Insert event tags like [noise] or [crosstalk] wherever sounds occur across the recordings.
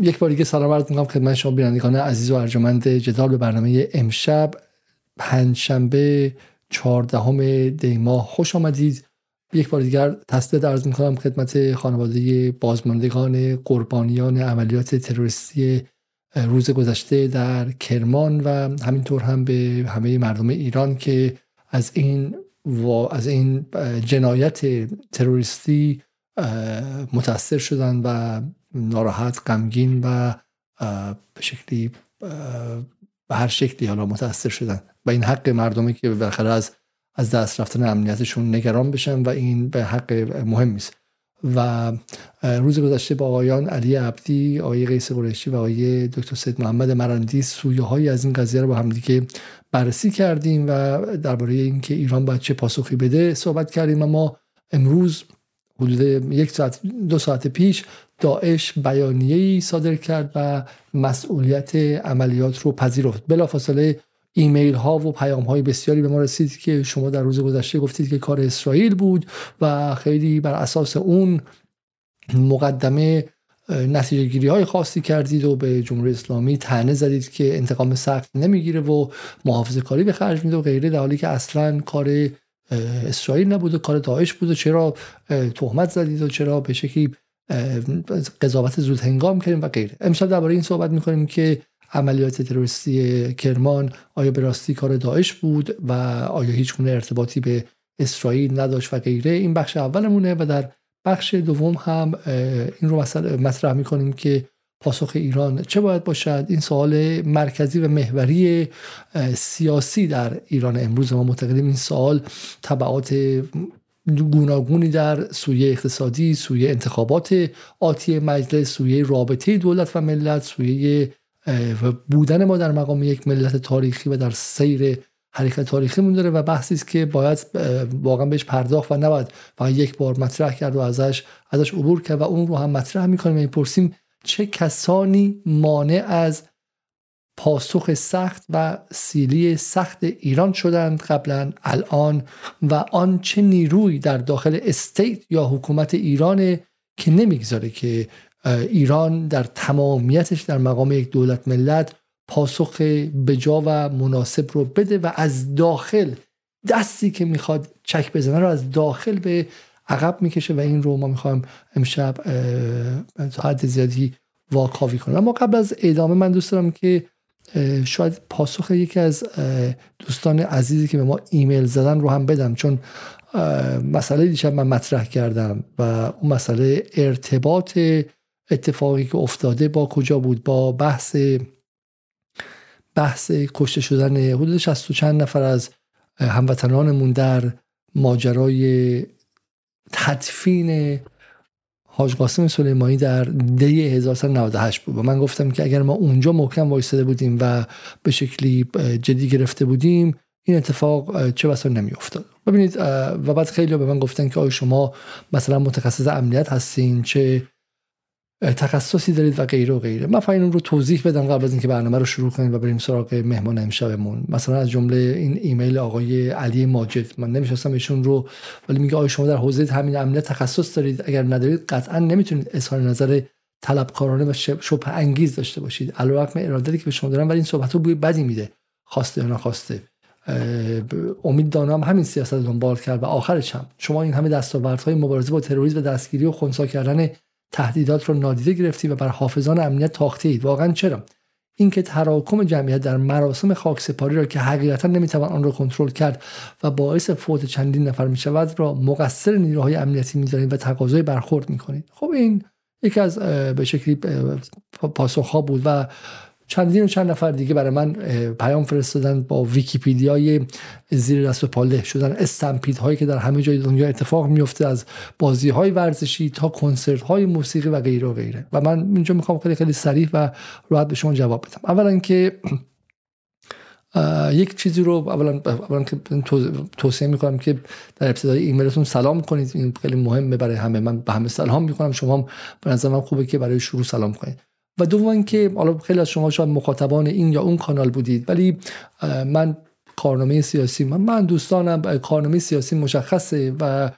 یک بار دیگه سلام عرض می‌کنم خدمت شما بینندگان عزیز و ارجمند جدال به برنامه امشب پنجشنبه چهاردهم دی ماه. خوش آمدید. یک بار دیگر تسلیت عرض می‌کنم خدمت خانواده بازماندگان قربانیان عملیات تروریستی روز گذشته در کرمان و همینطور هم به همه مردم ایران که از این و از این جنایت تروریستی متاثر شدن و ناراحت غمگین و به شکلی به هر شکلی حالا متاثر شدن. و این حق مردمی که بالاخره از از دست رفتن امنیتشون نگران بشن و این به حق مهمی است. و روز گذشته با آقایان علی عبدی آقای قیس قریشی و آقای دکتر سید محمد مرندی سویه های از این قضیه رو با هم دیگه بررسی کردیم و درباره اینکه ایران باید چه پاسخی بده صحبت کردیم. و ما امروز حدود یک ساعت دو ساعت پیش داعش بیانیه‌ای صادر کرد و مسئولیت عملیات رو پذیرفت. بلافاصله ایمیل ها و پیام های بسیاری به ما رسید که شما در روز گذشته گفتید که کار اسرائیل بود و خیلی بر اساس اون مقدمه نتیجه گیری های خاصی کردید و به جمهوری اسلامی تنه زدید که انتقام سخت نمی‌گیره و محافظه کاری به خرج میده و غیره در حالی که اصلا کار اسرائیل نبود و کار داعش بود و چرا تهمت زدید و چرا به شکلی قضاوت زود هنگام کردیم و غیره. امشب درباره این صحبت می‌کنیم که عملیات تروریستی کرمان آیا به راستی کار داعش بود و آیا هیچ گونه ارتباطی به اسرائیل نداشت و غیره. این بخش اولمونه و در بخش دوم هم این رو مطرح می‌کنیم که پاسخ ایران چه باید باشد. این سوال مرکزی و محوری سیاسی در ایران امروز. ما معتقدیم این سوال تبعات گوناگونی در سویه اقتصادی سویه انتخابات آتی مجلس سویه رابطه دولت و ملت سویه بودن ما در مقام یک ملت تاریخی و در سیر حرکت تاریخی داره و بحثی است که باید واقعا بهش پرداخت و نباید فقط یک بار مطرح کرد و ازش ازش عبور کرد و اون رو هم مطرح می‌کنیم. و می‌پرسیم چه کسانی مانع از پاسخ سخت و سیلی سخت ایران شدند قبلا الان و آن چه نیروی در داخل استیت یا حکومت ایران که نمی‌گذاره که ایران در تمامیتش در مقام یک دولت ملت پاسخ بجا و مناسب رو بده و از داخل دستی که می‌خواد چک بزنه رو از داخل به عقب می‌کشه و این رو ما می‌خوایم امشب تا حد زیادی واکاوی کنیم. اما قبل از ادامه من دوست دارم که شاید پاسخ یکی از دوستان عزیزی که به ما ایمیل زدن رو هم بدم چون مسئله دیشب من مطرح کردم و اون مسئله ارتباط اتفاقی که افتاده با کجا بود؟ با بحث بحث کشته شدن حدود 60 و چند نفر از هموطنانمون در ماجرای تدفین حاج قاسم سلیمانی در دی 1398 بود. و من گفتم که اگر ما اونجا محکم وایساده بودیم و به شکلی جدی گرفته بودیم این اتفاق چه بسا نمی افتاد ببینید و بعد خیلی به من گفتن که آیا شما مثلا متخصص امنیت هستین؟ چه تخصصی دارید و غیره و غیره. من فاین اون رو توضیح بدم قبل از اینکه برنامه رو شروع کنیم و بریم سراغ مهمان امشبمون. مثلا از جمله این ایمیل آقای علی ماجد. من نمی‌شناسم ایشون رو ولی میگه آقای شما در حوزه همین امنیت تخصص دارید. اگر ندارید قطعا نمی‌تونید اظهار نظر طلبکارانه و شبه انگیز داشته باشید. علیرغم ارادتی که به شما دارم ولی این صحبت رو بوی بدی میده خواسته یا نخواسته. امید دانم همین سیاست دنبال کرد و آخرش هم. شما این همه دستاوردهای مبارزه با تروریسم و دستگیری و خنثی کردن تهدیدات رو نادیده گرفتی و بر حافظان امنیت تاخته اید. واقعا چرا؟ اینکه تراکم جمعیت در مراسم خاکسپاری را که حقیقتا نمی‌توان آن را کنترل کرد و باعث فوت چندین نفر می شود را مقصر نیروهای امنیتی می‌دانید و تقاضای برخورد می‌کنید. خب این یکی از به شکلی پاسخ بود و چندین و چند نفر دیگه برای من پیام فرستادن با ویکیپیدیای زیر دست و پاله شدن. استمپید هایی که در همه جای دنیا اتفاق میفته از بازی های ورزشی تا کنسرت های موسیقی و غیره و غیره. و من اینجا می‌خوام خیلی خیلی سریع و راحت به شما جواب بدم. اولا که یک چیزی رو اولا اولا که توصیه می‌کنم که در ابتدای ایمیلتون سلام کنید. این خیلی مهمه برای همه. من به همه سلام می‌کنم. شما به نظر من خوبه که برای شروع سلام کنید. و دوم که حالا خیلی از شما شاید مخاطبان این یا اون کانال بودید ولی من کارنامه سیاسی من, من دوستانم کارنامه سیاسی مشخصه و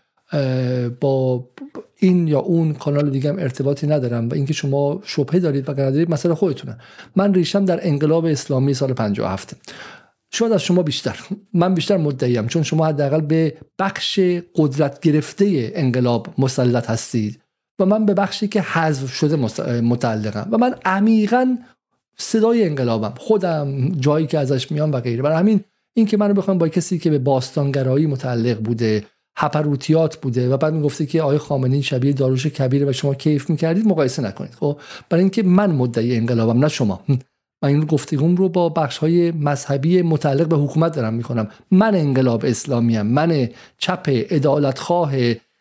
با این یا اون کانال دیگه هم ارتباطی ندارم و اینکه شما شبهه دارید و ندارید مسئله خودتونه. من ریشم در انقلاب اسلامی سال 57 شاید از شما بیشتر. من بیشتر مدعیم چون شما حداقل به بخش قدرت گرفته انقلاب مسلط هستید. و من به بخشی که حذف شده متعلقم. و من عمیقا صدای انقلابم خودم جایی که ازش میام و غیره. برای همین این که منو بخوام با کسی که به باستانگرایی متعلق بوده هپروتیات بوده و بعد می‌گفته که آقای خامنه‌ای شبیه داروش کبیره و شما کیف می‌کردید مقایسه نکنید. خب برای اینکه من مدعی انقلابم نه شما. [laughs] من این گفتگوم رو با بخش های مذهبی متعلق به حکومت دارم می‌کنم. من انقلاب اسلامی هم. من چپ عدالتخواه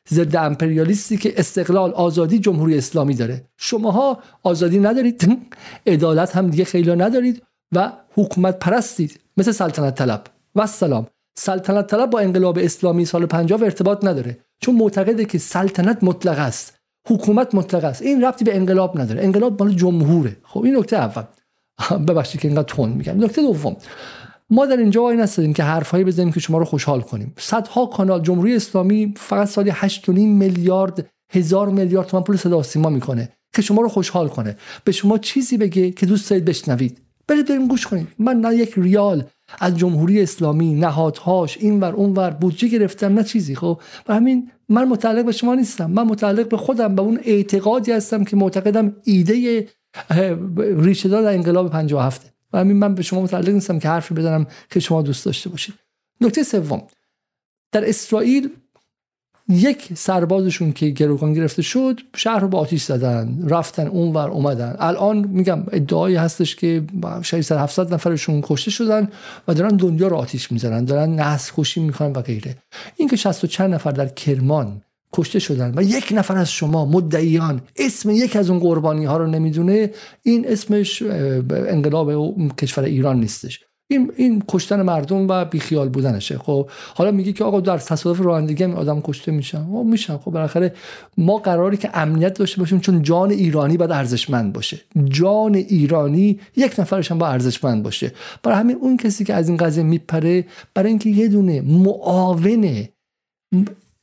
ضد امپریالیستی که استقلال آزادی جمهوری اسلامی داره. شماها آزادی ندارید [laughs] عدالت هم دیگه خیلی ندارید و حکومت پرستید مثل سلطنت طلب. و سلام سلطنت طلب با انقلاب اسلامی سال 50 ارتباط نداره چون معتقده که سلطنت مطلق است حکومت مطلق است. این ربطی به انقلاب نداره. انقلاب مال جمهوره. خب این نکته اول. [laughs] ببخشید که اینقدر تون میگم. نکته دوم. ما در اینجا وای نستدیم که حرفهایی بزنیم که شما رو خوشحال کنیم. صدها کانال جمهوری اسلامی فقط سالی 8.5 میلیارد هزار میلیارد تومان پول صدا سیما می‌کنه که شما رو خوشحال کنه. به شما چیزی بگه که دوست دارید بشنوید. برید بریم گوش کنید. من نه یک ریال از جمهوری اسلامی نهادهاش این ور اون ور بودجه گرفتم نه چیزی خب؟ و همین من متعلق به شما نیستم. من متعلق به خودم به اون اعتقادی هستم که معتقدم ایده ریشه دار در انقلاب 57 و همین من به شما متعلق نیستم که حرفی بزنم که شما دوست داشته باشید. نکته سوم در اسرائیل یک سربازشون که گروگان گرفته شد شهر رو با آتیش زدن رفتن اونور اومدن. الان میگم ادعایی هستش که 600 700 نفرشون کشته شدن و دارن دنیا رو آتیش می‌زنن دارن نسل کشی می‌کنن و غیره. اینکه 60 چند نفر در کرمان کشته شدن و یک نفر از شما مدعیان اسم یک از اون قربانی ها رو نمی‌دونه این اسمش انقلاب کشور ایران نیستش. این این کشتن مردم و بیخیال بودنشه. خب حالا میگی که آقا در تصادف رانندگی هم آدم کشته میشن. خب میشن. خب بالاخره ما قراری که امنیت داشته باشیم چون جان ایرانی باید ارزشمند باشه. جان ایرانی یک نفرش هم با ارزشمند باشه. برای همین اون کسی که از این قضیه میپره برای اینکه یه دونه معاون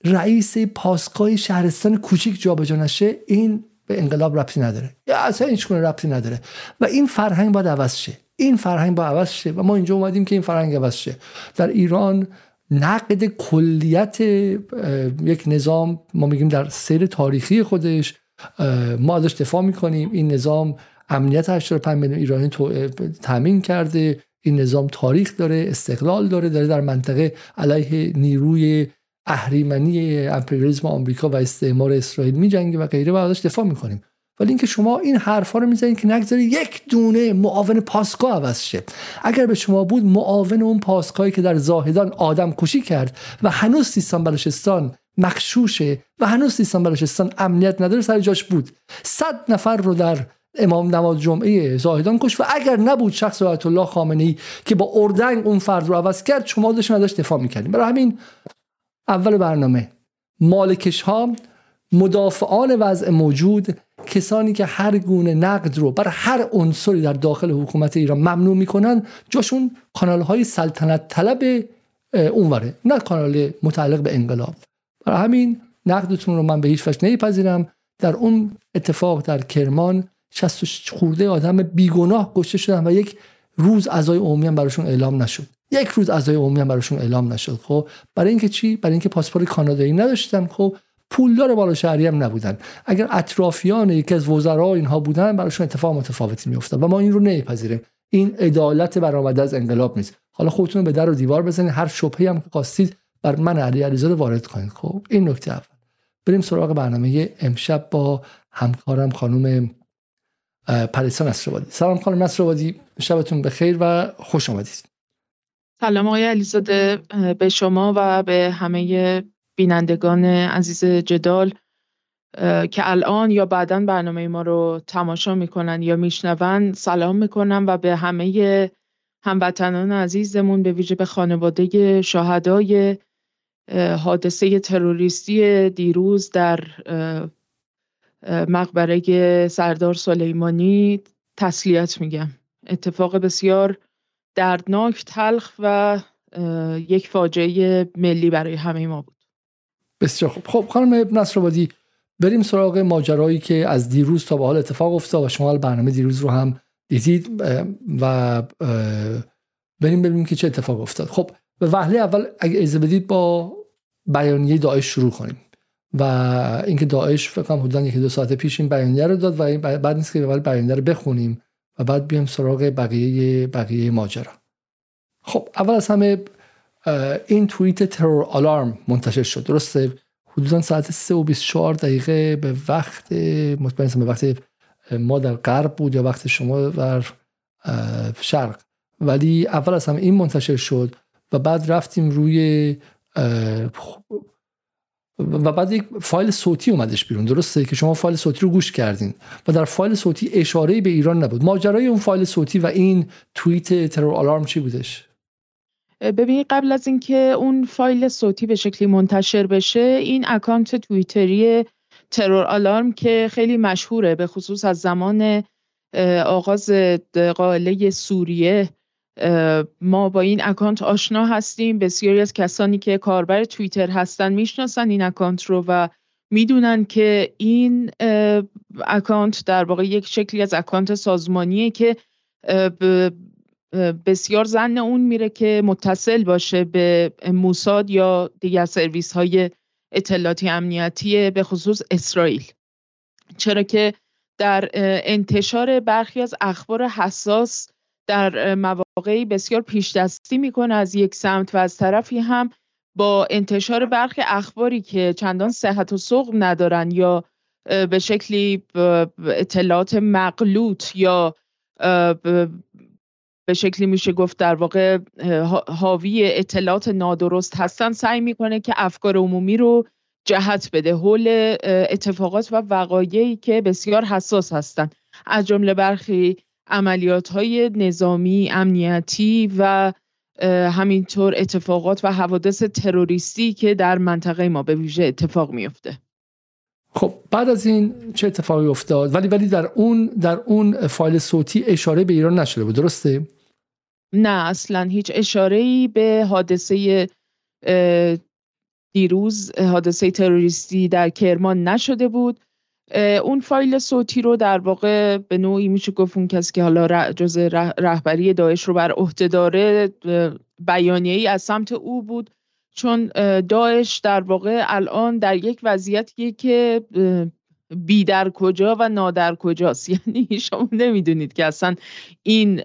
رئیس پاسگاه شهرستان کوچیک جابجا نشه این به انقلاب ربطی نداره. یا اصلا هیچ ربطی نداره. و این فرهنگ باید عوض شه. این فرهنگ با عوض شه. و ما اینجا اومدیم که این فرهنگ عوض شه. در ایران نقد کلیت یک نظام ما میگیم در سیر تاریخی خودش ما ازش دفاع می‌کنیم. این نظام امنیت 85 میلیون ایرانی تامین کرده. این نظام تاریخ داره استقلال داره داره در منطقه علیه نیروی اهریمنی امپریالیسم آمریکا و استعمار اسرائیل میجنگه و غیره و ازش دفاع می‌کنیم. ولی اینکه شما این حرفا رو می‌زنید که نگذاری یک دونه معاون پاسگاه عوض شه. اگر به شما بود معاون اون پاسگاهی که در زاهدان آدم کشی کرد و هنوز سیستان بلوچستان مخشوشه و هنوز سیستان بلوچستان امنیت نداره سر جاش بود. صد نفر رو در امام نماز جمعه زاهدان کش و اگر نبود شخص آیت الله خامنه ای که با اردنگ اون فرد رو عوض کرد شما داشتین ازش دفاع می‌کردیم. برای همین اول برنامه. مالکش ها مدافعان وضع موجود کسانی که هر گونه نقد رو بر هر عنصری در داخل حکومت ایران ممنوع می‌کنن جاشون کانال های سلطنت طلب اونوره نه کانال متعلق به انقلاب. برای همین نقدتون رو من به هیچ وجه نمیپذیرم. در اون اتفاق در کرمان 60 خورده آدم بیگناه کشته شدن و یک روز عزای عمومی هم براشون اعلام نشد. یک روز عزای عمومی هم براشون اعلام نشد خب. برای اینکه چی؟ برای اینکه پاسپورت کانادایی نداشتن خب. پولدار بالا شهری هم نبودن. اگر اطرافیان یکی از وزرا اینها بودن براشون اتفاق متفاوتی میافتاد و ما این رو نمیپذیریم. این عدالت برآمده از انقلاب نیست. حالا خودتون به در و دیوار بزنید. هر شبهه هم که خواستید بر من علی علیزاده وارد کنید خب. این نکته اول. بریم سراغ برنامه امشب با همکارم خانم پریسا نصرآبادی. سلام خانم نصرآبادی. شبتون بخیر و خوش آمدید. سلام آقای علیزاده به شما و به همه بینندگان عزیز جدال که الان یا بعدا برنامه ما رو تماشا می‌کنن یا میشنون سلام می‌کنم و به همه هموطنان عزیزمون به ویژه به خانواده شهدای حادثه تروریستی دیروز در مقبره سردار سلیمانی تسلیت میگم. اتفاق بسیار دردناک تلخ و یک فاجعه ملی برای همه ما بود. بسیار خوب. خب خانم نصر بریم سراغ ماجرایی که از دیروز تا به حال اتفاق افتاد و شما برنامه دیروز رو هم دیدید و بریم ببینیم که چه اتفاق افتاد. خب به وهله اول اگه اجازه بدید با بیانیه داعش شروع کنیم. و اینکه داعش فکر کنم حدودا یک دو ساعت پیش این بیانیه رو داد و بعد نیست که اول بیانیه رو بخونیم. و بعد بیام سراغ بقیه بقیه ماجرا. خب اول از همه این توییت ترور آلارم منتشر شد. درسته؟ حدودا ساعت 3 و 24 دقیقه به وقت مطمئن به وقت ما در غرب بود یا وقت شما در شرق. ولی اول از همه این منتشر شد و بعد رفتیم روی و بعد یک فایل صوتی اومدش بیرون. درسته که شما فایل صوتی رو گوش کردین. و در فایل صوتی اشاره به ایران نبود. ماجرای اون فایل صوتی و این توییت Terror Alarm چی بودش؟ ببینید قبل از اینکه اون فایل صوتی به شکلی منتشر بشه این اکانت توییتری Terror Alarm که خیلی مشهوره به خصوص از زمان آغاز غائله سوریه ما با این اکانت آشنا هستیم. بسیاری از کسانی که کاربر توییتر هستن می‌شناسن این اکانت رو و می‌دونن که این اکانت در واقع یک شکلی از اکانت سازمانیه که بسیار زن اون میره که متصل باشه به موساد یا دیگر سرویس های اطلاعاتی امنیتی به خصوص اسرائیل. چرا که در انتشار برخی از اخبار حساس در مواقعی بسیار پیش دستی می‌کنه. از یک سمت و از طرفی هم با انتشار برخی اخباری که چندان صحت و سقم ندارن یا به شکلی اطلاعات مغلوط یا به شکلی میشه گفت در واقع حاوی اطلاعات نادرست هستن سعی می‌کنه که افکار عمومی رو جهت بده. حول اتفاقات و وقایعی که بسیار حساس هستند از جمله برخی عملیات های نظامی امنیتی و همینطور اتفاقات و حوادث تروریستی که در منطقه ما به ویژه اتفاق میفته خب بعد از این چه اتفاقی افتاد؟ ولی ولی در اون در اون فایل صوتی اشاره به ایران نشده بود درسته؟ نه اصلا هیچ اشاره ای به حادثه دیروز حادثه تروریستی در کرمان نشده بود. اون فایل صوتی رو در واقع به نوعی میشه گفت اون کسی که حالا جز رهبری داعش رو بر عهده داره بیانیه ای از سمت او بود. چون داعش در واقع الان در یک وضعیتیه که بی در کجا و نادر کجاست. [laughs] یعنی شما نمی‌دونید که اصلا این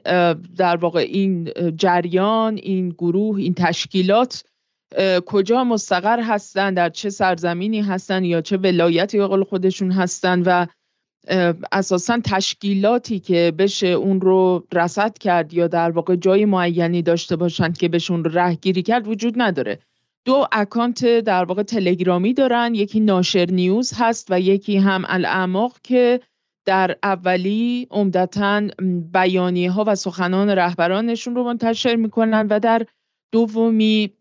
در واقع این جریان این گروه این تشکیلات کجا مستقر هستن در چه سرزمینی هستن یا چه ولایتی قول خودشون هستن و اساسا تشکیلاتی که بشه اون رو رصد کرد یا در واقع جای معینی داشته باشند که بهشون رهگیری کرد وجود نداره. دو اکانت در واقع تلگرامی دارن یکی ناشر نیوز هست و یکی هم الاعماق که در اولی عمدتا بیانیه ها و سخنان رهبرانشون رو منتشر می‌کنن و در دومی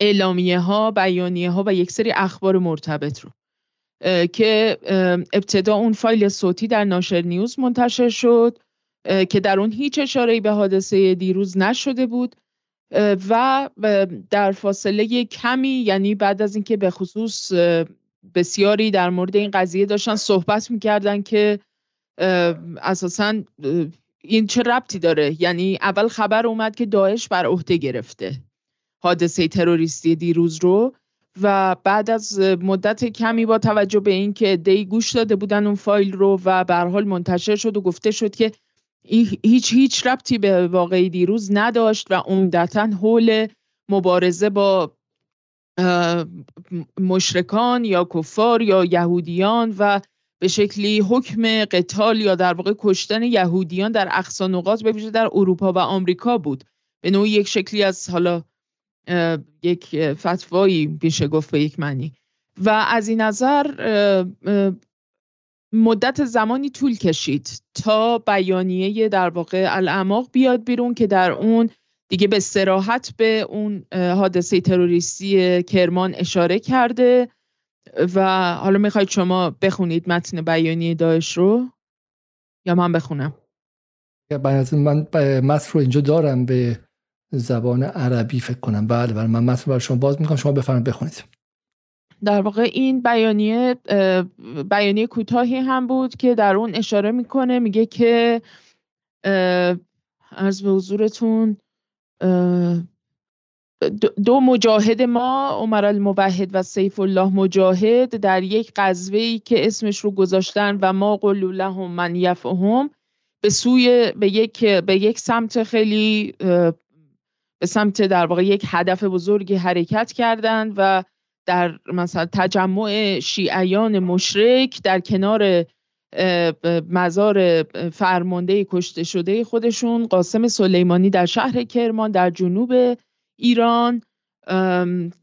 اعلامیه ها بیانیه ها و یک سری اخبار مرتبط رو. که ابتدا اون فایل صوتی در ناشر نیوز منتشر شد که در اون هیچ اشاره به حادثه دیروز نشده بود و در فاصله کمی یعنی بعد از اینکه به خصوص بسیاری در مورد این قضیه داشتن صحبت می‌کردن که اساسا این چه ربطی داره؟ یعنی اول خبر اومد که داعش بر عهده گرفته. حادثه تروریستی دیروز رو و بعد از مدت کمی با توجه به اینکه دی گوش داده بودن اون فایل رو و به حال منتشر شد و گفته شد که هیچ هیچ ربطی به واقعی دیروز نداشت و عمدتا حول مبارزه با مشرکان یا کفار یا یهودیان و به شکلی حکم قتال یا در واقع کشتن یهودیان در اقصا نقاط به ویژه در اروپا و آمریکا بود. به نوعی یک شکلی از حالا یک فتوایی میشه گفت به یک معنی. و از این نظر مدت زمانی طول کشید تا بیانیه در واقع الاعماق بیاد بیرون که در اون دیگه به سراحت به اون حادثه تروریستی کرمان اشاره کرده. و حالا می‌خواید شما بخونید متن بیانیه داعش رو؟ یا من بخونم؟ من متن رو اینجا دارم به زبان عربی فکر کنم. بله بله من متن برای شما باز می‌کنم. شما بفرمایید بخونید. در واقع این بیانیه بیانیه کوتاهی هم بود که در اون اشاره می‌کنه میگه که از به حضورتون دو مجاهد ما عمر الموحد و سیف الله مجاهد در یک قضوه که اسمش رو گذاشتن و ما قلو لهم من یفهم به سوی به یک به یک سمت خیلی به سمت در واقع یک هدف بزرگی حرکت کردند و در مثلا تجمع شیعیان مشرک در کنار مزار فرمانده کشته شده خودشون قاسم سلیمانی در شهر کرمان در جنوب ایران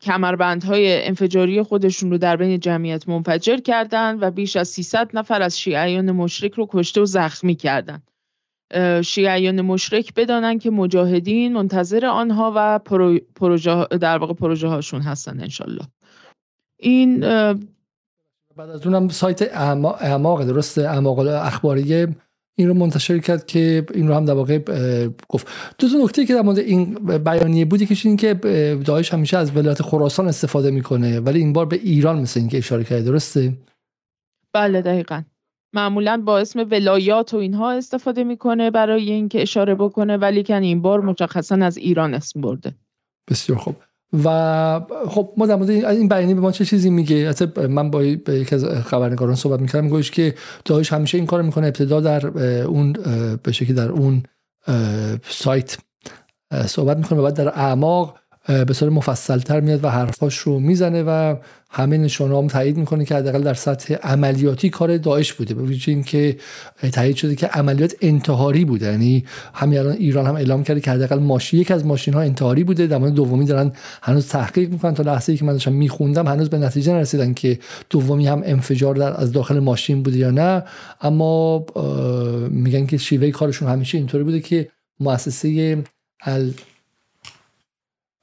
کمربندهای انفجاری خودشون رو در بین جمعیت منفجر کردند و بیش از 300 نفر از شیعیان مشرک رو کشته و زخمی کردند. شیعیان مشرک بدانند که مجاهدین منتظر آنها و پروژه در واقع پروژه هاشون هستن انشالله. این بعد از اونم سایت اعماق درست اعماق اخباری این رو منتشر کرد که این رو هم در واقع گفت. دو تا نکته که در مورد این بیانیه بودی که این که داعش همیشه از ولایت خراسان استفاده می‌کنه ولی این بار به ایران مثل اینکه اشاره کرده درسته؟ بله دقیقا. معمولا با اسم ولایات و اینها استفاده می‌کنه برای اینکه اشاره بکنه ولی کن این بار مشخصا از ایران اسم برده. بسیار خوب. و خب ما در مورد این بیانیه به ما چه چیزی میگه؟ من با یکی از خبرنگاران صحبت می‌کردم گوش که داعش همیشه این کار می‌کنه ابتدا در اون به شکلی در اون سایت صحبت می‌کنه و بعد در اعماق به صورت مفصلتر میاد و حرفاش رو می‌زنه و همه نشانه هم تایید می‌کنه که حداقل در سطح عملیاتی کار داعش بوده به وجه اینکه تایید شده که عملیات انتحاری بوده. یعنی همین الان ایران هم اعلام کرده که حداقل ماشین یک از ماشین ها انتحاری بوده در مورد دومی دارن هنوز تحقیق می‌کنن. تا لحظه ای که من داشتم میخوندم هنوز به نتیجه نرسیدن که دومی هم انفجار در از داخل ماشین بوده یا نه. اما میگن که شیوه کارشون همیشه اینطوری بوده که مؤسسه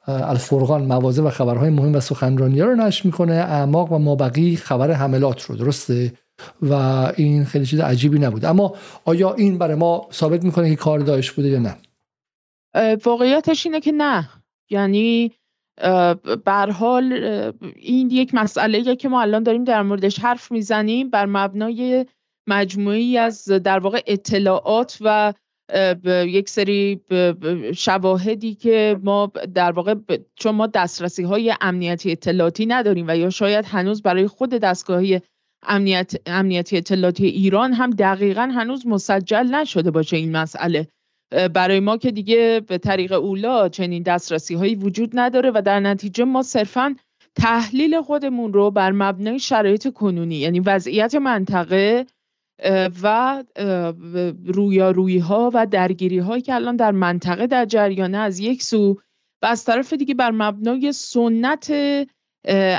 الفرقان موازه و خبرهای مهم و سخنرانی رو نشر می‌کنه. اعماق و مابقی خبر حملات رو درسته؟ و این خیلی چیز عجیبی نبود. اما آیا این برای ما ثابت می‌کنه که کار داعش بوده یا نه؟ واقعیتش اینه که نه. یعنی بر حال این یک مسئله که ما الان داریم در موردش حرف می‌زنیم. بر مبنای مجموعی از در واقع اطلاعات و یک سری شواهدی که ما در واقع چون ما دسترسی های امنیتی اطلاعاتی نداریم و یا شاید هنوز برای خود دستگاهی امنیت، امنیتی اطلاعاتی ایران هم دقیقا هنوز مسجل نشده باشه این مسئله. برای ما که دیگه به طریق اولا چنین دسترسی هایی وجود نداره و در نتیجه ما صرفا تحلیل خودمون رو بر مبنای شرایط کنونی یعنی وضعیت منطقه و رویارویی ها و درگیری هایی که الان در منطقه در جریانه از یک سو و از طرف دیگه بر مبنای سنت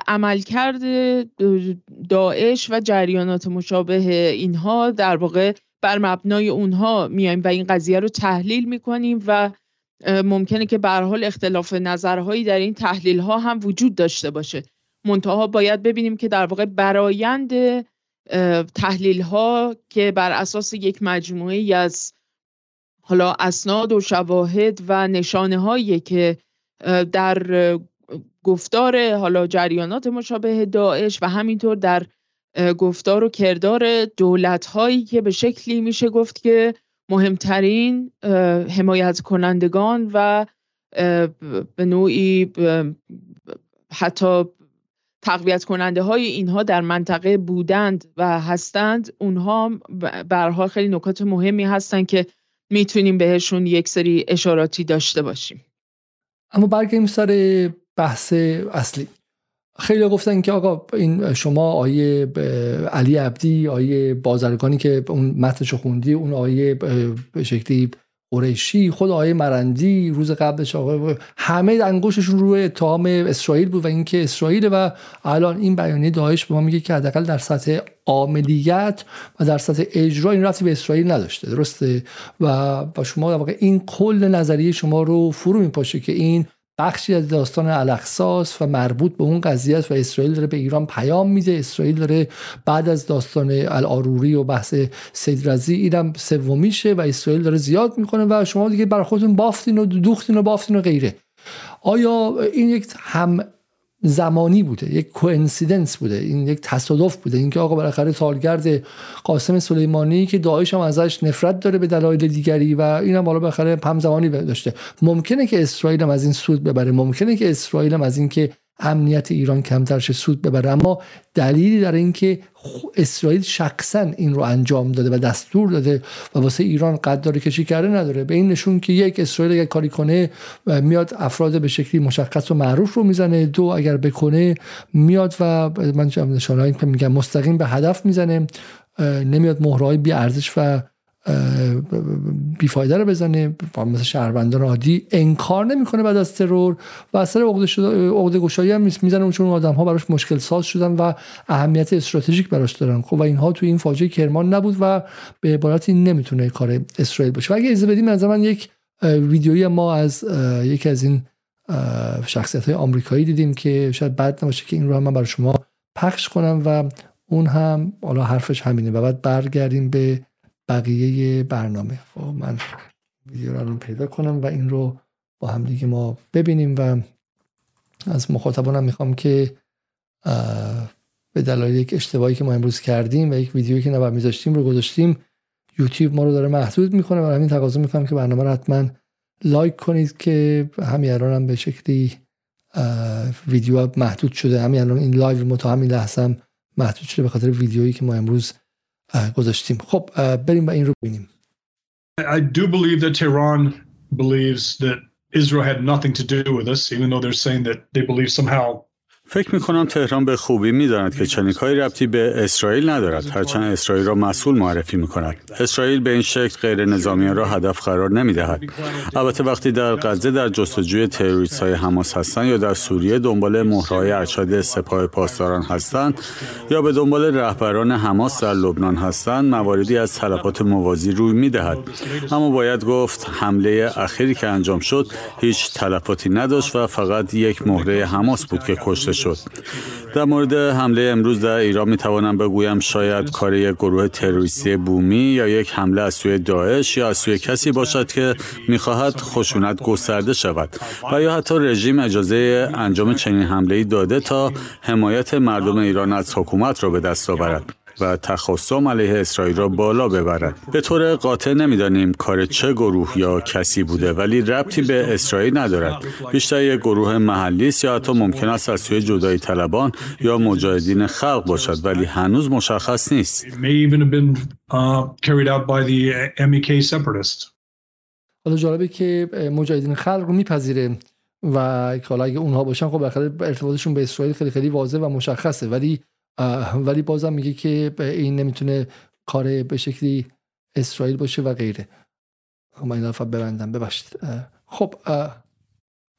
عملکرد داعش و جریانات مشابه اینها در واقع بر مبنای اونها میایم و این قضیه رو تحلیل می‌کنیم و ممکنه که به حال اختلاف نظرهایی در این تحلیل ها هم وجود داشته باشه. منتها باید ببینیم که در واقع برایند تحلیل ها که بر اساس یک مجموعه ای از حالا اسناد و شواهد و نشانه هایی که در گفتار حالا جریانات مشابه داعش و همینطور در گفتار و کردار دولت هایی که به شکلی میشه گفت که مهمترین حمایت کنندگان و به نوعی حتی تقویت کننده های اینها در منطقه بودند و هستند. اونها برها خیلی نکات مهمی هستند که می‌تونیم بهشون یک سری اشاراتی داشته باشیم. اما برگردیم سر بحث اصلی. خیلی گفتن که آقا این شما آیه علی عبدی آیه بازرگانی که اون متنشو خوندی اون آیه به شکلی قریشی خود آقای مرندی روز قبلش آقای همه انگوششون روی اتهام اسرائیل بود و اینکه اسرائیل و الان این بیانیه داعش به ما میگه که حداقل در سطح عملیات و در سطح اجرا این رفتی به اسرائیل نداشته. درسته؟ و و شما در واقع این کل نظریه شما رو فرو میپاشه که این بخشی از داستان الاخصاص و مربوط به اون قضیه است و اسرائیل داره به ایران پیام میده. اسرائیل داره بعد از داستان الاروری و بحث سید رزی اینم سومیشه و اسرائیل داره زیاد می‌کنه و شما دیگه برای خودتون بافتین و دوختین و بافتین و غیره. آیا این یک هم زمانی بوده یک کوئنسیدنس بوده این یک تصادف بوده اینکه آقا بالاخره سالگرد قاسم سلیمانی که داعش هم ازش نفرت داره به دلایل دیگری و این هم بالا بالاخره هم زمانی داشته. ممکنه که اسرائیل هم از این سود ببره ممکنه که اسرائیل هم از اینکه امنیت ایران کمتر شه سود ببره. اما دلیلی در اینکه اسرائیل شخصا این رو انجام داده و دستور داده و واسه ایران قدردانی کشی کرده نداره. به این نشون که یک اسرائیل اگر کاری کنه میاد افراد به شکلی مشخص و معروف رو می‌زنه. دو اگر بکنه میاد و من نشانهایی که میگم مستقیم به هدف می‌زنه. نمیاد مهرهای بی ارزش و بیفایده رو بزنه مثل شهروندان عادی انکار نمی‌کنه بعد از ترور و اثر عقده گشایی هم می‌زنه چون آدم ها براش مشکل ساز شدن و اهمیت استراتژیک براش دارن. خب و اینها توی این فاجعه کرمان نبود و به عبارتی نمی‌تونه کار اسرائیل باشه. و اگه اجازه بدیم از من یک ویدیویی ما از یکی از این شخصیت های آمریکایی دیدیم که شاید بد نباشه که این رو هم من برای شما پخش کنم و اون هم حالا حرفش همینه. و بعد برگردیم به بقیه برنامه. خب من ویدیو رو پیدا کنم و این رو با هم دیگه ما ببینیم و از مخاطبانم می‌خوام که به دلایل یک اشتباهی که ما امروز کردیم و یک ویدیویی که نباید میذاشتیم رو گذاشتیم یوتیوب ما رو داره محدود می‌کنه و همین تقاضا می‌کنم که برنامه رو حتما لایک کنید که همین الان هم به شکلی ویدیو محدود شده. همین الان این لایو ما تو همین لحظه محدود شده به خاطر ویدیویی که ما امروز گذاشتیم خب بریم و این رو ببینیم I do believe that Tehran believes that Israel had nothing to do with us, even though they're saying that they believe somehow فکر می کنم تهران به خوبی می‌داند که چنین کاری ربطی به اسرائیل ندارد. هرچند اسرائیل را مسئول معرفی می کند اسرائیل به این شکل غیر نظامیان را هدف قرار نمی دهد البته وقتی در غزه در جستجوی تروریست های حماس هستند یا در سوریه دنبال مهرهای ارشد سپاه پاسداران هستند یا به دنبال رهبران حماس در لبنان هستند مواردی از تلفات موازی روی می دهد اما باید گفت حمله اخیری که انجام شد هیچ تلفاتی نداشت و فقط یک مهره حماس بود که کشته در مورد حمله امروز در ایران می توانم بگویم شاید کار یک گروه تروریستی بومی یا یک حمله از سوی داعش یا از سوی کسی باشد که می‌خواهد خشونت گسترده شود و یا حتی رژیم اجازه انجام چنین حمله داده تا حمایت مردم ایران از حکومت را به دست آورد. و تخصم علیه اسرائیل را بالا ببرد. به طور قاطع نمی‌دانیم کار چه گروه یا کسی بوده ولی ربطی به اسرائیل ندارد. بیشتر یک گروه محلی است یا حتی ممکن است از سوی جدایی طلبان یا مجاهدین خلق باشد ولی هنوز مشخص نیست. حالا جالبه که مجاهدین خلق رو میپذیره و حالا اگه اونها باشن خب بالاخره ارتباطشون به اسرائیل خیلی خیلی واضح و مشخصه. ولی ولی بازم میگه که این نمی‌تونه کار به شکلی اسرائیل باشه و غیره. خب، من این ببندم. ببخشید. خب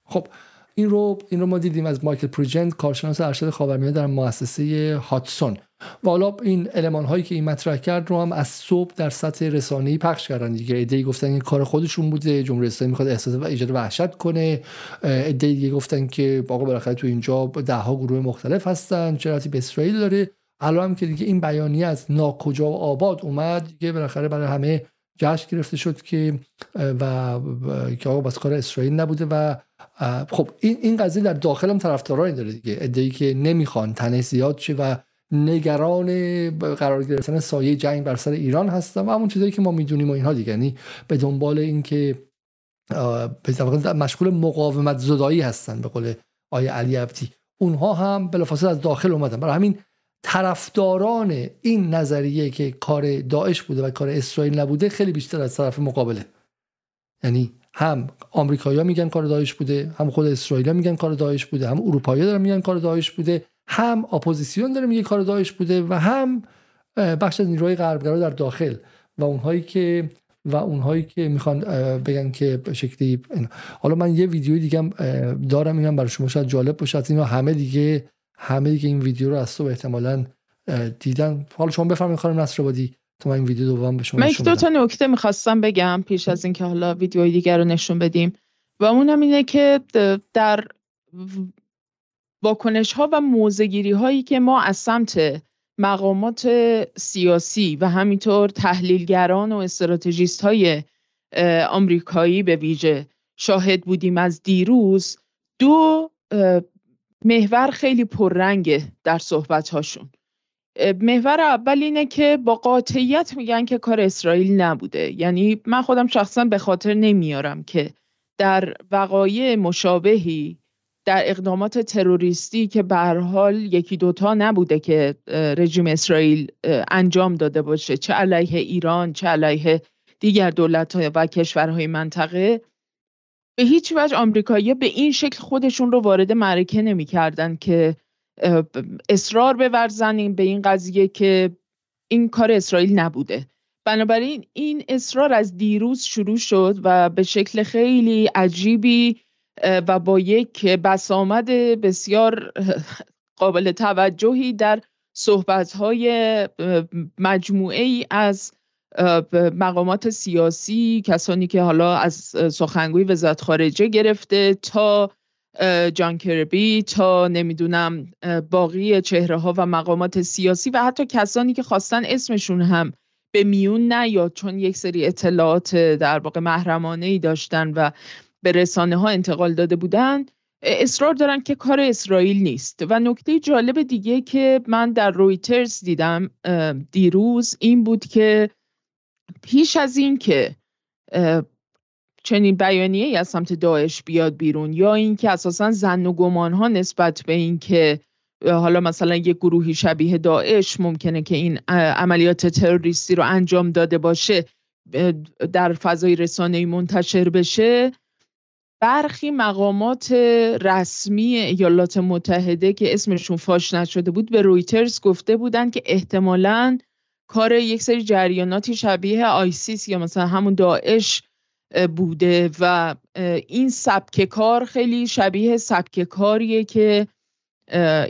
خب این رو این رو ما دیدیم از مایکل پروجنت کارشناس ارشد خاورمیانه در مؤسسه هاتسون و حالا این المان هایی که این مطرح کرد رو هم از صبح در سطح رسانه‌ای پخش کردن. دیگه ایده گفتن این کار خودشون بوده جمهوری اسلامی می‌خواد احساس و ایجاد وحشت کنه. ایده دیگه گفتن که آقا بالاخره تو اینجا ده ها گروه مختلف هستن چرا به اسرائیل داره؟ الان هم که دیگه این بیانیه از ناکجا و آباد اومد دیگه بالاخره برای همه جشن گرفته شد که و که آقا بس کار اسرائیل نبوده و خب این این قضیه در داخل هم طرفدارانی داره دیگه. ادعی که نمی‌خوان تنه زیاد شه و نگران قرار گرفتن سایه جنگ بر سر ایران هستن و همون چیزایی که ما می‌دونیم و اینها دیگه. یعنی به دنبال اینکه مشغول مقاومت زدایی هستن به قول آیه علی عبدی. اونها هم بلافاصله از داخل اومدن. برای همین طرفداران این نظریه که کار داعش بوده و کار اسرائیل نبوده خیلی بیشتر از طرف مقابله. یعنی هم آمریکایی‌ها میگن کار داعش بوده هم خود اسرائیل میگن کار داعش بوده هم اروپایی‌ها دارن میگن کار داعش بوده. هم اپوزیسیون داره میگه کار داعش بوده و هم بخش از نیروهای غربگرا در داخل و اونهایی که و اونهایی که می‌خوان بگن که شکلی حالا من یه ویدیو دیگه دارم اینم برای شما شاید جالب باشه. اینا همه دیگه همه دیگه این ویدیو رو از صبح احتمالاً دیدن. حالا شما بفرمایید خانم نصرآبادی تو من این ویدیو دوم به شما من دو تا نکته می‌خواستم بگم پیش از اینکه حالا ویدیوهای دیگر رو نشون بدیم. و اونم اینه که در واکنش ها و موزگیری هایی که ما از سمت مقامات سیاسی و همینطور تحلیلگران و استراتژیست های آمریکایی به ویژه شاهد بودیم از دیروز دو محور خیلی پررنگه در صحبت هاشون محور اول اینه که با قاطعیت میگن که کار اسرائیل نبوده. یعنی من خودم شخصا به خاطر نمیارم که در وقایع مشابهی در اقدامات تروریستی که به حال یکی دوتا نبوده که رژیم اسرائیل انجام داده باشه. چه علیه ایران چه علیه دیگر دولت و کشورهای منطقه. به هیچ وجه آمریکایی‌ها به این شکل خودشون رو وارد معرکه نمی‌کردن که اصرار بورزن به این قضیه که این کار اسرائیل نبوده. بنابراین این اصرار از دیروز شروع شد و به شکل خیلی عجیبی و با یک بسامد بسیار قابل توجهی در صحبت‌های مجموعه ای از مقامات سیاسی کسانی که حالا از سخنگوی وزارت خارجه گرفته تا جان کربی تا نمی‌دونم باقی چهره ها و مقامات سیاسی و حتی کسانی که خواستن اسمشون هم به میون نیاد چون یک سری اطلاعات در واقع محرمانه ای داشتن و به رسانه ها انتقال داده بودن اصرار دارن که کار اسرائیل نیست. و نکته جالب دیگه که من در رویترز دیدم دیروز این بود که پیش از این که چنین بیانیه از سمت داعش بیاد بیرون یا اینکه اساسا زن و گمان ها نسبت به اینکه حالا مثلا یک گروهی شبیه داعش ممکنه که این عملیات تروریستی رو انجام داده باشه در فضای رسانه منتشر بشه برخی مقامات رسمی ایالات متحده که اسمشون فاش نشده بود به رویترز گفته بودند که احتمالاً کار یک سری جریاناتی شبیه آیسیس یا مثلا همون داعش بوده و این سبک کار خیلی شبیه سبک کاریه که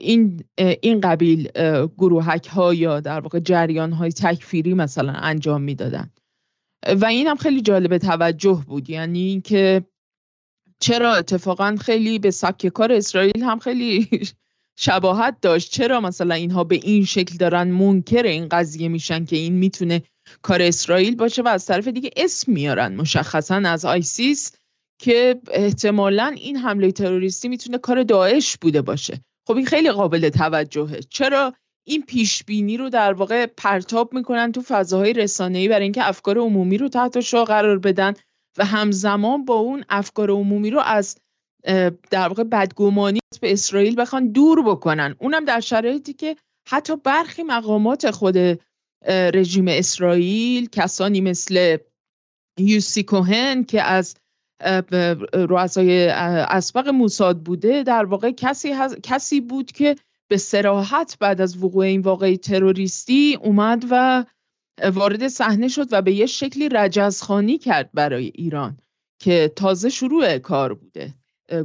این این قبیل گروهک ها یا در واقع جریان های تکفیری مثلا انجام می‌دادن. و این هم خیلی جالب توجه بود. یعنی اینکه چرا اتفاقا خیلی به سبک کار اسرائیل هم خیلی شباهت داشت؟ چرا مثلا اینها به این شکل دارن منکر این قضیه میشن که این می‌تونه کار اسرائیل باشه و از طرف دیگه اسم میارن مشخصا از آیسیس که احتمالا این حمله تروریستی می‌تونه کار داعش بوده باشه. خب این خیلی قابل توجهه. چرا این پیش بینی رو در واقع پرتاب می‌کنن تو فضاهای رسانه‌ای برای اینکه افکار عمومی رو تحت شعار قرار بدن؟ و همزمان با اون افکار عمومی رو از در واقع بدگمانی به اسرائیل بخوان دور بکنن. اونم در شرایطی که حتی برخی مقامات خود رژیم اسرائیل کسانی مثل یوسی کوهن که از رؤسای اسبق موساد بوده در واقع کسی, کسی بود که به سراحت بعد از وقوع این واقعی تروریستی اومد و وارد صحنه شد و به یه شکلی رجزخانی کرد برای ایران که تازه شروع کار بوده.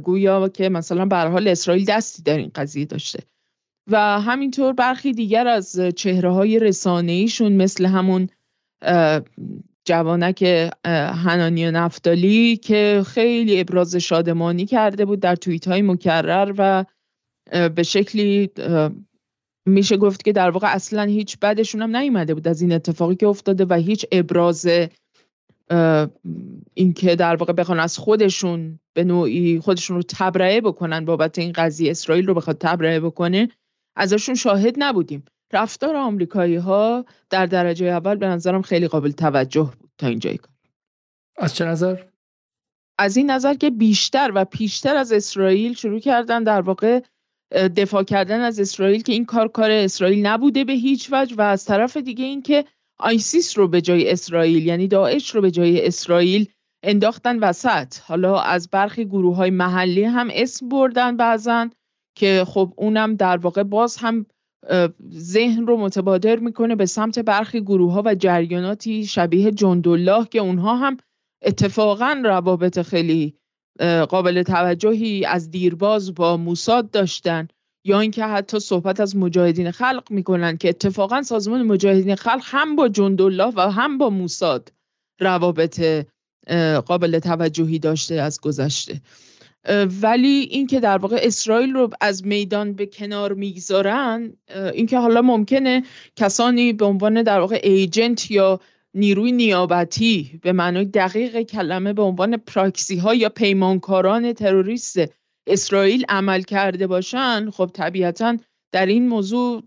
گویا که مثلا به حال اسرائیل دستی در این قضیه داشته. و همینطور برخی دیگر از چهره های رسانه ایشون مثل همون جوانک هنانی و نفتالی که خیلی ابراز شادمانی کرده بود در توییت های مکرر و به شکلی میشه گفت که در واقع اصلا هیچ بدشون هم نیومده بود از این اتفاقی که افتاده و هیچ ابراز اینکه در واقع بخوان از خودشون به نوعی خودشون رو تبرئه بکنن بابت این قضیه اسرائیل رو بخواد تبرئه بکنه ازشون شاهد نبودیم. رفتار آمریکایی ها در درجه اول به نظرم خیلی قابل توجه بود تا اینجای کار. از چه نظر؟ از این نظر که بیشتر و پیشتر از اسرائیل شروع کردن در واقع دفاع کردن از اسرائیل که این کار کار اسرائیل نبوده به هیچ وجه و از طرف دیگه این که آیسیس رو به جای اسرائیل یعنی داعش رو به جای اسرائیل انداختن وسط. حالا از برخی گروه های محلی هم اسم بردن بعضن که خب اونم در واقع باز هم ذهن رو متبادر می‌کنه به سمت برخی گروه ها و جریاناتی شبیه جندالله که اونها هم اتفاقا روابط خیلی قابل توجهی از دیرباز با موساد داشتن یا اینکه حتی صحبت از مجاهدین خلق می‌کنن که اتفاقا سازمان مجاهدین خلق هم با جندالله و هم با موساد روابط قابل توجهی داشته از گذشته. ولی اینکه در واقع اسرائیل رو از میدان به کنار می‌گذارن اینکه حالا ممکنه کسانی به عنوان در واقع ایجنت یا نیروی نیابتی به معنای دقیق کلمه به عنوان پراکسی ها یا پیمانکاران تروریست اسرائیل عمل کرده باشن خب طبیعتا در این موضوع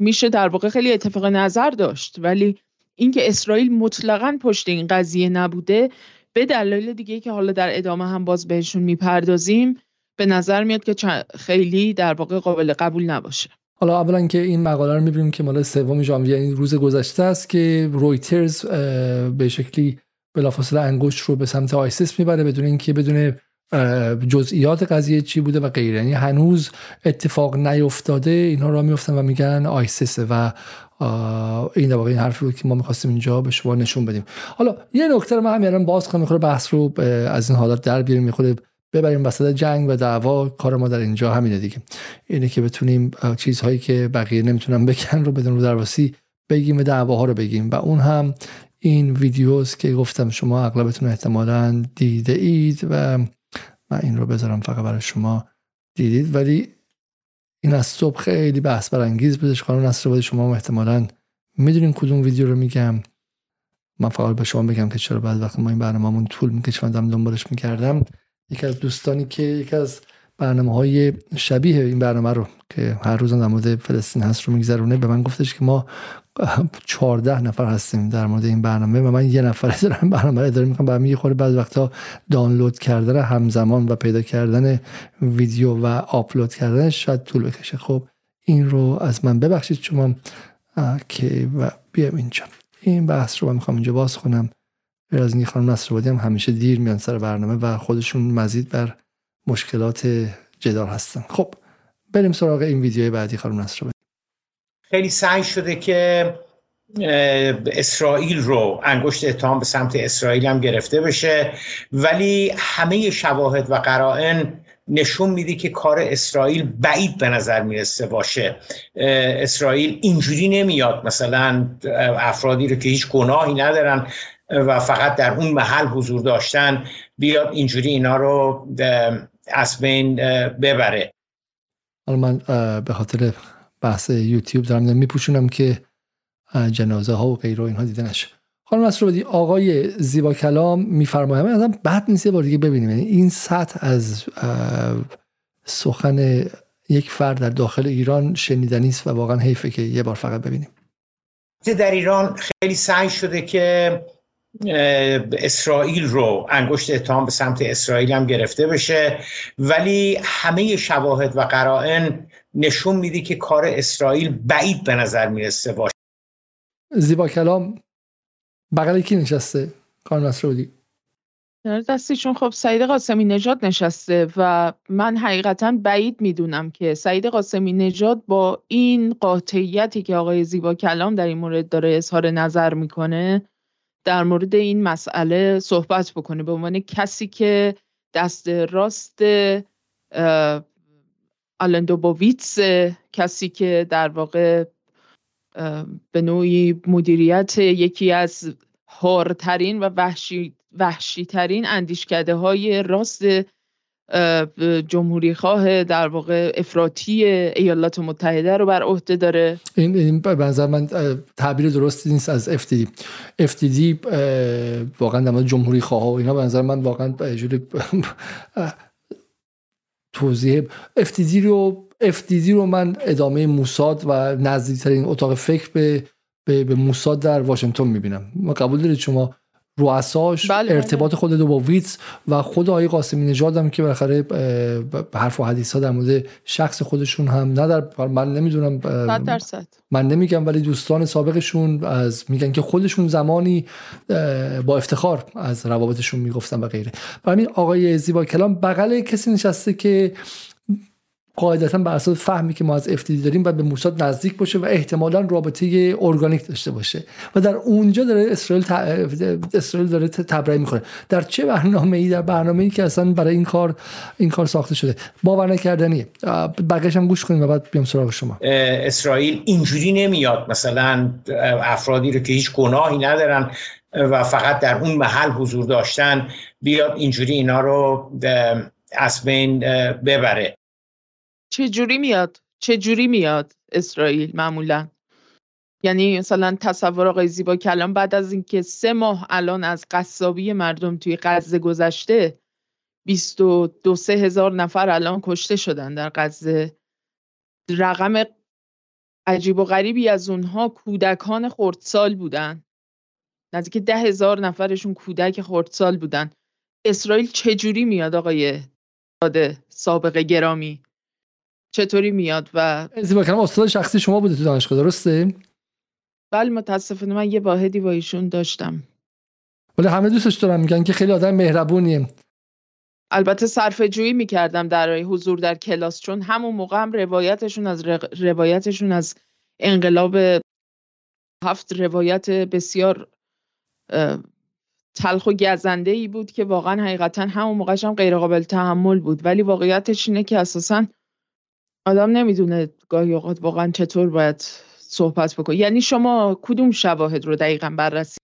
میشه در واقع خیلی اتفاق نظر داشت. ولی اینکه اسرائیل مطلقا پشت این قضیه نبوده به دلایل دیگه که حالا در ادامه هم باز بهشون می‌پردازیم به نظر میاد که خیلی در واقع قابل قبول نباشه. حالا اولا که این مقاله رو می‌بینیم که مال سوم ژانویه یعنی روز گذشته است که رویترز به شکلی بلافاصله انگشت رو به سمت ISIS می‌بره بدون اینکه بدون جزئیات قضیه چی بوده و غیره. یعنی هنوز اتفاق نیفتاده اینها را میفتن و میگن ISIS و این در این حرفی بود که ما می‌خواستیم اینجا به شما نشون بدیم. حالا یه نکته رو من همین باز کنم می‌خوره بحث رو از این حالات در بیاریم می‌خوره ببریم وسط جنگ و دعوا کار ما در اینجا همینه دیگه. اینه که بتونیم چیزهایی که بقیه نمی‌تونن بگن رو بدون رو درواسی بگیم و دعواها رو بگیم. و اون هم این ویدیوز که گفتم شما اغلبتون احتمالا دیده اید و من این رو بذارم فقط برای شما دیدید. ولی این از صبح خیلی بحث برانگیز بودش. خانم نصر شما احتمالا می‌دونین کدوم ویدیو رو میگم. من فقط به شما بگم که چرا بعد وقتی ما این برنامه‌مون طول می‌کشه من دنبالش می‌کردم. یکی از دوستانی که یکی از برنامه های شبیه این برنامه رو که هر روز در مورد فلسطین هست رو میگذرونه به من گفتش که ما 14 نفر هستیم در مورد این برنامه و من یه نفر دارم برنامه رو اداره می‌کنم. برای خورده بعض وقتا دانلود کردن همزمان و پیدا کردن ویدیو و آپلود کردن شاید طول بکشه. خب این رو از من ببخشید شما که و بیام اینجا. این بحث رو من می‌خوام اینجا باز کنم. از این خانم نصر هم همیشه دیر میان سر برنامه و خودشون مزید بر مشکلات جدال هستن. خب بریم سراغ این ویدیو بعدی خانم نصر خیلی سعی شده که اسرائیل رو انگشت اتهام به سمت اسرائیل هم گرفته بشه ولی همه شواهد و قرائن نشون میده که کار اسرائیل بعید به نظر می‌رسه باشه. اسرائیل اینجوری نمیاد مثلا افرادی رو که هیچ گناهی ندارن. و فقط در اون محل حضور داشتن بیاد اینجوری اینا رو از بین ببره. حالا من به خاطر بحث یوتیوب دارم میپوشونم که جنازه ها و غیره اینها دیده نشه. خانم نصر آقای زیبا کلام میفرمایم ازم بد نیست یه بار دیگه ببینیم. یعنی این سطح از سخن یک فرد در داخل ایران شنیدنی است و واقعا حیفه که یه بار فقط ببینیم. در ایران خیلی سعی شده که اسرائیل رو انگشت اتهام به سمت اسرائیل هم گرفته بشه. ولی همه شواهد و قرائن نشون میده که کار اسرائیل بعید به نظر می‌رسه. باشه زیبا کلام. بغل کی نشسته؟ کار مسعودی دستیشون خب سعید قاسمی نژاد نشسته و من حقیقتا بعید می‌دونم که سعید قاسمی نژاد با این قاطعیتی که آقای زیبا کلام در این مورد داره اظهار نظر می‌کنه در مورد این مسئله صحبت بکنه. به عنوان کسی که دست راست آلندوبوویتس کسی که در واقع به نوعی مدیریت یکی از هارترین و وحشی, وحشی ترین اندیشکده های راست جمهوری خواه در واقع افراطی ایالات متحده رو بر عهده داره. این, این به نظر من تعبیر درستی نیست از FTD FTD واقعا در جمهوری خواه و اینا به نظر من واقعا جوری [laughs] توضیح FTD رو FTD رو من ادامه موساد و نزدیکترین اتاق فکر به به, به موساد در واشنگتن می‌بینم. ما قبول دارید شما رؤساش بله،, بله. ارتباط خود دو با ویتس و خود آقای قاسمی نژاد هم که بالاخره حرف و حدیث ها در مورد شخص خودشون هم نه در من نمی‌دونم من نمیگم ولی دوستان سابقشون از میگن که خودشون زمانی با افتخار از روابطشون می‌گفتن و غیره. و همین آقای زیبا کلام بغل کسی نشسته که قاعدتا بر اساس فهمی که ما از افتیدی داریم و به موساد نزدیک باشه و احتمالا رابطه ارگانیک داشته باشه. و در اونجا داره اسرائیل ت... اسرائیل داره تبرئه می‌کنه. در چه برنامه ای در برنامه ای که اصلا برای این کار این کار ساخته شده. باور نکردنیه بقیش هم گوش کنیم و بعد بیام سراغ شما. اسرائیل اینجوری نمیاد. مثلا افرادی رو که هیچ گناهی ندارن و فقط در اون محل حضور داشتن بیاد اینجوری اینا رو از بین ببره. چه جوری میاد؟ چه جوری میاد اسرائیل معمولا؟ یعنی مثلا تصور آقای زیبا کلام بعد از اینکه سه ماه الان از قصابی مردم توی غزه گذشته 22 سه هزار نفر الان کشته شدن در غزه. رقم عجیب و غریبی از اونها کودکان خردسال بودن. نزدیک ده هزار نفرشون کودک خردسال بودن. اسرائیل چجوری میاد آقای داده سابقه گرامی. چطوری میاد و زیبا کلام استاد شخصی شما بوده تو دانشگاه درسته؟ بله متاسفانه من یه واحدی با ایشون داشتم. ولی همه دوستش دارن میگن که خیلی آدم مهربونیه. البته صرف جویی می‌کردم در حضور در کلاس چون همون موقع هم روایتشون از روایتشون از انقلاب هفت روایت بسیار تلخ و گزنده ای بود که واقعا حقیقتا همون موقعش هم غیر قابل تحمل بود. ولی واقعیتش اینه که اساسا آدم نمی‌دونه گاهی اوقات واقعا چطور باید صحبت بکنه. یعنی شما کدوم شواهد رو دقیقا بررسی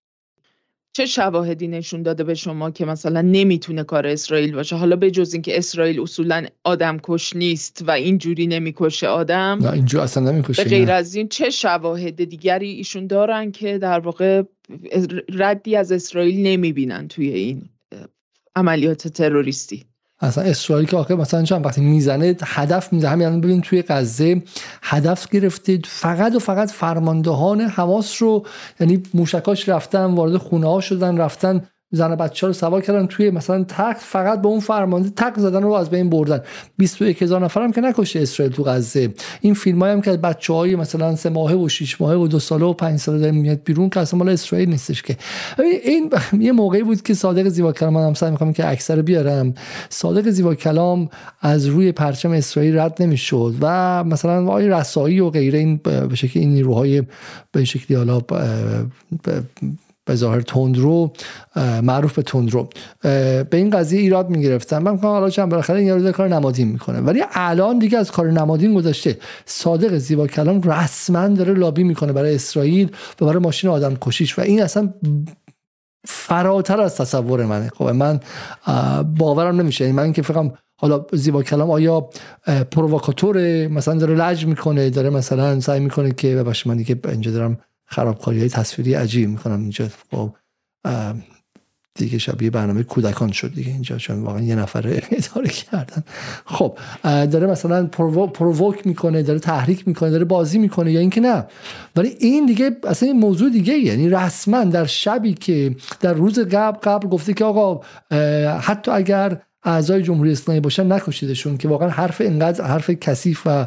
چه شواهدی نشون داده به شما که مثلا نمی‌تونه کار اسرائیل باشه؟ حالا به جز اینکه اسرائیل اصولا آدم کش نیست و اینجوری نمی‌کشه آدم نه اینجور اصلا نمی‌کشه به غیر از این چه شواهد دیگری ایشون دارن که در واقع ردی از اسرائیل نمی‌بینن توی این عملیات تروریستی؟ اصلا اسرائیل که آخه مثلا چند وقتی می‌زنه هدف می‌زنه. همین ببین توی غزه هدف گرفته. فقط و فقط فرماندهان حواس رو یعنی موشکاش رفتن وارد خونه ها شدن رفتن زن بچه رو سوار کردن توی مثلا تخت فقط به اون فرمانده تق زدن رو از بین بردن. 21 هزار نفر هم که نکشته اسرائیل تو غزه. این فیلم هم که بچه های مثلا سه ماهه و 6 ماهه و دو ساله و 5 ساله داره میاد بیرون که اصلا مال اسرائیل نیستش که. این [laughs] یه موقعی بود که صادق زیبا کلام هم سعی می‌کنم که اکثر بیارم. صادق زیبا کلام از روی پرچم اسرائیل رد نمی‌شد و مثلا آقای رسایی و غیره این به شکلی این نیروهای به شکلی حالا به ظاهر تندرو معروف به تندرو. به این قضیه ایراد می‌گرفتن. من میگم حالا چند بالاخره این یارو کار نمادین می‌کنه. ولی الان دیگه از کار نمادین گذاشته صادق زیبا کلام رسما داره لابی می‌کنه برای اسرائیل و برای ماشین آدم کشیش. و این اصلا فراتر از تصور منه. خب من باورم نمیشه. من که فقط حالا زیبا کلام آیا پرووکاتور مثلا داره لج می‌کنه داره مثلا سعی می‌کنه که ببخشید من دیگه اینجا دارم خرابکاری های تصویری عجیب می‌کنم اینجا خب دیگه شبیه برنامه کودکان شد دیگه. اینجا چون واقعا یه نفر اداره کردن. خب داره مثلا پرووک می‌کنه داره تحریک می‌کنه داره بازی می‌کنه یا اینکه نه. ولی این دیگه اصلا این موضوع دیگه یعنی رسما در شبی که در روز قبل قبل گفته که آقا حتی اگر اعضای جمهوری اسلامی باشن نکشیدشون که واقعا حرف اینقدر حرف کثیف و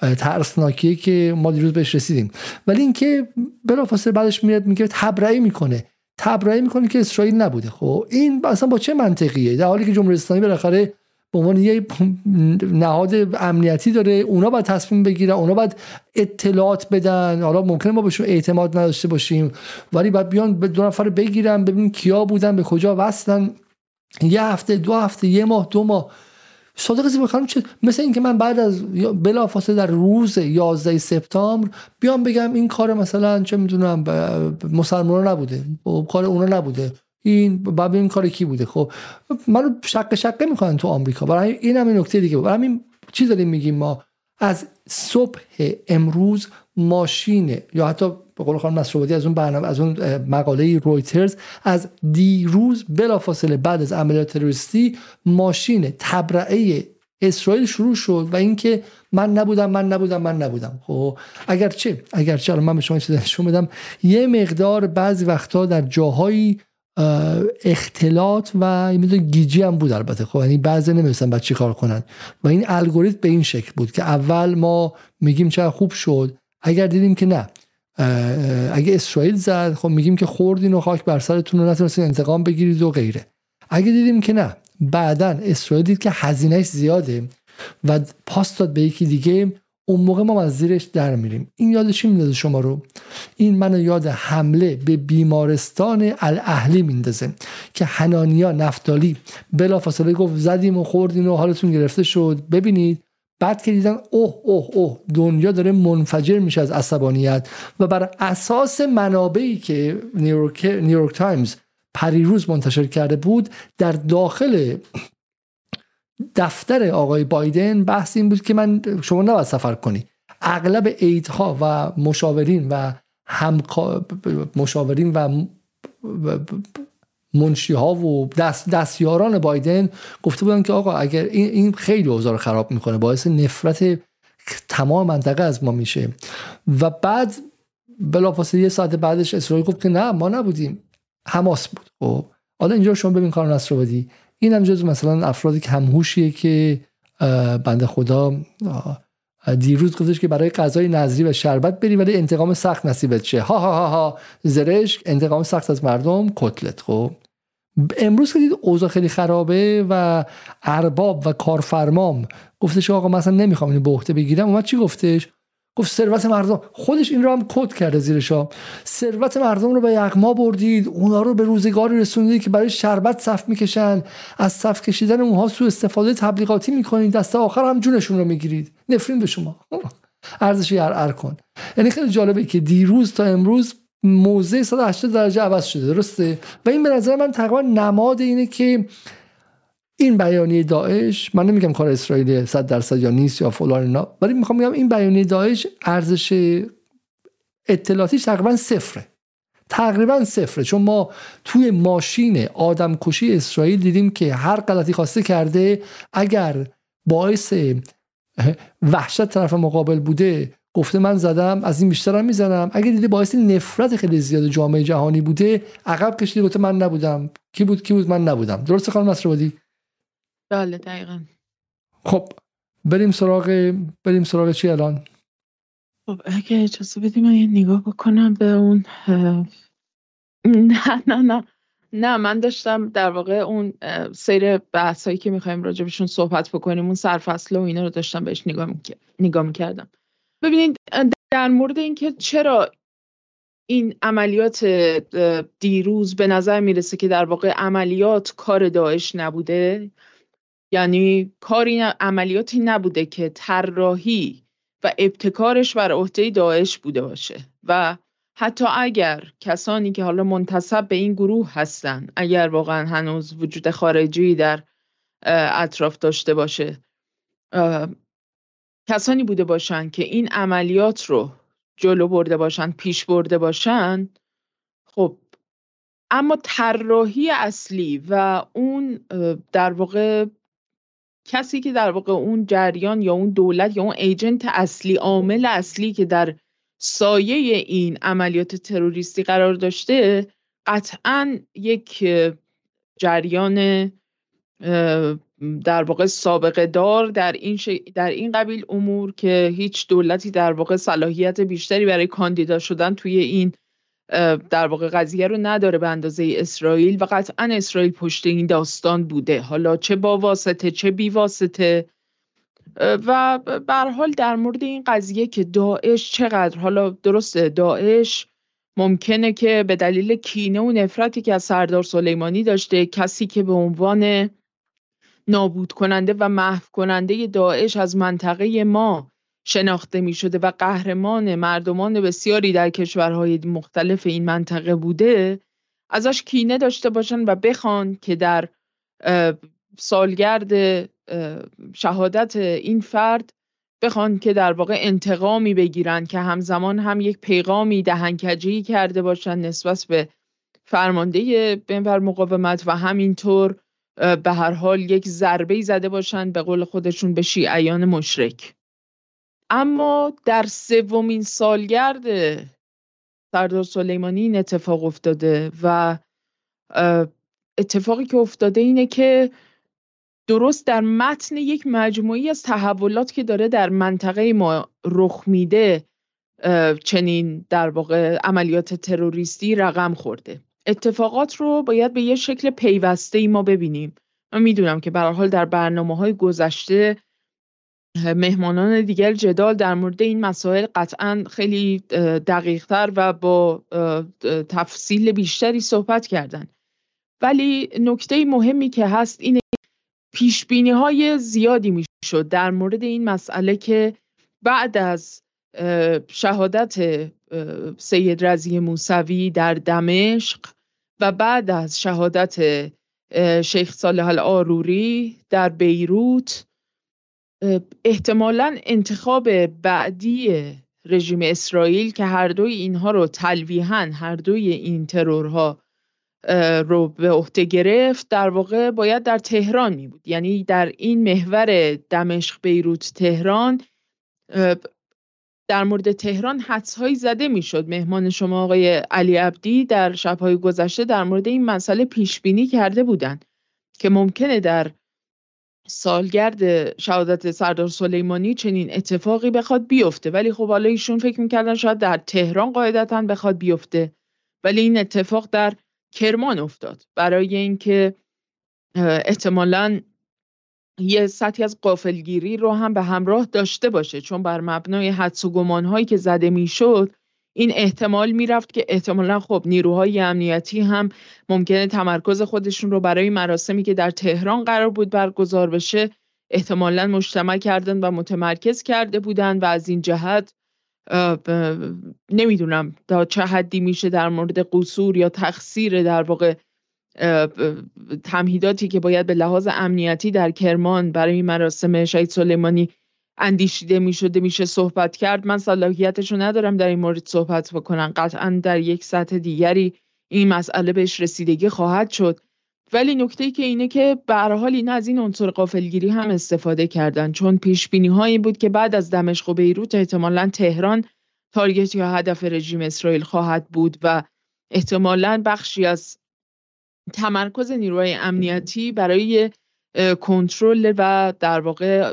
ترسناکیه که ما دیروز بهش رسیدیم. ولی اینکه بلافاصله بعدش میاد میگه تبرئه می‌کنه. تبرئه می‌کنه که اسرائیل نبوده. خب این اصلا با چه منطقیه؟ در حالی که جمهوری اسلامی بالاخره به عنوان یه نهاد امنیتی داره اونا باید تصمیم بگیرن اونا باید اطلاعات بدن. حالا ممکنه ما بهشون اعتماد نداشته باشیم ولی باید بیان دو نفر بگیرن ببینیم کیا بودن به کجا وصلن. یه هفته دو هفته یه ماه دو ماه. صادق زیبا چه مثل اینکه من بعد از بلافاصله در روز 11 سپتامبر بیام بگم این کار مثلا چه می‌دونم مسلمان نبوده. خب، کار اونا نبوده. این بعد این کار کی بوده. خب منو شق شقه می‌کنن تو آمریکا. برای این هم نکته دیگه. برای همین چی داریم میگیم ما. از صبح امروز ماشین یا حتی به قول خانم مسروبادی از اون برنامه از اون مقاله رویترز از دیروز بلافاصله بعد از عملیات تروریستی ماشین تبرئه اسرائیل شروع شد و اینکه من نبودم من نبودم من نبودم. خب اگرچه اگرچه الان من به شما چیزی نشون بدم یه مقدار بعضی وقتا در جاهایی اختلاط و میدون گیجی هم بود البته. خب یعنی بعضی نمی‌دونستن بعد چی کار کنن. و این الگوریتم به این شکل بود که اول ما میگیم چقدر خوب شد. اگر دیدیم که نه اگه اسرائیل زد خب میگیم که خوردین و خاک بر سرتون رو نتونستین انتقام بگیرید و غیره. اگه دیدیم که نه بعدا اسرائیل دید که هزینهش زیاده و پاس داد به یکی دیگه اون موقع ما از زیرش در میریم. این یاد چی میندازه شما رو؟ این منو یاد حمله به بیمارستان الاهلی میندازه که حنانیا نفتالی بلافاصله گفت زدیم و خوردین و حالتون گرفته شد. ببینید بعد که دیدن اوه اوه اوه دنیا داره منفجر میشه از عصبانیت و بر اساس منابعی که نیویورک, نیویورک تایمز پریروز منتشر کرده بود در داخل دفتر آقای بایدن بحث این بود که من شما نباید سفر کنی. اغلب ایدها و مشاورین و هم مشاورین و منشی ها و دست دستیاران بایدن گفته بودن که آقا اگر این, این خیلی اوضاع خراب می‌کنه باعث نفرت تمام منطقه از ما میشه. و بعد بلافاصله یه ساعت بعدش اسرائیل گفت که نه ما نبودیم. حماس بود. خب حالا اینجا شما ببین کار نصر این هم جز مثلا افرادی که همهوشیه که بنده خدا دیروز گفتش که برای غذای نظری و شربت بری ولی انتقام سخت نصیبت شه. ها ها ها ها. زرش انتقام سخت از مردم کتلت. خب امروز که دید اوضاع خیلی خرابه و ارباب و کارفرمام گفتش آقا مثلا نمی‌خوام اینو به عهده بگیرم اومد چی گفتش؟ گفت ثروت مردم. خودش این رو هم کد کرده زیرشا ثروت مردم رو به یغما بردید اونا رو به روزگاری رسوندید که برای شربت صف می‌کشن. از صف کشیدن اونها سو استفاده تبلیغاتی می‌کنید. دست آخر هم جونشون رو می‌گیرید. نفرین به شما. [laughs] ارزش ار کن. یعنی خیلی جالبه که دیروز تا امروز موضع 180 درجه عوض شده درسته؟ و این به نظر من تقریبا نماد اینه که این بیانیه داعش من نمیگم کار اسرائیل 100 درصد یا نیست یا فلان اینا ولی می‌خوام بگم این بیانیه داعش ارزش اطلاعاتیش تقریبا صفره. تقریبا صفره. چون ما توی ماشین آدم کشی اسرائیل دیدیم که هر غلطی خواسته کرده اگر باعث وحشت طرف مقابل بوده گفته من زدم از این بیشترم می‌زنم. اگه دیده باعث نفرت خیلی زیاد جامعه جهانی بوده عقب کشیده گفته من نبودم. کی بود؟ کی بود؟ من نبودم. درسته خانم نصرآبادی؟ بله دقیقا. خب بریم سراغ بریم سراغ چی الان؟ خب اگه اجازه بدیم من یه نگاه بکنم به اون نه نه نه. نه من داشتم در واقع اون سیر بحثایی که می‌خوایم راجبشون صحبت بکنیم اون سرفصل و اینا رو داشتم بهش نگاه, نگاه می‌کردم. ببینید در مورد اینکه چرا این عملیات دیروز به نظر می‌رسه که در واقع عملیات کار داعش نبوده یعنی کاری عملیاتی نبوده که طراحی و ابتکارش بر عهده داعش بوده باشه و حتی اگر کسانی که حالا منتصب به این گروه هستن اگر واقعا هنوز وجود خارجی در اطراف داشته باشه کسانی بوده باشن که این عملیات رو جلو برده باشن پیش برده باشن خب اما طراحی اصلی و اون در واقع کسی که در واقع اون جریان یا اون دولت یا اون ایجنت اصلی عامل اصلی که در سایه این عملیات تروریستی قرار داشته قطعا یک جریان در واقع سابقه دار در این, در این قبیل امور که هیچ دولتی در واقع صلاحیت بیشتری برای کاندیدا شدن توی این در واقع قضیه رو نداره به اندازه اسرائیل و قطعا اسرائیل پشت این داستان بوده. حالا چه با واسطه چه بی واسطه. و بر حال در مورد این قضیه که داعش چقدر حالا درسته داعش ممکنه که به دلیل کینه و نفرتی که از سردار سلیمانی داشته کسی که به عنوان نابود کننده و محو کننده داعش از منطقه ما شناخته می شده و قهرمان مردمان بسیاری در کشورهای مختلف این منطقه بوده ازش کینه داشته باشن و بخوان که در سالگرد شهادت این فرد بخوان که در واقع انتقامی بگیرن که همزمان هم یک پیغامی دهنکجی کرده باشن نسبت به فرمانده بنبر مقاومت و همینطور به هر حال یک ضربه زده باشن به قول خودشون به شیعیان مشرک. اما در سومین سالگرد سردار سلیمانی این اتفاق افتاده و اتفاقی که افتاده اینه که درست در متن یک مجموعی از تحولات که داره در منطقه ما رخ میده چنین در واقع عملیات تروریستی رقم خورده. اتفاقات رو باید به یه شکل پیوسته ای ما ببینیم. من می‌دونم که به حال در برنامه های گذشته مهمانان دیگر جدال در مورد این مسائل قطعا خیلی دقیقتر و با تفصیل بیشتری صحبت کردن. ولی نکته مهمی که هست اینه پیش بینی های زیادی می‌شد در مورد این مسئله که بعد از شهادت سید رزی موسوی در دمشق و بعد از شهادت شیخ صالح الآروری در بیروت احتمالا انتخاب بعدی رژیم اسرائیل که هر دوی اینها رو تلویحا هر دوی این ترورها رو به عهده گرفت در واقع باید در تهران می بود یعنی در این محور دمشق بیروت تهران در مورد تهران حدسهایی زده می‌شد. مهمان شما آقای علی عبدی در شبهای گذشته در مورد این مسئله پیش بینی کرده بودند که ممکنه در سالگرد شهادت سردار سلیمانی چنین اتفاقی بخواد بیفته. ولی خب حالا ایشون فکر می‌کردن شاید در تهران قاعدتا بخواد بیفته. ولی این اتفاق در کرمان افتاد. برای اینکه احتمالا یه سطحی از قافلگیری رو هم به همراه داشته باشه. چون بر مبنای حدس و گمانهایی که زده می‌شد این احتمال می‌رفت که احتمالا خب نیروهای امنیتی هم ممکنه تمرکز خودشون رو برای مراسمی که در تهران قرار بود برگزار بشه احتمالا مجتمع کردن و متمرکز کرده بودن و از این جهت نمی‌دونم تا چه حدی میشه در مورد قصور یا تقصیر در واقع تمهیداتی که باید به لحاظ امنیتی در کرمان برای مراسم شهید سلیمانی اندیشیده می شده میشه صحبت کرد. من صلاحیتش رو ندارم در این مورد صحبت بکنم. قطعا در یک سطح دیگری این مسئله بهش رسیدگی خواهد شد. ولی نکته ای که اینه که به حال این از این عنصر قافلگیری هم استفاده کردن. چون پیش بینی هایی بود که بعد از دمشق و بیروت احتمالا تهران تارگت یا هدف رژیم اسرائیل خواهد بود و احتمالا بخشی از تمرکز نیروهای امنیتی برای کنترل و در واقع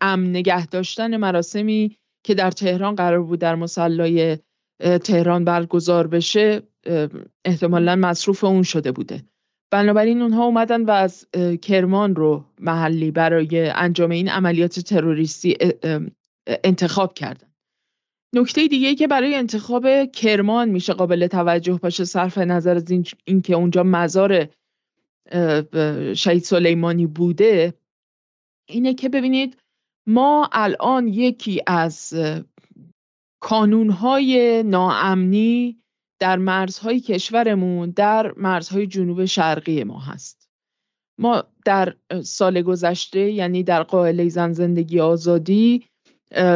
امن نگه داشتن مراسمی که در تهران قرار بود در مسلای تهران برگزار بشه احتمالا مصروف اون شده بوده. بنابراین اونها اومدن و از کرمان رو محلی برای انجام این عملیات تروریستی انتخاب کردن. نکته دیگه که برای انتخاب کرمان میشه قابل توجه باشه صرف نظر از این, که اونجا مزار شهید سلیمانی بوده اینه که ببینید ما الان یکی از کانونهای ناامنی در مرزهای کشورمون در مرزهای جنوب شرقی ما هست. ما در سال گذشته یعنی در قائله زن زندگی آزادی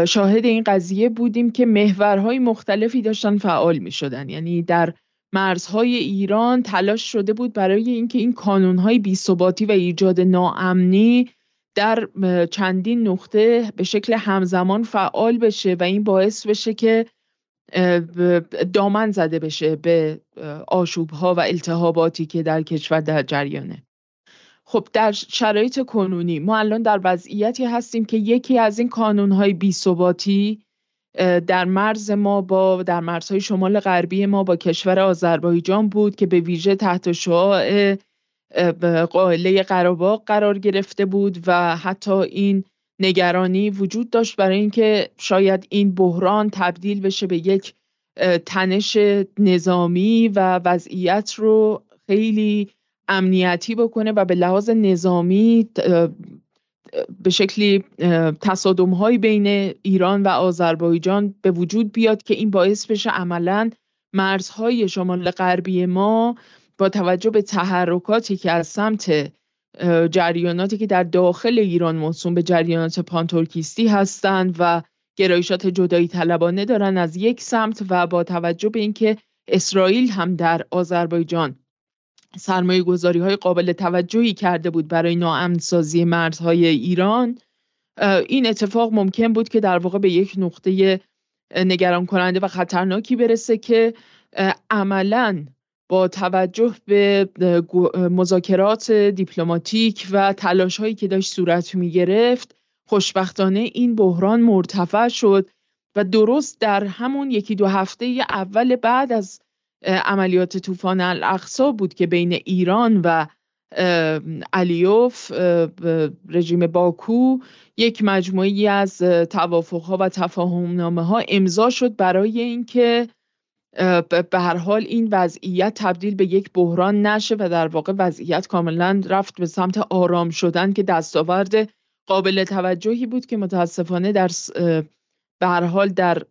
شاهد این قضیه بودیم که محورهای مختلفی داشتن فعال می شدن یعنی در مرزهای ایران تلاش شده بود برای اینکه این کانونهای بیثباتی و ایجاد ناامنی در چندین نقطه به شکل همزمان فعال بشه و این باعث بشه که دامن زده بشه به آشوبها و التهاباتی که در کشور در جریانه. خب در شرایط کنونی ما الان در وضعیتی هستیم که یکی از این کانونهای بیثباتی در مرز ما با در مرزهای شمال غربی ما با کشور آذربایجان بود که به ویژه تحت شعاع قائله قراباق قرار گرفته بود و حتی این نگرانی وجود داشت برای اینکه شاید این بحران تبدیل بشه به یک تنش نظامی و وضعیت رو خیلی امنیتی بکنه و به لحاظ نظامی به شکلی تصادم های بین ایران و آذربایجان به وجود بیاد که این باعث بشه عملا مرزهای شمال غربی ما با توجه به تحرکاتی که از سمت جریاناتی که در داخل ایران موسوم به جریانات پانتورکیستی هستند و گرایشات جدایی طلبانه دارن از یک سمت و با توجه به اینکه اسرائیل هم در آذربایجان سرمایه گذاری های قابل توجهی کرده بود برای ناامنسازی مرزهای ایران این اتفاق ممکن بود که در واقع به یک نقطه نگران کننده و خطرناکی برسه که عملا با توجه به مذاکرات دیپلماتیک و تلاش هایی که داشت صورت می گرفت خوشبختانه این بحران مرتفع شد و درست در همون یکی دو هفته اول بعد از عملیات طوفان الاقصا بود که بین ایران و علیوف رژیم باکو یک مجموعی از توافقها و تفاهمنامه ها امضا شد برای اینکه به هر حال این وضعیت تبدیل به یک بحران نشه و در واقع وضعیت کاملا رفت به سمت آرام شدن که دستاورد قابل توجهی بود که متاسفانه در به هر حال در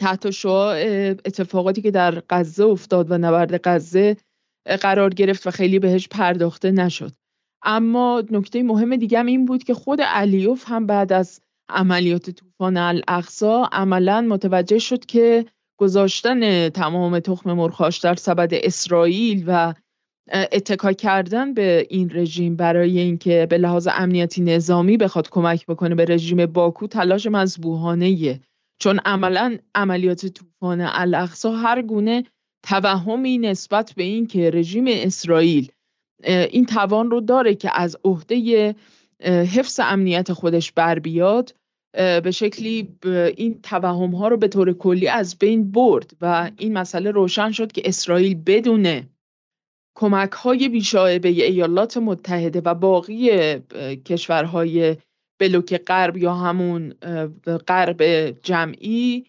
تحت شعاع اتفاقاتی که در غزه افتاد و نبرد غزه قرار گرفت و خیلی بهش پرداخته نشد. اما نکته مهم دیگه هم این بود که خود علیوف هم بعد از عملیات طوفان الاقصا عملا متوجه شد که گذاشتن تمام تخم مرخاش در سبد اسرائیل و اتکا کردن به این رژیم برای اینکه به لحاظ امنیتی نظامی بخواد کمک بکنه به رژیم باکو تلاش مذبوحانه چون عملا عملیات طوفان الاقصا هر گونه توهمی نسبت به این که رژیم اسرائیل این توان رو داره که از عهده حفظ امنیت خودش بر بیاد به شکلی این توهم ها رو به طور کلی از بین برد و این مسئله روشن شد که اسرائیل بدون کمک های بیشاعبه ایالات متحده و باقی کشورهای بلوک غرب یا همون غرب جمعی.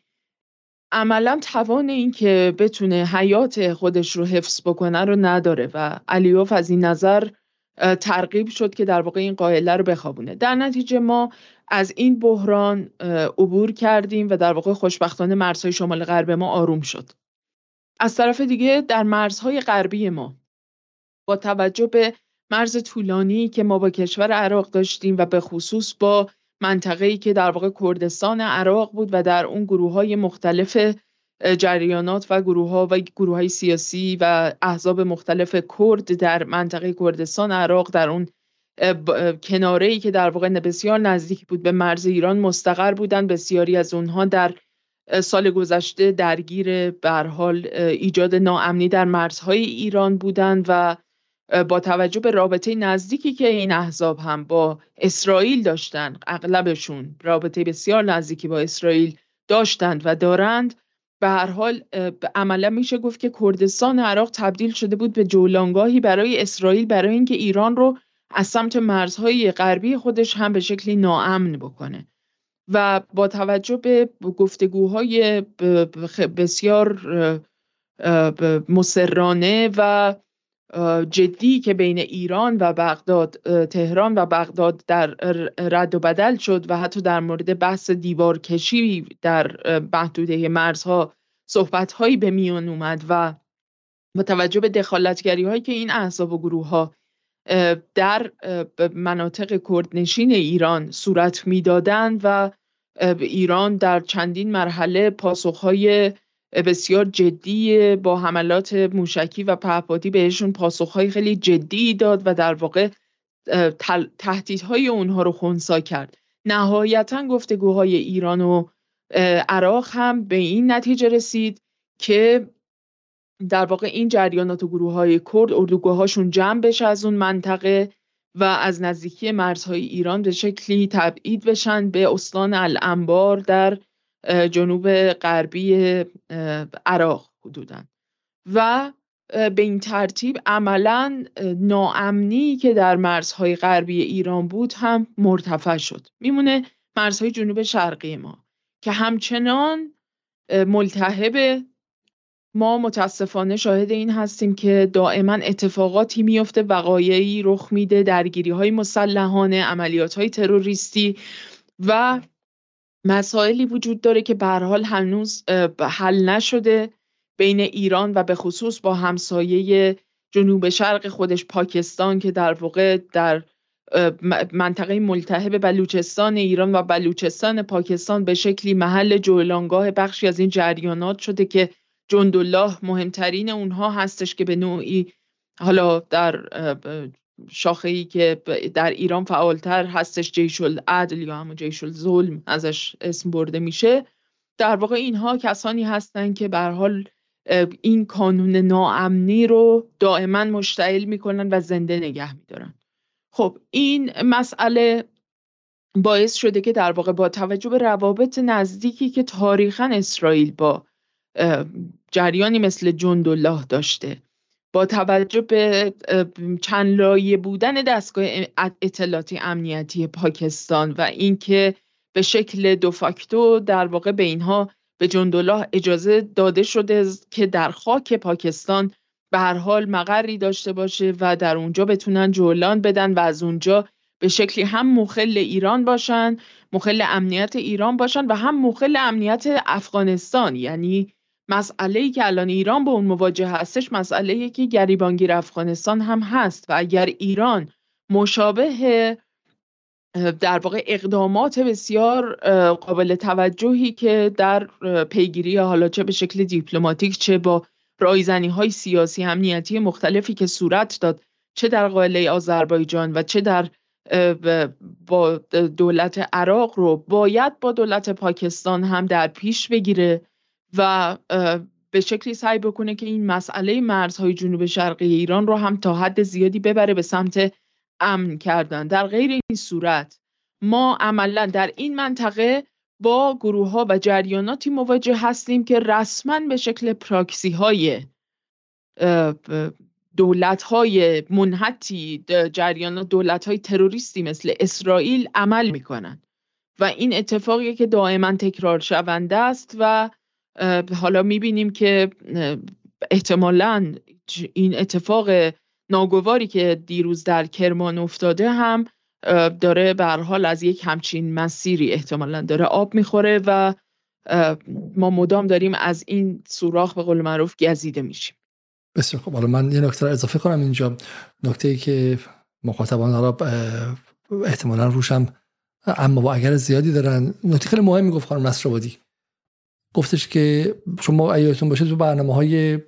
عملا توان این که بتونه حیات خودش رو حفظ بکنه رو نداره و علیوف از این نظر ترغیب شد که در واقع این قائله رو بخوابونه. در نتیجه ما از این بحران عبور کردیم و در واقع خوشبختانه مرزهای شمال غرب ما آروم شد. از طرف دیگه در مرزهای غربی ما با توجه به مرز طولانی که ما با کشور عراق داشتیم و به خصوص با منطقه‌ای که در واقع کردستان عراق بود و در اون گروه های مختلف جریانات و گروه ها و گروه های سیاسی و احزاب مختلف کرد در منطقه کردستان عراق در اون کناره ای که در واقع بسیار نزدیک بود به مرز ایران مستقر بودند بسیاری از اونها در سال گذشته درگیر بر حال ایجاد ناامنی در مرزهای ایران بودند و با توجه به رابطه نزدیکی که این احزاب هم با اسرائیل داشتند اغلبشون رابطه بسیار نزدیکی با اسرائیل داشتند و دارند. به هر حال عملا میشه گفت که کردستان عراق تبدیل شده بود به جولانگاهی برای اسرائیل برای اینکه ایران رو از سمت مرزهای غربی خودش هم به شکلی ناامن بکنه. و با توجه به گفتگوهای بسیار مسررانه و جدی که بین ایران و بغداد تهران و بغداد در رد و بدل شد و حتی در مورد بحث دیوار کشی در محدوده مرزها صحبت هایی به میان اومد و با توجه به دخالتگری هایی که این احزاب و گروه ها در مناطق کردنشین ایران صورت می‌دادند و ایران در چندین مرحله پاسخهای بسیار جدی با حملات موشکی و پهپادی بهشون پاسخهای خیلی جدی داد و در واقع تهدیدهای اونها رو خونسا کرد. نهایتا گفتگوهای ایران و عراق هم به این نتیجه رسید که در واقع این جریانات و گروه های کرد اردوگاهاشون جمع بشه از اون منطقه و از نزدیکی مرزهای ایران به شکلی تبعید بشن به استان الانبار در جنوب غربی عراق حدودا. و به این ترتیب عملا ناامنی که در مرزهای غربی ایران بود هم مرتفع شد. میمونه مرزهای جنوب شرقی ما که همچنان ملتهب. ما متاسفانه شاهد این هستیم که دائما اتفاقاتی میفته وقایعی رخ میده درگیری های مسلحانه عملیات های تروریستی و مسائلی وجود داره که به حال هنوز حل نشده بین ایران و به خصوص با همسایه جنوب شرق خودش پاکستان که در واقع در منطقه ملتهب بلوچستان ایران و بلوچستان پاکستان به شکلی محل جولانگاه بخشی از این جریانات شده که جندالله مهمترین اونها هستش که به نوعی حالا در شاخه ای که در ایران فعالتر هستش جیش العدل یا همون جیش الظلم ازش اسم برده میشه. در واقع اینها کسانی هستند که به حال این کانون ناامنی رو دائما مشتعل می‌کنن و زنده نگه میدارن. خب این مسئله باعث شده که در واقع با توجه به روابط نزدیکی که تاریخا اسرائیل با جریانی مثل جندالله داشته با توجه به چند لایه بودن دستگاه اطلاعاتی امنیتی پاکستان و اینکه به شکل دو فاکتو در واقع به اینها به جندالله اجازه داده شده که در خاک پاکستان به هر حال مقری داشته باشه و در اونجا بتونن جولان بدن و از اونجا به شکلی هم مخل ایران باشن مخل امنیت ایران باشن و هم مخل امنیت افغانستان. یعنی مسئله ای که الان ایران با اون مواجه هستش مسئله که گریبانگیر افغانستان هم هست و اگر ایران مشابه در واقع اقدامات بسیار قابل توجهی که در پیگیری حالا چه به شکل دیپلماتیک چه با رایزنی های سیاسی امنیتی مختلفی که صورت داد چه در قائله آذربایجان و چه در با دولت عراق رو باید با دولت پاکستان هم در پیش بگیره. و به شکلی سعی بکنه که این مسئله مرزهای جنوب شرقی ایران رو هم تا حد زیادی ببره به سمت امن کردن. در غیر این صورت ما عملا در این منطقه با گروه ها و جریاناتی مواجه هستیم که رسما به شکل پراکسی های دولت های منحتی جریان دولت های تروریستی مثل اسرائیل عمل می‌کنن. و این اتفاقی که دائما تکرار شونده است و حالا می‌بینیم که احتمالا این اتفاق ناگواری که دیروز در کرمان افتاده هم داره به حال از یک همچین مسیری احتمالا داره آب می‌خوره و ما مدام داریم از این سوراخ به قول معروف گزیده میشیم. بسیار خب حالا من یه نکته رو اضافه کنم اینجا. نکته ای که مخاطبان حالا احتمالا روشم اما با اگر زیادی دارن. نکته خیلی مهمی گفت خانم نصرآبادی. گفتش که شما ایاتون باشه تو برنامه های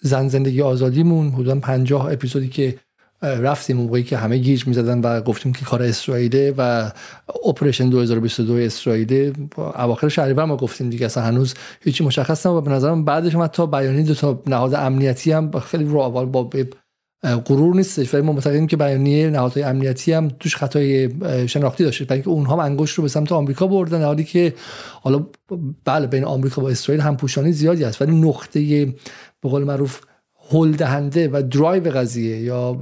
زن زندگی آزادیمون حدودا 50 اپیزودی که رفتیم موقعی که همه گیج می‌زدن و گفتیم که کار اسرائیله و اپریشن 2022 اسرائیله. اواخر شهریور ما گفتیم دیگه اصلا هنوز هیچی مشخص نبود. به نظرم بعدش هم حتی بیانیه دو تا نهاد امنیتی هم خیلی رو با غرور نیستش. ولی ما معتقدیم که بیانیه نهادهای امنیتی هم توش خطای شناختی داشته. برای اینکه اونها انگشت رو به سمت آمریکا بردن حالی که حالا بله بین آمریکا و اسرائیل هم پوشانی زیادی است ولی نقطه به قول معروف هل دهنده و درایو قضیه یا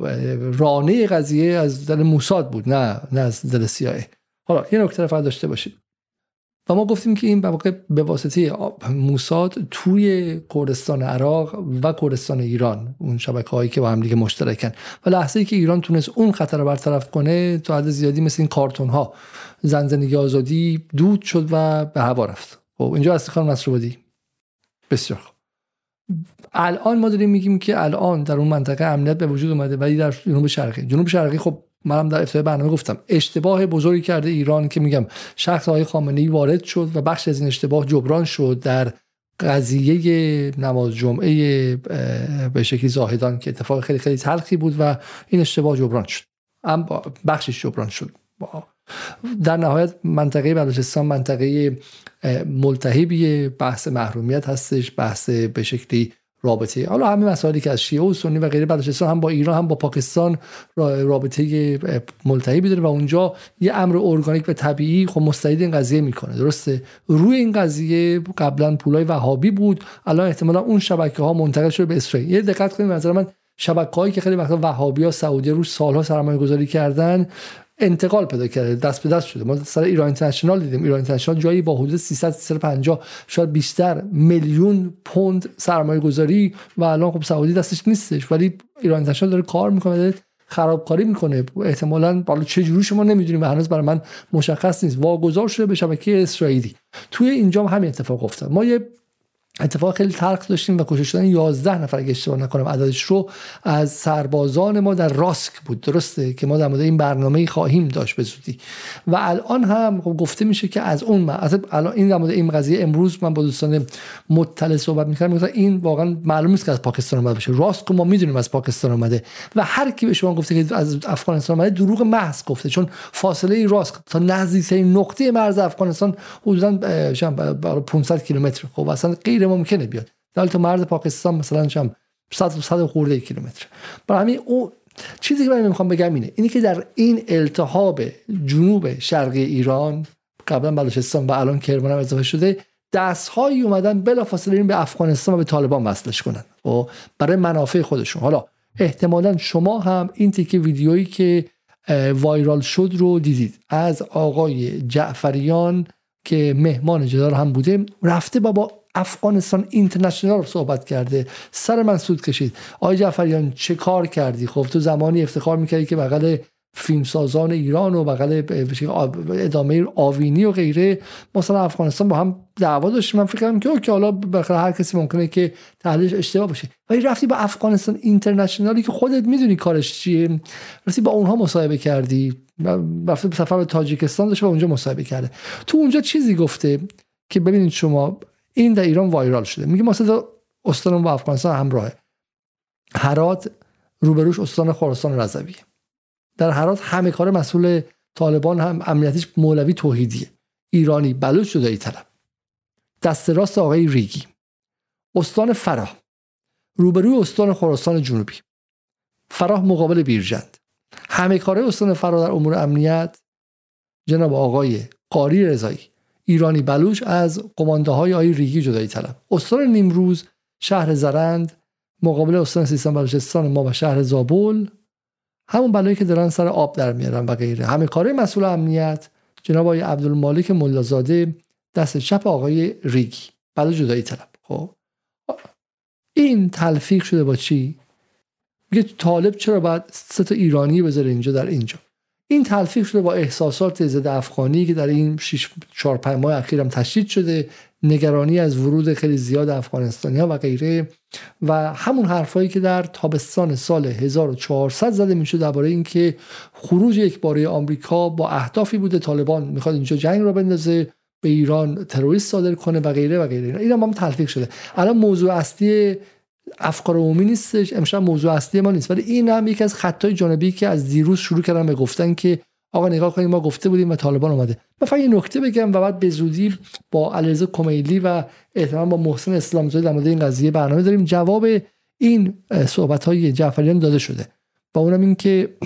رانه قضیه از دل موساد بود نه نه از دل سیاه. حالا یه نکته فقط داشته باشید. و ما گفتیم که این به واسطه موساد توی کردستان عراق و کردستان ایران اون شبکه هایی که با هم دیگه مشترکن. و لحظه ای که ایران تونست اون خطر رو برطرف کنه تا حد زیادی مثل این کارتون ها زن زندگی آزادی دود شد و به هوا رفت. خب اینجا از خانم نصر بسیار خوب. الان ما داریم میگیم که الان در اون منطقه امنیت به وجود اومده ولی در جنوب شرقی. جنوب شرقی خب منم در ابتدای برنامه گفتم. اشتباه بزرگی کرده ایران که میگم شخص های خامنه وارد شد و بخش از این اشتباه جبران شد در قضیه نماز جمعه به شکلی زاهدان که اتفاق خیلی خیلی تلخی بود و این اشتباه جبران شد. اما بخشش جبران شد. در نهایت منطقه بلوچستان منطقه ملتهبی بحث محرومیت هستش بحث به شکلی رابطه. حالا همه مسائلی که از شیعه و سنی و غیره بلوچستان هم با ایران هم با پاکستان رابطه ملتهبی داره و اونجا یه امر ارگانیک و طبیعی خب مستعد این قضیه می‌کنه. درسته؟ روی این قضیه قبلا پولای وهابی بود. الان احتمالا اون شبکه ها منتقل شده به اسرائیل. یه دقت کنید نظر من شبکه هایی که خیلی وقتا وهابی ها سعودی روش سالها سرمایه گذاری کردن انتقال پیدا کرده دست به دست شده. ما سر ایران اینترنشنال دیدیم. ایران اینترنشنال جایی با حدود 300 350 شاید بیشتر میلیون پوند سرمایه گذاری و الان خب سعودی دستش نیستش. ولی ایران اینترنشنال داره کار می‌کنه خرابکاری می‌کنه. احتمالا بالا چه جوری شما نمی‌دونیم و هنوز برای من مشخص نیست. واگذار شده به شبکه اسرائیلی. توی اینجا هم همین اتفاق افتاد. ما یه اتفاق خیلی تلخ داشتیم و کشته شدن 11 نفر اگه اشتباه نکنم عددش رو از سربازان ما در راسک بود. درسته که ما در مورد این برنامه خواهیم داشت به زودی. و الان هم خب گفته میشه که از اون از الان این در مورد این قضیه امروز من با دوستان مطلع صحبت می‌کردم. می‌گفتم این واقعا معلوم نیست که از پاکستان اومده باشه. راست ما می‌دونیم از پاکستان اومده. و هر کی به شما گفته که از افغانستان اومده دروغ محض گفته. چون فاصله راست تا نزدیکترین نقطه مرز افغانستان حدودا 500 کیلومتر. خب اصلا غیر ممکنه بیاد. در تو مرز پاکستان مثلا شم 100 100 خورده کیلومتر. برای همین او چیزی که من می‌خوام بگم اینه اینی که در این التهاب جنوب شرقی ایران قبلا بلوچستان و الان کرمان هم اضافه شده دستهایی اومدن بلافاصله به افغانستان و به طالبان وصلش کنن. و خب، برای منافع خودشون. حالا احتمالا شما هم این تیکه ویدیویی که وایرال شد رو دیدید. از آقای جعفریان که مهمان جدار هم بوده رفته با افغانستان اینترنشنال صحبت کرده. سر من سود کشید. آقای جعفریان چه کار کردی؟ خب تو زمانی افتخار می‌کردی که بغل فیلمسازان ایران و بغل ادامه آوینی و غیره مثلا افغانستان با هم دعوا داشتیم. من فکر کردم که اوکی حالا بخاطر هر کسی ممکنه که تحلیلش اشتباه باشه. ولی رفتی با افغانستان اینترنشنالی که خودت می‌دونی کارش چیه. رفتی با اونها مصاحبه کردی. رفتی سفر به تاجیکستان داشته و اونجا مصاحبه کرده. تو اونجا چیزی گفته که ببینید شما این در ایران وایرال شده. میگه ما استان با افغانستان همراهه. هرات روبروش استان خراسان رضوی. در هرات همه کار مسئول طالبان هم امنیتیش مولوی توحیدیه. ایرانی بلوچ جدایی طلب. دست راست آقای ریگی. استان فراه. روبروی استان خراسان جنوبی. فراه مقابل بیرجند. همه کاره استان فراه در امور امنیت جناب آقای قاری رضایی. ایرانی بلوچ از قمانده های آقای ریگی جدایی طلب. استان نیمروز شهر زرند مقابل استان سیستان بلوچستان ما و شهر زابل همون بلایی که دارن سر آب در میارن و غیره. همه کاره مسئول امنیت جناب آقای عبدالمالک ملازاده دست چپ آقای ریگی. بلا جدایی طلب. خب. این تلفیق شده با چی؟ میگه طالب چرا باید سه تا ایرانی بذاره اینجا در اینجا؟ این تلفیق شده با احساسات ضد افغانی که در این 6 4 5 ماه اخیرم تشدید شده نگرانی از ورود خیلی زیاد افغانستانی ها و غیره و همون حرفایی که در تابستان سال 1400 زده می‌شد درباره اینکه خروج یک باره آمریکا با اهدافی بوده طالبان می‌خواد اینجا جنگ را بندازه به ایران تروریست صادر کنه و غیره و غیره. اینا هم تلفیق شده. الان موضوع اصلی افکار عمومی نیستش. امشب موضوع اصلی ما نیست. ولی این هم یکی از خطای جانبی که از دیروز شروع کردن به گفتن که آقا نگاه کنید ما گفته بودیم و طالبان اومده. من فقط یه نکته بگم و بعد به زودی با علیرضا کمیلی و احتمال با محسن اسلامزاده در مورد این قضیه برنامه داریم. جواب این صحبت های جعفریان داده شده. و اونم این که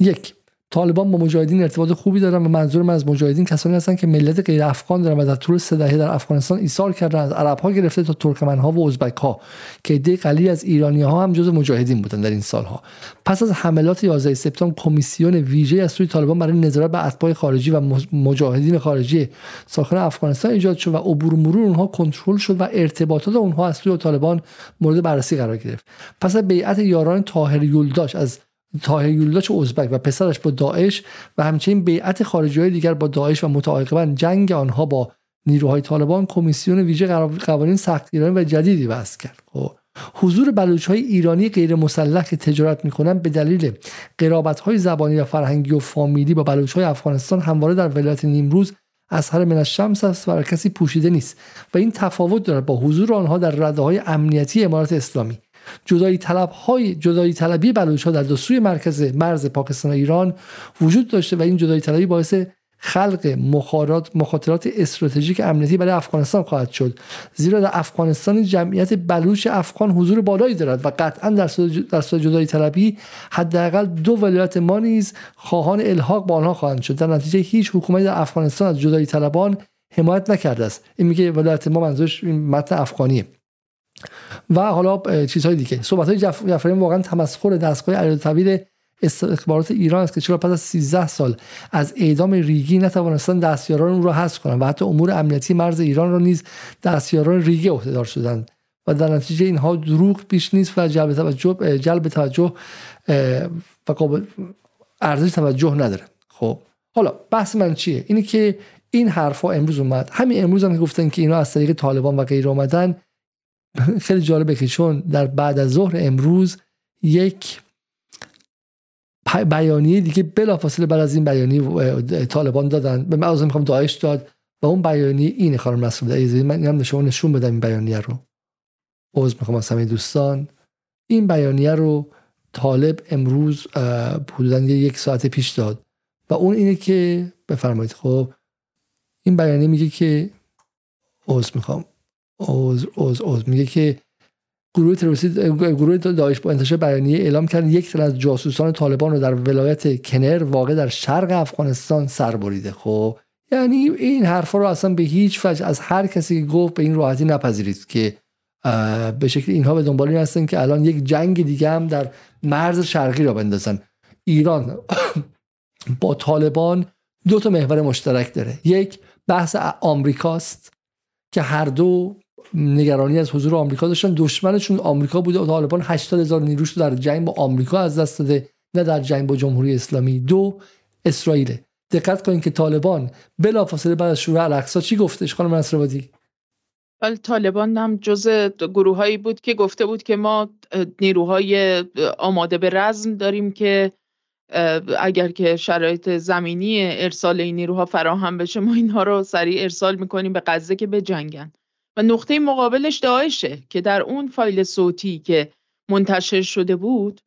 یک طالبان با مجاهدین ارتباط خوبی دارن و منظور من از مجاهدین کسانی هستن که ملت غیر افغان دارن و در طول سه دهه در افغانستان ایثار کردن از عرب ها گرفته تا ترکمن ها و ازبک ها که عده قلیل از ایرانی ها هم جز مجاهدین بودن در این سالها. پس از حملات 11 سپتامبر کمیسیون ویژه از سوی طالبان برای نظارت به اتباع خارجی و مجاهدین خارجی ساخن افغانستان ایجاد شد و عبور مرور اونها کنترل شد و ارتباطات اونها از سوی طالبان مورد بررسی قرار گرفت. پس از بیعت یاران طاهر یولداش از تاهر یولداچ ازبک و پسرش با داعش و همچنین بیعت خارجی های دیگر با داعش و متعاقبا جنگ آنها با نیروهای طالبان کمیسیون ویژه قوانین سختگیرانه و جدیدی وضع کرد. خب حضور بلوچ های ایرانی غیر مسلح که تجارت می‌کنن به دلیل قرابت های زبانی و فرهنگی و فامیلی با بلوچ های افغانستان همواره در ولایت نیمروز از هر من شمس است و کسی پوشیده نیست و این تفاوت دارد با حضور آنها در رده های امنیتی امارات اسلامی. جدایی طلب های جدایی طلبی بلوچ ها در دو سوی مرکز مرز پاکستان و ایران وجود داشته و این جدایی طلبی باعث خلق مخاطرات استراتژیک امنیتی برای افغانستان خواهد شد. زیرا در افغانستان جمعیت بلوچ افغان حضور بالایی دارد و قطعا در در جدایی طلبی حداقل دو ولایت ما نیز خواهان الحاق با آنها خواهند شد. در نتیجه هیچ حکومتی در افغانستان از جدایی طلبان حمایت نکرده است. این میگه ولایت ما منظورش متن افغانیه. و حالا چیزهای دیگه. صحبت های جعفریان واقعا تمسخر دستگاه علیرضا استخبارات ایران است که چرا پس از 13 سال از اعدام ریگی نتوانستن دستیاران اون را حذف کنند و حتی امور امنیتی مرز ایران را نیز دستیاران ریگی عهدهدار شدند. و در نتیجه اینها دروغ پیش نیست و جلب توجه جلب توجه و ارزش توجه نداره. خب حالا بحث من چیه؟ اینه که این حرفا امروز اومد. همین امروز هم گفتن که اینا از طریق طالبان و غیر اومدن [laughs] خیلی جالبه که چون در بعد از ظهر امروز یک بیانیه دیگه بلافاصله بعد از این بیانیه طالبان دادن. به من می‌خوام داعش داد. و اون بیانیه اینه خانم مسعود عزیزی. من اینم شما نشون بدم این بیانیه رو. عذر می‌خوام از همه دوستان. این بیانیه رو طالب امروز حدودا یک ساعت پیش داد. و اون اینه که بفرمایید. خب این بیانیه میگه که عذر می‌خوام. اوز اوز اوز. میگه که گروه تروریستی گروه داعش با انتشار بیانیه اعلام کرد یک تن از جاسوسان طالبان رو در ولایت کنر واقع در شرق افغانستان سر بریده. خب یعنی این حرفا رو اصلا به هیچ وجه از هر کسی که گفت به این راحتی نپذیرید که به شکل اینها به دنبال این هستن که الان یک جنگ دیگه هم در مرز شرقی را بندازن. ایران [coughs] با طالبان دو تا محور مشترک داره. یک بحث آمریکاست که هر دو نگرانی از حضور آمریکا داشتن. دشمنشون آمریکا بوده. و طالبان 80 هزار نیروش در جنگ با آمریکا از دست داده نه در جنگ با جمهوری اسلامی. دو اسرائیل. دقت کنید که طالبان بلافاصله بعد از شروع الاقصا چی گفتش خانم نصرآبادی؟ ولی طالبان هم جز گروه هایی بود که گفته بود که ما نیروهای آماده به رزم داریم که اگر که شرایط زمینی ارسال این نیروها فراهم بشه ما اینها رو سریع ارسال می‌کنیم به غزه که بجنگن. و نقطه مقابلش داعشه که در اون فایل صوتی که منتشر شده بود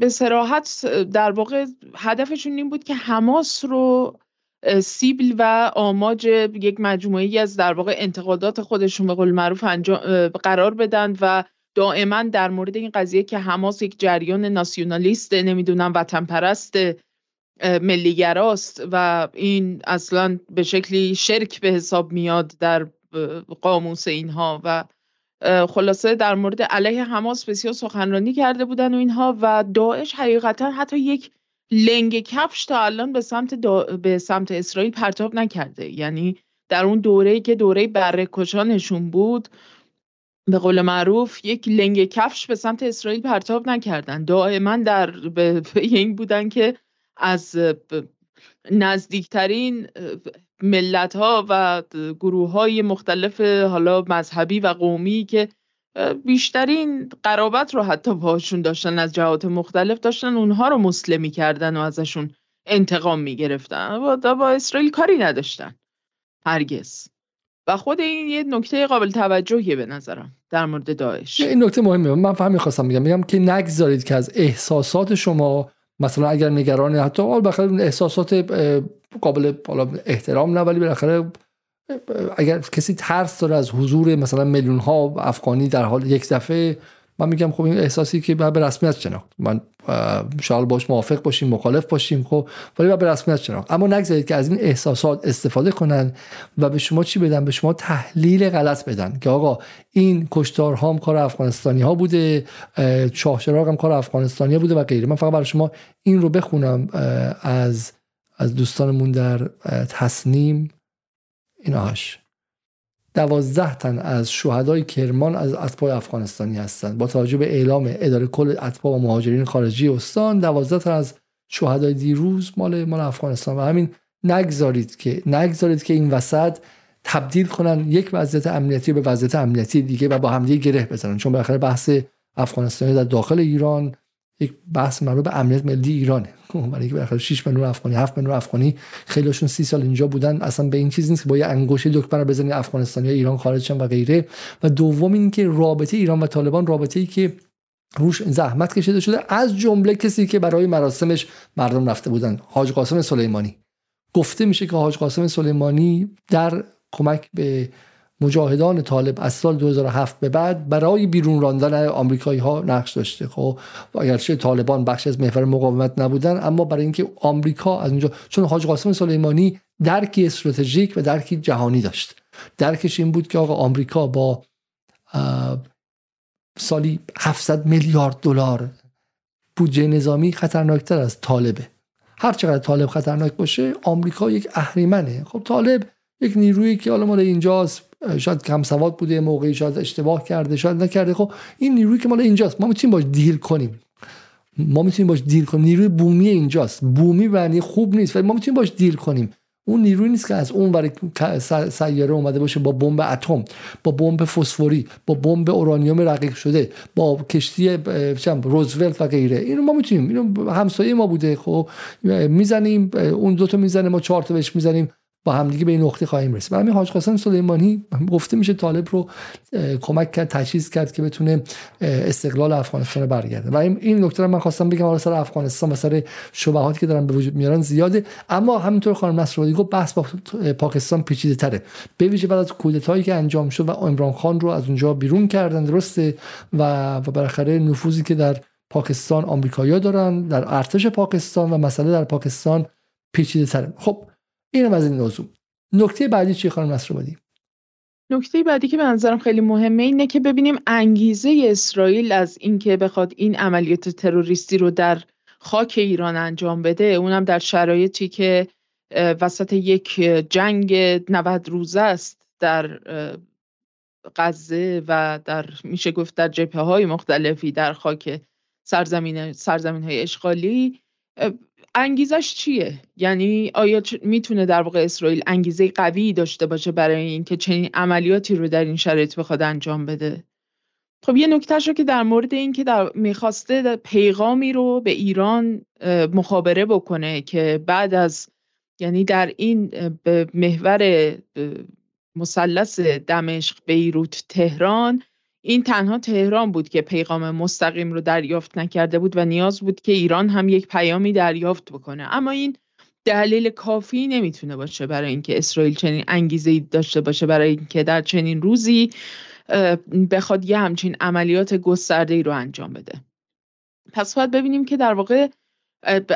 به سراحت در واقع هدفشون این بود که حماس رو سیبل و آماج یک مجموعی از در واقع انتقادات خودشون به قول معروف قرار بدن و دائما در مورد این قضیه که حماس یک جریان ناسیونالیست نمی‌دونم وطن پرست ملیگراست و این اصلا به شکلی شرک به حساب میاد در قاموس اینها و خلاصه در مورد علیه حماس بسیار سخنرانی کرده بودن و اینها و داعش حقیقتا حتی یک لنگ کفش تا الان به سمت, به سمت اسرائیل پرتاب نکرده. یعنی در اون دوره که دوره بره کشانشون بود به قول معروف یک لنگ کفش به سمت اسرائیل پرتاب نکردن. دائما در به این بودن که از نزدیکترین ملت ها و گروه های مختلف حالا مذهبی و قومی که بیشترین قرابت رو حتی باشون داشتن از جهات مختلف داشتن اونها رو مسلمی کردن و ازشون انتقام می‌گرفتن. و با اسرائیل کاری نداشتن هرگز. و خود این یه نکته قابل توجهیه به نظرم در مورد داعش. این نکته مهمه. من فهم می‌خواستم میگم میگم که نگذارید که از احساسات شما مثلا اگر نگران حتی بالاخره احساسات قابل احترام نه ولی بالاخره اگر کسی ترس داره از حضور مثلا میلیون ها افغانی در حال یک دفعه من میگم خب این احساسی که به رسمیت شناخت. من شاید باش موافق باشیم مخالف باشیم خب ولی به رسمیت شناخت. اما نگذارید که از این احساسات استفاده کنن و به شما چی بدن؟ به شما تحلیل غلط بدن که آقا این کشتار هم کار افغانستانی ها بوده شاهشراغ هم کار افغانستانی ها بوده و غیره. من فقط برای شما این رو بخونم از از دوستانمون در تصنیم ایناهاش دوازده تن از شهدای کرمان از اتباع افغانستانی هستند. با توجه به اعلام اداره کل اتباع و مهاجرین خارجی استان دوازده تن از شهدای دیروز مال مال افغانستان. و همین نگذارید که نگذارید که این وسط تبدیل کنن یک وضعیت امنیتی به وضعیت امنیتی دیگه و با همدیگه گره بزنن. چون بالاخره بحث افغانستانی در داخل ایران یک بحث مربوط به امنیت ملی ایرانه. خب، برای اینکه بالاخره 6 میلیون افغانی 7 میلیون افغانی خیلیشون 30 سال اینجا بودن. اصلا به این چیز نیست که با یه انگشت دکمه بزنی افغانستانی ها ایران خارج و غیره. و دوم اینکه رابطه ایران و طالبان رابطه ای که روش زحمت کشیده شده از جمله کسی که برای مراسمش مردم رفته بودن حاج قاسم سلیمانی. گفته میشه که حاج قاسم سلیمانی در کمک به مجاهدان طالب از سال 2007 به بعد برای بیرون راندن آمریکایی ها نقش داشته. خب اگرچه طالبان بخش از محور مقاومت نبودن اما برای اینکه آمریکا از اونجا چون حاج قاسم سلیمانی درکی استراتژیک و درکی جهانی داشت. درکش این بود که آقا آمریکا با سالی 700 میلیارد دلار بودجه نظامی خطرناکتر از طالبه. هر چقدر طالب خطرناک باشه آمریکا یک اهریمنه. خب طالب یک نیرویی که حالا مال اینجاست. شاید کم سواد بوده موقعی شاید اشتباه کرده شاید نکرده. خب این نیرویی که مال اینجاست. ما می‌تونیم باش دیل کنیم. ما می‌تونیم باش دیل کنیم. نیروی بومی اینجاست. بومی معنی خوب نیست ولی ما می‌تونیم باش دیل کنیم. اون نیروی نیست که از اون برای سیاره اومده باشه با بمب اتم با بمب فسفوری با بمب اورانیوم رقیق شده با کشتی روزولت و غیره. اینو ما می‌تونیم. اینو همسایه ما بوده. خب می‌زنیم اون دوتا می‌زنه ما چهار تا بهش می‌زنیم. با همدیگه به این نقطه خواهیم رسید. برای حاج قاسم سلیمانی گفته میشه طالب رو کمک کرد تجهیز کرد که بتونه استقلال افغانستان رو برگرده. و این نکته من خواستم بگم حالا سر افغانستان و سر شبهاتی که دارن به وجود میارن زیاده. اما همینطور خانم نصرآبادی گفت بحث با پاکستان پیچیده تره. به ویژه بعد از کودتایی که انجام شد و عمران خان رو از اونجا بیرون کردن درسته؟ و و بالاخره نفوذی که در پاکستان آمریکایی‌ها دارن در ارتش پاکستان و مسئله در پاکستان پیچیده تره. خب اینم از این موضوع. نکته بعدی چی خانم نصرآبادی؟ نکته بعدی که به نظرم خیلی مهمه اینه که ببینیم انگیزه اسرائیل از اینکه بخواد این عملیات تروریستی رو در خاک ایران انجام بده اونم در شرایطی که وسط یک جنگ 90 روزه است در غزه و در میشه گفت در جبهه های مختلفی در خاک سرزمین سرزمین های اشغالی انگیزش چیه؟ یعنی آیا می‌تونه در واقع اسرائیل انگیزه قوی داشته باشه برای اینکه چنین عملیاتی رو در این شرایط بخواد انجام بده؟ خب یه نکتهش رو که در مورد این که در می‌خواسته پیغامی رو به ایران مخابره بکنه که بعد از یعنی در این به محور مثلث دمشق بیروت تهران این تنها تهران بود که پیغام مستقیم رو دریافت نکرده بود و نیاز بود که ایران هم یک پیامی دریافت بکنه. اما این دلیل کافی نمی‌تونه باشه برای اینکه اسرائیل چنین انگیزه داشته باشه برای اینکه در چنین روزی بخواد یه همچین عملیات گسترده ای رو انجام بده. پس باید ببینیم که در واقع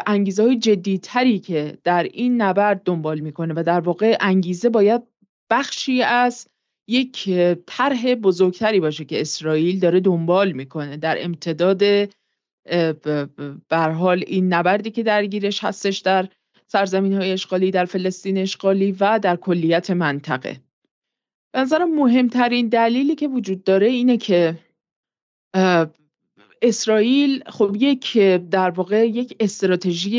انگیزه های جدی تری که در این نبرد دنبال می‌کنه و در واقع انگیزه باید بخشی از یک طرح بزرگتری باشه که اسرائیل داره دنبال می‌کنه. در امتداد بر حال این نبردی که درگیرش هستش در سرزمین های اشغالی در فلسطین اشغالی و در کلیت منطقه. به نظرم مهمترین دلیلی که وجود داره اینه که اسرائیل خب یک در واقع یک استراتژی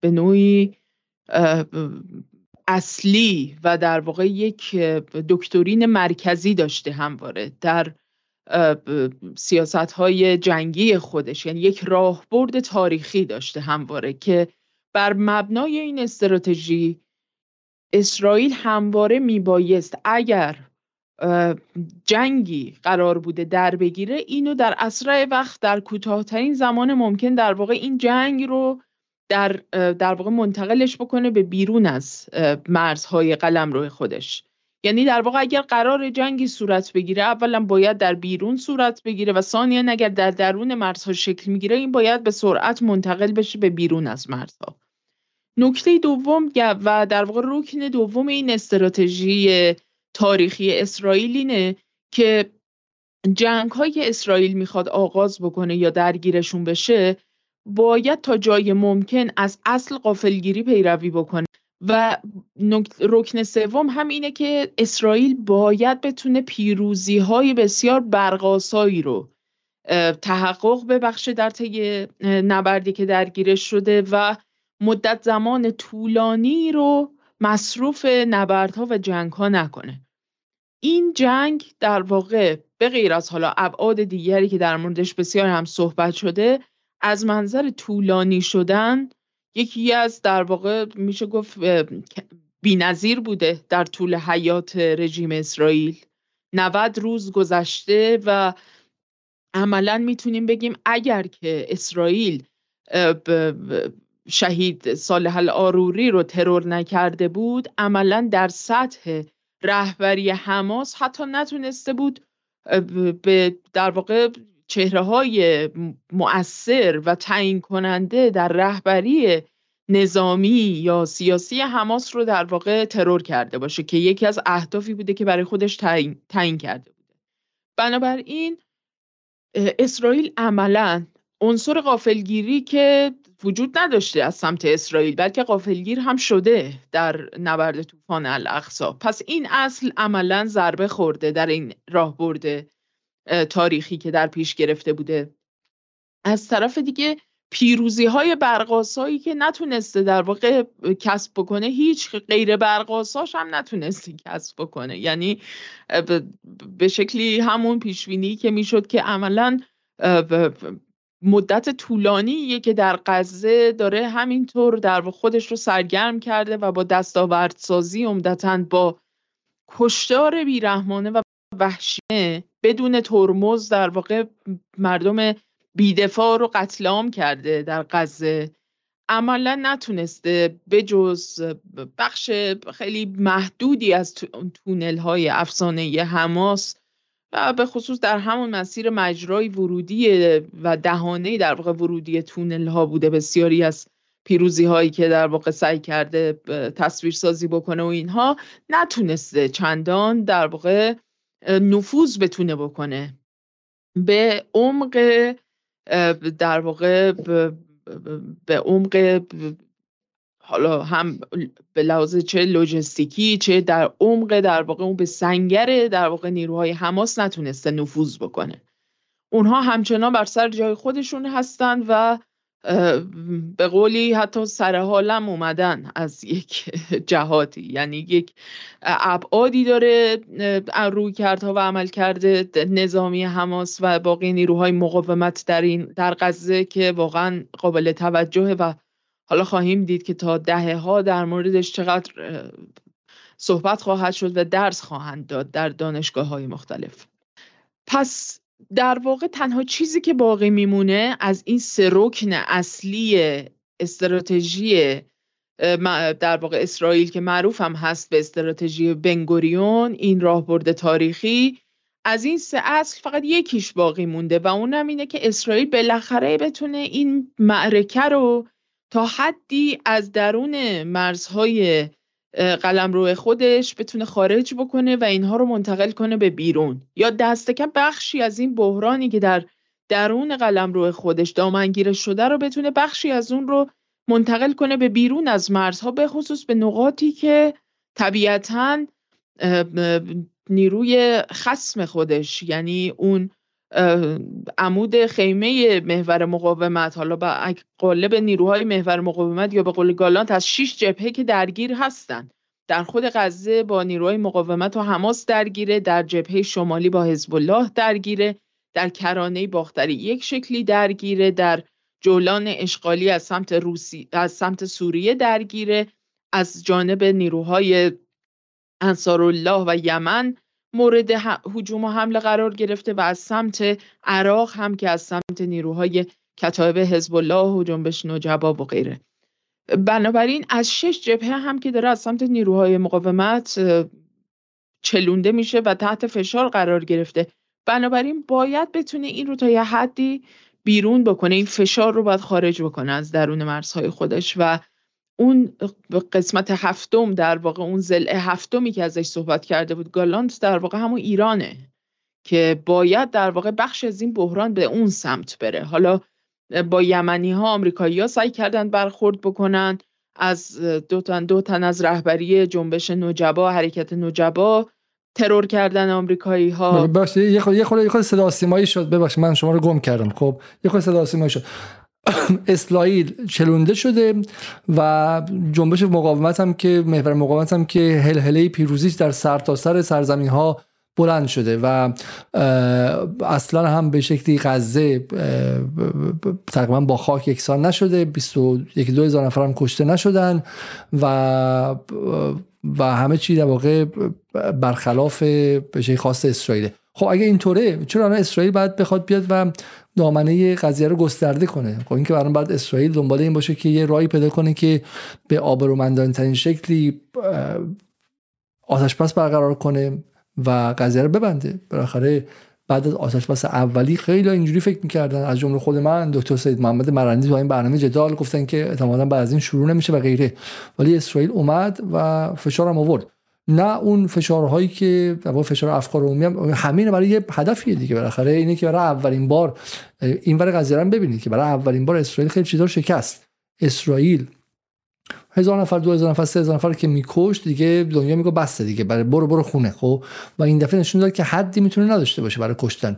به نوعی اصلی و در واقع یک دکترین مرکزی داشته همواره در سیاست های جنگی خودش. یعنی یک راهبرد تاریخی داشته همواره که بر مبنای این استراتژی اسرائیل همواره میبایست اگر جنگی قرار بوده در بگیره اینو در اسرع وقت در کوتاهترین زمان ممکن در واقع این جنگ رو در در واقع منتقلش بکنه به بیرون از مرزهای قلم روی خودش. یعنی در واقع اگر قرار جنگی صورت بگیره اولا باید در بیرون صورت بگیره و ثانیا اگر در درون مرزها شکل می‌گیره این باید به سرعت منتقل بشه به بیرون از مرزها. نکته دوم و در واقع رکن دوم این استراتژی تاریخی اسرائیل اینه که جنگ های اسرائیل می‌خواد آغاز بکنه یا درگیرشون بشه باید تا جای ممکن از اصل قافلگیری پیروی بکنه. و رکن سوم هم اینه که اسرائیل باید بتونه پیروزی های بسیار برقاسایی رو تحقق ببخشه در طی نبردی که درگیرش شده و مدت زمان طولانی رو مصروف نبردها و جنگها نکنه. این جنگ در واقع به غیر از حالا ابعاد دیگری که در موردش بسیار هم صحبت شده از منظر طولانی شدن یکی از در واقع میشه گفت بینظیر بوده در طول حیات رژیم اسرائیل. 90 روز گذشته و عملا می‌تونیم بگیم اگر که اسرائیل شهید صالح الآروری رو ترور نکرده بود عملا در سطح رهبری حماس حتی نتونسته بود به در واقع چهره های مؤثر و تعیین کننده در رهبری نظامی یا سیاسی حماس رو در واقع ترور کرده باشه که یکی از اهدافی بوده که برای خودش تعیین کرده بوده. بنابراین اسرائیل عملا عنصر قافلگیری که وجود نداشته از سمت اسرائیل بلکه قافلگیر هم شده در نبرد طوفان الاقصا پس این اصل عملا ضربه خورده در این راهبرد تاریخی که در پیش گرفته بوده. از طرف دیگه پیروزی های برقاسایی که نتونسته در واقع کسب بکنه هیچ غیر برقاساش هم نتونسته کسب بکنه. یعنی به شکلی همون پیشبینی که می‌شد که عملا مدت طولانی که در غزه داره همینطور در خودش رو سرگرم کرده و با دستاوردسازی عمدتا با کشتار بیرحمانه و وحشیانه بدون ترمز در واقع مردم بیدفاع رو قتل عام کرده در غزه. عملا نتونسته به جز بخش خیلی محدودی از تونل های افسانه حماس و به خصوص در همون مسیر مجرای ورودی و دهانه در واقع ورودی تونل ها بوده. بسیاری از پیروزی هایی که در واقع سعی کرده تصویر سازی بکنه و اینها نتونسته چندان در واقع نفوذ بتونه بکنه. به عمق در واقع به عمق حالا هم به لحاظ چه لوجستیکی چه در عمق در واقع اون به سنگر در واقع نیروهای حماس نتونسته نفوذ بکنه. اونها همچنان بر سر جای خودشون هستند و به قولی حتی سر حالم اومدن از یک [laughs] جهاتی. یعنی یک ابعادی داره روی کردها و عمل کرده نظامی حماس و باقی نیروهای مقاومت در این در غزه که واقعا قابل توجهه و حالا خواهیم دید که تا دهه ها در موردش چقدر صحبت خواهد شد و درس خواهند داد در دانشگاه های مختلف. پس در واقع تنها چیزی که باقی میمونه از این سه رکن اصلی استراتژی در واقع اسرائیل که معروف هم هست به استراتژی بنگوریون این راهبرد تاریخی از این سه اصل فقط یکیش باقی مونده و اونم اینه که اسرائیل بالاخره بتونه این معرکه رو تا حدی از درون مرزهای قلمرو خودش بتونه خارج بکنه و اینها رو منتقل کنه به بیرون. یا دست کم بخشی از این بحرانی که در درون قلمرو خودش دامنگیره شده رو بتونه بخشی از اون رو منتقل کنه به بیرون از مرزها به خصوص به نقاطی که طبیعتا نیروی خسم خودش یعنی اون عمود خیمه محور مقاومت. حالا به قالب نیروهای محور مقاومت یا به قول گالانت از شش جبهه که درگیر هستند در خود غزه با نیروهای مقاومت و حماس درگیره در جبهه شمالی با حزب الله درگیره در کرانه باختری یک شکلی درگیره در جولان اشغالی از سمت روسی از سمت سوریه درگیره. از جانب نیروهای انصارالله و یمن مورد هجوم و حمله قرار گرفته و از سمت عراق هم که از سمت نیروهای کتایب حزب الله و جنبش نجبا و غیره. بنابراین از شش جبهه هم که داره از سمت نیروهای مقاومت چلونده میشه و تحت فشار قرار گرفته. بنابراین باید بتونه این رو تا یه حدی بیرون بکنه. این فشار رو باید خارج بکنه از درون مرزهای خودش و اون قسمت هفتم در واقع اون زل هفتمی که ازش صحبت کرده بود گالانت در واقع همون ایرانه که باید در واقع بخش از این بحران به اون سمت بره. حالا با یمنی ها آمریکایی ها سعی کردن برخورد بکنن. از دو تن دو تن از رهبری جنبش نجبا حرکت نجبا ترور کردن آمریکایی ها بله، یه خود یه خود صدا سیمایی شد. ببخشید من شما رو گم کردم. خب یه خود صدا سیمایی شد. [coughs] اسرائیل چلونده شده و جنبش مقاومت هم که محور مقاومت هم که هلهله پیروزیش در سرتاسر سر سرزمین ها بلند شده و اصلا هم به شکلی غزه تقریبا با خاک یکسان نشده. 21 دو هزار نفر هم کشته نشدن و و همه چی در واقع برخلاف به خاص اسرائیل خب اگه اینطوره چرا الان اسرائیل باید بخواد بیاد و دامنه قضیه رو گسترده کنه. خب اینکه برام بعد اسرائیل دنبال این باشه که یه رای پیدا کنه که به آبرومندان ترین شکلی آتش پس برقرار کنه و قضیه رو ببنده. بالاخره بعد از آتش بس اولی خیلی اینجوری فکر می‌کردن. از جمله خود من دکتر سید محمد مرندی با این برنامه جدال گفتن که احتمالاً بعد از این شروع نمیشه و غیره. ولی اسرائیل اومد و فشارم آورد. نه اون فشارهایی که در فشار افکار عمومی هم همین برای یه هدفیه دیگه بالاخره. اینه که برای اولین بار این ور قضیه ببینید که برای اولین بار اسرائیل خیلی چیزا شکست. اسرائیل هزار نفر دو هزار نفر سه هزار نفر که میکشت دیگه دنیا میگه بسته دیگه برای برو برو خونه خب؟ و این دفعه نشون داد که حدی می‌تونه نداشته باشه برای کشتن.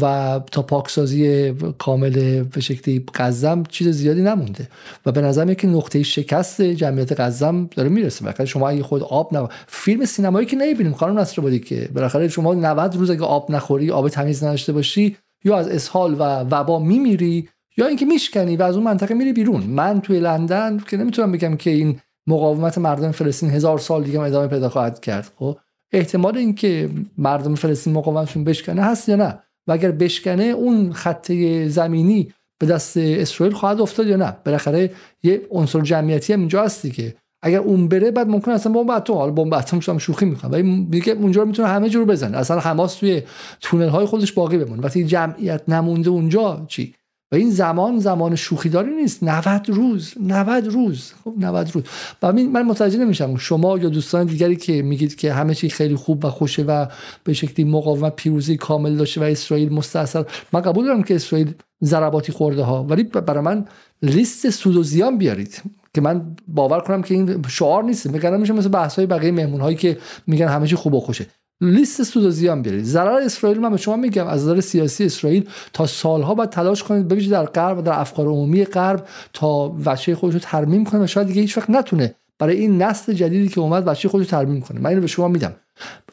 و تا پاکسازی کامل به شکلی غزم چیز زیادی نمونده. و به نظر که نقطه شکست جمعیت غزم داره می‌رسه. بالاخره شما اگه خود آب نه فیلم سینمایی که نمی‌بینیم خانم نصر بودی که بالاخره شما 90 روز اگه آب نخوری آب تمیز نداشته باشی یا از اسهال و وبا میمیری یا اینکه میشکنی و از اون منطقه میری بیرون. من توی لندن که نمی‌تونم بگم که این مقاومت مردم فلسطین هزار سال دیگه ادامه پیدا خواهد کرد. خب احتمال اینکه مردم فلسطین مقاومتشون بشکنه هست یا نه؟ و اگر بشکنه اون خط زمینی به دست اسرائیل خواهد افتاد یا نه؟ بالاخره یه عنصر جمعیتی هم اینجا هستی که اگر اون بره بعد ممکن اصلا بمب اتم حالا بمب اتم شما شوخی می‌کنم. ولی میگه اونجا می‌تونه همه جور بزنه. اصلا حماس توی تونل های خودش باقی بمونه. وقتی جمعیت نمونده اونجا چی؟ و این زمان زمان شوخیداری نیست. 90 روز 90 روز. خب 90 روز. و من متوجه نمیشم. شما یا دوستان دیگری که میگید که همه چی خیلی خوب و خوشه و به شکلی مقاومت پیروزی کامل داشته و اسرائیل مستاصل من قبول دارم که اسرائیل ضرباتی خورده ها. ولی برای من لیست سود و زیان بیارید. که من باور کنم که این شعار نیست. میگن میشه مثل بحث های بقیه مهمون هایی که میگن همه چی خوب و خوشه. لیست سود و زیان بیارید. ضرر اسرائیل من به شما میگم از نظر سیاسی اسرائیل تا سالها باید تلاش کنید ببینید در غرب و در افکار عمومی غرب تا وچه خودش رو ترمیم کنه و شاید دیگه هیچ وقت نتونه برای این نسل جدیدی که اومد وچه خودش رو ترمیم کنه. من اینو به شما میدم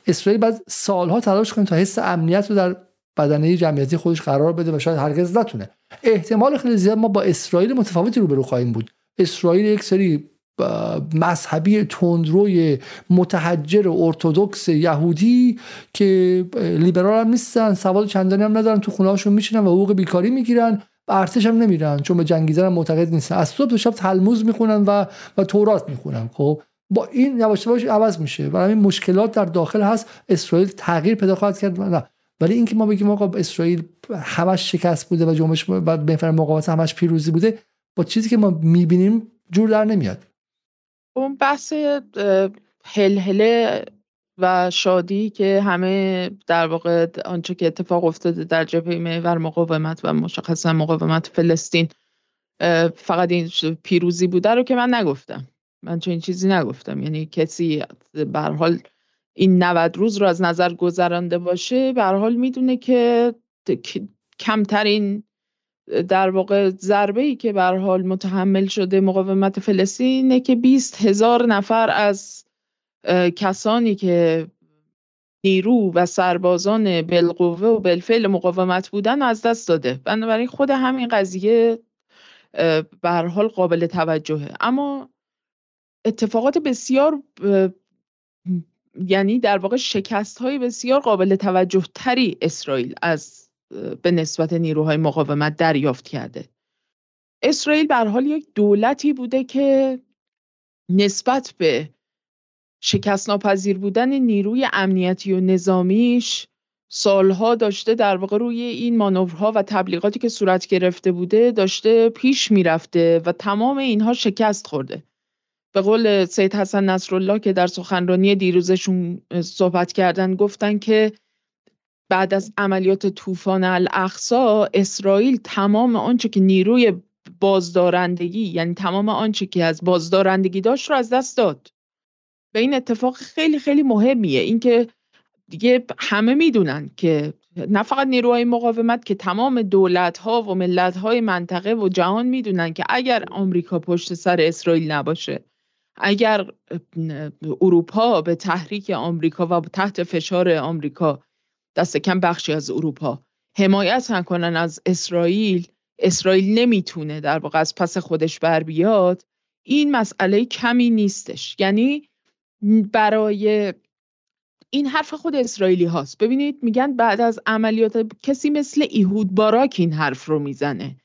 اسرائیل بعد سالها تلاش کنه تا حس امنیت رو در بدنه جمعیتی خودش قرار بده و شاید هرگز نتونه. احتمال خیلی زیاد ما با اسرائیل متفاوتی روبرو خواهیم بود. اسرائیل یک سری مذهبی تندروی متحجر ارتودکس یهودی که لیبرال هم نیستن سواد چندانی هم ندارن تو خونه هاشون میشینن و حقوق بیکاری می‌گیرن و ارتش هم نمیرن چون به جنگیدن هم معتقد نیستن. از صبح تا شب تلموز می‌خونن و و تورات می‌خونن خب؟ با این یواش یواش عوض میشه. و این مشکلات در داخل هست. اسرائیل تغییر پیدا خواهد کرد. نه. ولی اینکه ما بگیم آقا اسرائیل همش شکست بوده و جنبش و بهتر مقاومت همش پیروزی بوده با چیزی که ما می‌بینیم جور در نمیاد. اون بحث هلهله و شادی که همه در واقع آنچه که اتفاق افتاده در جبهه محور مقاومت و مشخصا مقاومت فلسطین فقط این پیروزی بوده رو که من نگفتم. من چون این چیزی نگفتم. یعنی کسی به حال این 90 روز رو از نظر گذرانده باشه به حال می‌دونه که کمترین در واقع ضربه ای که به حال متحمل شده مقاومت فلسطینه که 20 هزار نفر از کسانی که نیرو و سربازان بالقوه و بالفعل مقاومت بودن از دست داده. بنابراین خود همین قضیه به حال قابل توجهه. اما اتفاقات بسیار یعنی در واقع شکست های بسیار قابل توجه تری اسرائیل از به نسبت نیروهای مقاومت دریافت کرده. اسرائیل به حال یک دولتی بوده که نسبت به شکست ناپذیر بودن نیروی امنیتی و نظامیش سالها داشته در واقع روی این مانورها و تبلیغاتی که صورت گرفته بوده داشته پیش می‌رفته و تمام اینها شکست خورده. به قول سید حسن نصرالله که در سخنرانی دیروزشون صحبت کردن گفتن که بعد از عملیات طوفان الاقصا اسرائیل تمام آنچه که نیروی بازدارندگی یعنی تمام آنچه که از بازدارندگی داشت رو از دست داد. و این اتفاق خیلی خیلی مهمیه. اینکه دیگه همه می‌دونن که نه فقط نیروهای مقاومت که تمام دولت ها و ملت های منطقه و جهان می‌دونن که اگر آمریکا پشت سر اسرائیل نباشه اگر اروپا به تحریک آمریکا و تحت فشار آمریکا دست کم بخشی از اروپا. حمایت نکنن از اسرائیل. اسرائیل نمی‌تونه در واقع از پس خودش بر بیاد. این مسئله کمی نیستش. یعنی برای این حرف خود اسرائیلی هاست. ببینید میگن بعد از عملیات کسی مثل ایهود باراک این حرف رو می‌زنه.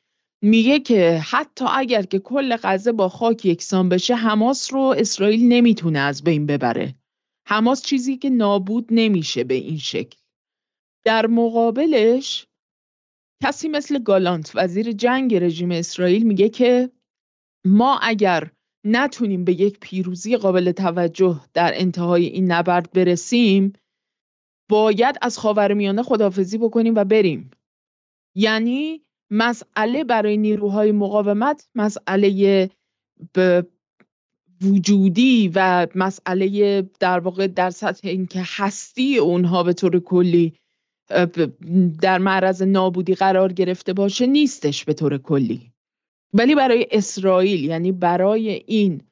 میگه که حتی اگر که کل غزه با خاک یکسان بشه حماس رو اسرائیل نمی‌تونه از بین ببره. حماس چیزی که نابود نمیشه به این شکل. در مقابلش کسی مثل گالانت وزیر جنگ رژیم اسرائیل میگه که ما اگر نتونیم به یک پیروزی قابل توجه در انتهای این نبرد برسیم باید از خاورمیانه خدافزی بکنیم و بریم. یعنی مسئله برای نیروهای مقاومت مسئله وجودی و مسئله در واقع در سطح اینکه هستی اونها به طور کلی در معرض نابودی قرار گرفته باشه نیستش به طور کلی. ولی برای اسرائیل یعنی برای این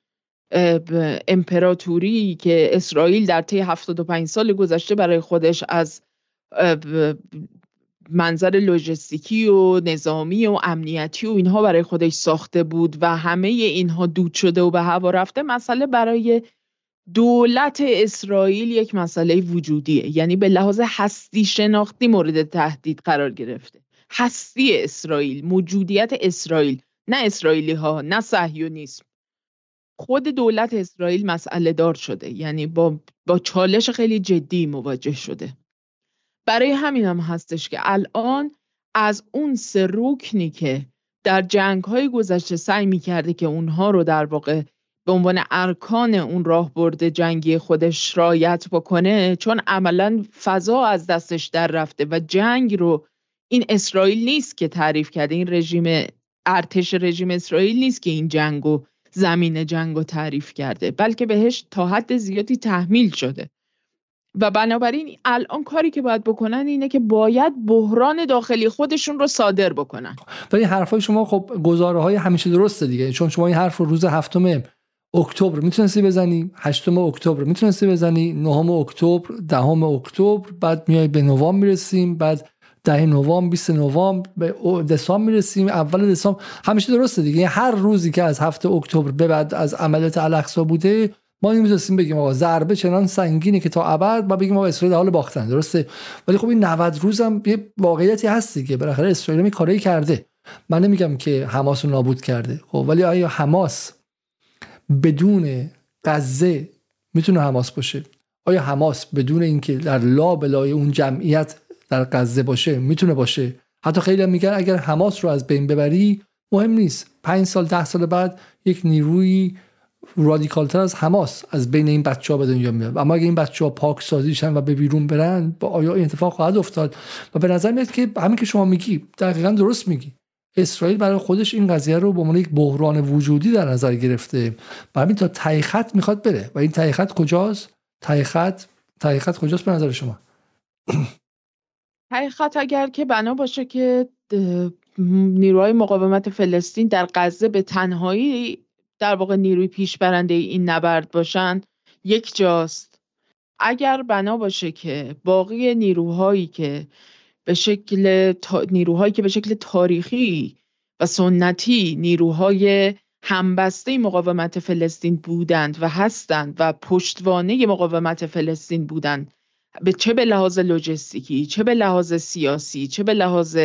امپراتوری که اسرائیل در طی 75 سال گذشته برای خودش از منظر لوجستیکی و نظامی و امنیتی و اینها برای خودش ساخته بود و همه اینها دود شده و به هوا رفته مسئله برای دولت اسرائیل یک مسئله وجودیه. یعنی به لحاظ هستی شناختی مورد تهدید قرار گرفته. هستی اسرائیل موجودیت اسرائیل. نه اسرائیلی ها نه صهیونیسم. خود دولت اسرائیل مسئله دار شده. یعنی با, با چالش خیلی جدی مواجه شده. برای همین هم هستش که الان از اون سه که در جنگ های گذشته سعی می کرده که اونها رو در واقع به عنوان ارکان اون راه برده جنگی خودش رایت بکنه چون عملا فضا از دستش در رفته و جنگ رو این اسرائیل نیست که تعریف کرده. این رژیم ارتش رژیم اسرائیل نیست که این جنگ و زمین جنگ رو تعریف کرده بلکه بهش تا حد زیادی تحمیل شده. و بنابراین الان کاری که باید بکنن اینه که باید بحران داخلی خودشون رو صادر بکنن. ولی حرفای شما خب گزاره های همیشه درسته دیگه چون شما این حرف رو روز هفتم اکتبر می‌تونستی بزنی هشتم اکتبر می‌تونستی بزنی نهم اکتبر دهم اکتبر بعد میای به نوامبر می‌رسیم بعد ده نوامبر 20 نوامبر به دسامبر می‌رسیم اول دسامبر. همیشه درسته دیگه. یعنی هر روزی که از هفته اکتبر به بعد از عملیات الاقصا بوده ما نمی‌تونستیم بگیم آقا ضربه چنان سنگینه که تا ابد ما بگیم آقا اسرائیل حال باختن. درسته؟ ولی خب این 90 روز هم یه واقعیتی هست دیگه. بالاخره اسرائیل می کاری کرده. من نمیگم که حماس رو نابود کرده. خب ولی آیا حماس بدون غزه می‌تونه حماس باشه. آیا حماس بدون اینکه در لا بلای اون جمعیت در غزه باشه می‌تونه باشه؟ حتی خیلی هم میگن اگر حماس رو از بین ببری مهم نیست. پنج سال ده سال بعد یک نیروی رادیکالتر از حماس از بین این بچه ها به دنیا میاد. اما اگه این بچه ها پاک سازیشن و به بیرون برن با آیا این اتفاق خواهد افتاد؟ و به نظر میاد که همین که شما میگی دقیقا درست میگی. اسرائیل برای خودش این قضیه رو به عنوان یک بحران وجودی در نظر گرفته. برای تا تای خط می‌خواد بره. و این تای خط کجاست؟ تای خط تای خط کجاست به نظر شما؟ [clears throat] تای خط اگر که بنا باشه که نیروهای مقاومت فلسطین در غزه به تنهایی در واقع نیروی پیش برنده این نبرد باشن یک جاست. اگر بنا باشه که باقی نیروهایی که به شکل نیروهایی که به شکل تاریخی و سنتی نیروهای همبسته مقاومت فلسطین بودند و هستند و پشتوانه مقاومت فلسطین بودند به چه به لحاظ لوجستیکی چه به لحاظ سیاسی چه به لحاظ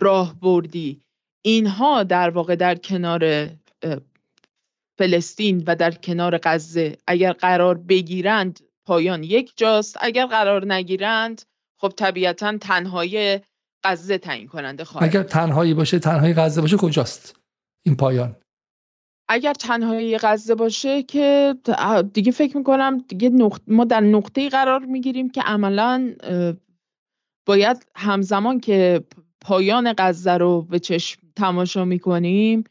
راهبردی اینها در واقع در کنار فلسطین و در کنار غزه اگر قرار بگیرند پایان یک جاست اگر قرار نگیرند خب طبیعتا تنهایی غزه تعیین کننده خواهد اگر تنهایی باشه تنهایی غزه باشه کجاست این پایان؟ اگر تنهایی غزه باشه که دیگه فکر می‌کنم دیگه ما در نقطه قرار می‌گیریم که عملا باید همزمان که پایان غزه رو به چشم تماشا می‌کنیم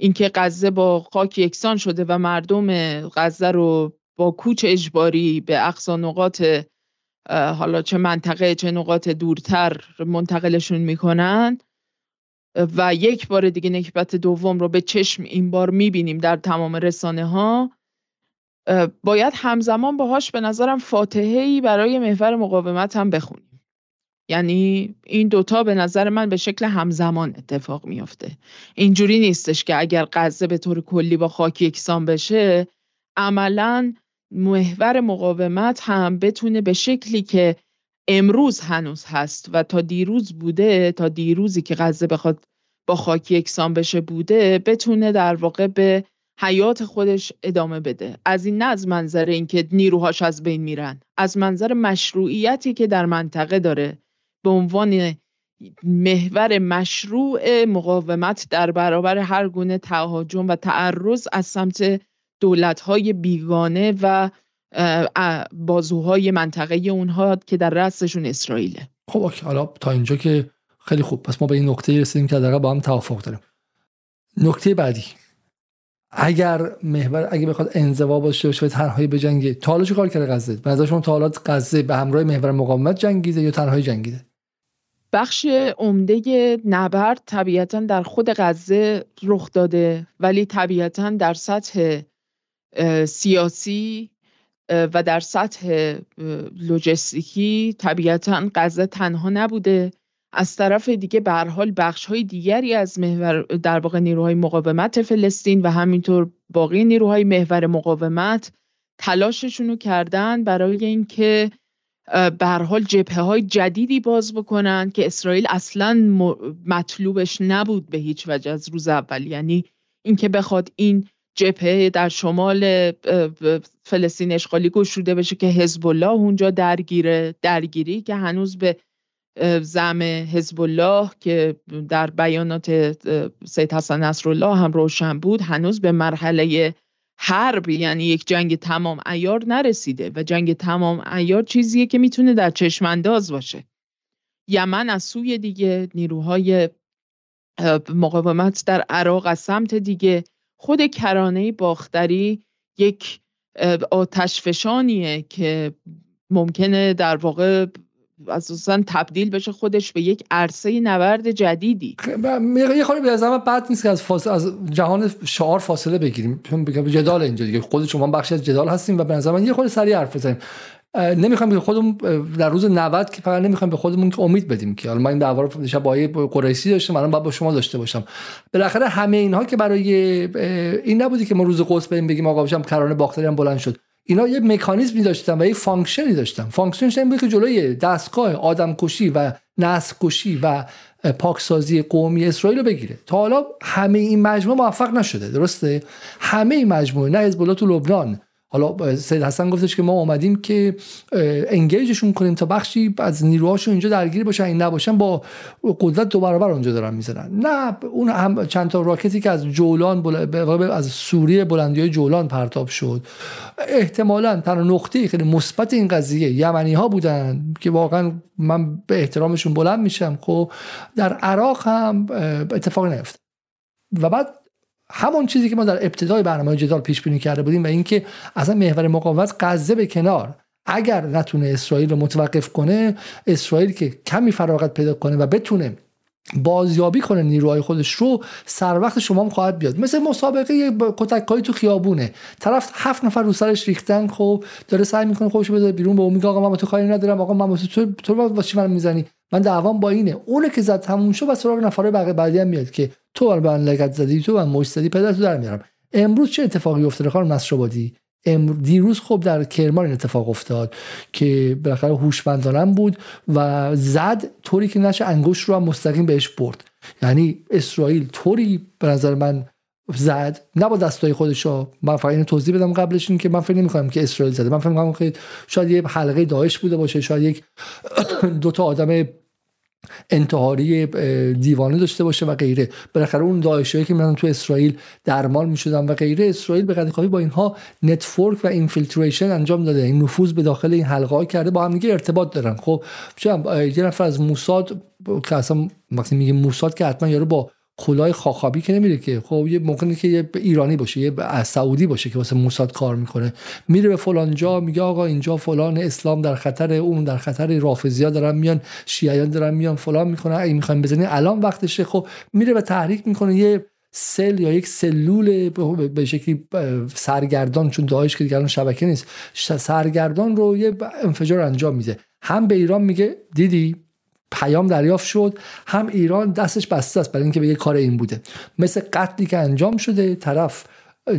اینکه غزه با خاک یکسان شده و مردم غزه رو با کوچ اجباری به اقصا نقاط حالا چه منطقه چه نقاط دورتر منتقلشون می‌کنن. و یک بار دیگه نکبت دوم رو به چشم این بار می‌بینیم در تمام رسانه ها باید همزمان باهاش به نظرم فاتحه برای محور مقاومت هم بخونیم. یعنی این دوتا به نظر من به شکل همزمان اتفاق میافته. اینجوری نیستش که اگر غزه به طور کلی با خاک یکسان بشه عملا محور مقاومت هم بتونه به شکلی که امروز هنوز هست و تا دیروز بوده تا دیروزی که غزه بخواد با خاک یکسان بشه بوده بتونه در واقع به حیات خودش ادامه بده. از این نه از منظر اینکه نیروهاش از بین میرن از منظر مشروعیتی که در منطقه داره. به عنوان محور مشروع مقاومت در برابر هر گونه تهاجم و تعرض از سمت دولت‌های بیگانه و بازوهای منطقه اونها که در رأسشون اسرائیله. خب حالا تا اینجا که خیلی خوب. پس ما به این نکته رسیدیم که در با هم توافق داریم. نکته بعدی. اگر محور اگه بخواد انزوا باشه باشه تنهایی به جنگی تا حالا چه کار کرده غزه؟ به نظر شما تا حالا غزه به همراه محور مقاومت جنگیده یا تنهایی جنگیده؟ بخش عمده نبرد طبیعتا در خود غزه رخ داده ولی طبیعتا در سطح سیاسی و در سطح لوجستیکی طبیعتا غزه تنها نبوده. از طرف دیگه به حال بخش های دیگری از محور در واقع نیروهای مقاومت فلسطین و همینطور باقی نیروهای محور مقاومت تلاششون رو کردن برای اینکه به حال جبهه های جدیدی باز بکنن که اسرائیل اصلا مطلوبش نبود به هیچ وجه از روز اول. یعنی اینکه بخواد این جبهه در شمال فلسطین اشغالی گشوده بشه که حزب الله اونجا درگیره درگیری که هنوز به زم حزب الله که در بیانات سید حسن نصرالله هم روشن بود هنوز به مرحله حرب یعنی یک جنگ تمام ایار نرسیده و جنگ تمام ایار چیزیه که می‌تونه در چشم انداز باشه. یمن از سوی دیگه نیروهای مقاومت در عراق از سمت دیگه. خود کرانه باختری یک آتشفشانیه که ممکنه در واقع اساسا تبدیل بشه خودش به یک عرصه نبرد جدیدی. یه خواهی به نظر بد نیست که از, فاصله از جهان شعار فاصله بگیریم. چون بگم جدال اینجا دیگه. خود شما بخشی از جدال هستیم و به نظر من یه خورده سریع حرف بزنیم. نمی‌خوایم به خودمون در روز 90 که فقط نمی‌خوایم به خودمون امید بدیم که حالا من این دعوا رو دیشب با قریشی داشتم الان با شما داشته باشم. بالاخره همه اینها که برای این نبودی که ما روز قدس بریم بگیم آقا بشم کرانه باختری هم بلند شد. اینا یه مکانیزمی داشتن و یه function ی داشتن. function ش این بود که جلوی دستگاه آدمکشی و نسل و پاکسازی قومی اسرائیل رو بگیره. تا حالا همه این مجموعه موفق نشده. درسته؟ همه این مجموعه نه حزب تو لبنان حالا سید حسن گفتش که ما اومدیم که engage شون کنیم تا بخشی از نیروهاشون اینجا درگیر باشن این نباشن با قدرت دو برابر اونجا دارن می‌زنن. نه اون هم چند تا راکتی که از جولان بل... از سوریه بلندی های جولان پرتاب شد. احتمالا تنها نقطه خیلی مثبت این قضیه یمنی ها بودن که واقعا من به احترامشون بلند میشم. خب در عراق هم اتفاق نیفت و بعد همون چیزی که ما در ابتدای برنامه جدال پیش بینی کرده بودیم و اینکه اصلا محور مقاومت غزه به کنار اگر نتونه اسرائیل رو متوقف کنه اسرائیل که کمی فراغت پیدا کنه و بتونه بازیابی کنه نیروهای خودش رو سر وقت شما هم خواهد بیاد. مثل مسابقه کتککاری تو خیابونه. طرف هفت نفر رو سرش ریختن خب داره سعی می‌کنه خودش بده بیرون به میگه آقا من تو کاری ندارم آقا من تو تو واسه من می‌زنی؟ من دعوام با اینه. اونه که زد تموم شد و سراغ نفرای بقیه بعدی هم میاد که تو به من لگت زدی تو من مش زدی پدر تو در میارم. امروز چه اتفاقی افتاده خانم نصرآبادی؟ دیروز خب در کرمان اتفاق افتاد که بالاخره هوشمندانه بود و زد طوری که نشه انگشت رو هم مستقیم بهش برد. یعنی اسرائیل طوری به نظر من زد نه با دستای خودش ها من فقط اینو توضیح بدم قبلش این که من فکر نمی که اسرائیل زده. من فکر می‌کنم که شاید یه حلقه داعش بوده باشه شاید یک [clears throat] دو تا آدم انتحاری دیوانه داشته باشه و غیره. بالاخره اون داعشایی که میرن تو اسرائیل درمان می‌شدن و غیره اسرائیل به قدر با اینها network و infiltration انجام داده. این نفوذ به داخل این حلقه کرده با هم دیگه ارتباط دارن. خب یه نفر از موساد که اصلا وقتی میگه موساد که حتما یارو با کلاه خاخامی که نمیره که. خب یه ممکنه که یه ایرانی باشه یه سعودی باشه که واسه موساد کار می‌کنه. میره به فلان جا میگه آقا اینجا فلان اسلام در خطر اون در خطر رافضیا دارن میان شیعیان دارن میان فلان می‌کنن. اگه می‌خوایم بزنی الان وقتشه. خب میره و تحریک می‌کنه یه سل یا یک سلول به شکلی سرگردان چون داعش که دیگه شبکه نیست. سرگردان رو یه انفجار انجام میده. هم به ایران میگه دیدی؟ پیام دریافت شد. هم ایران دستش بسته است برای اینکه بگه کار این بوده. مثل قتلی که انجام شده طرف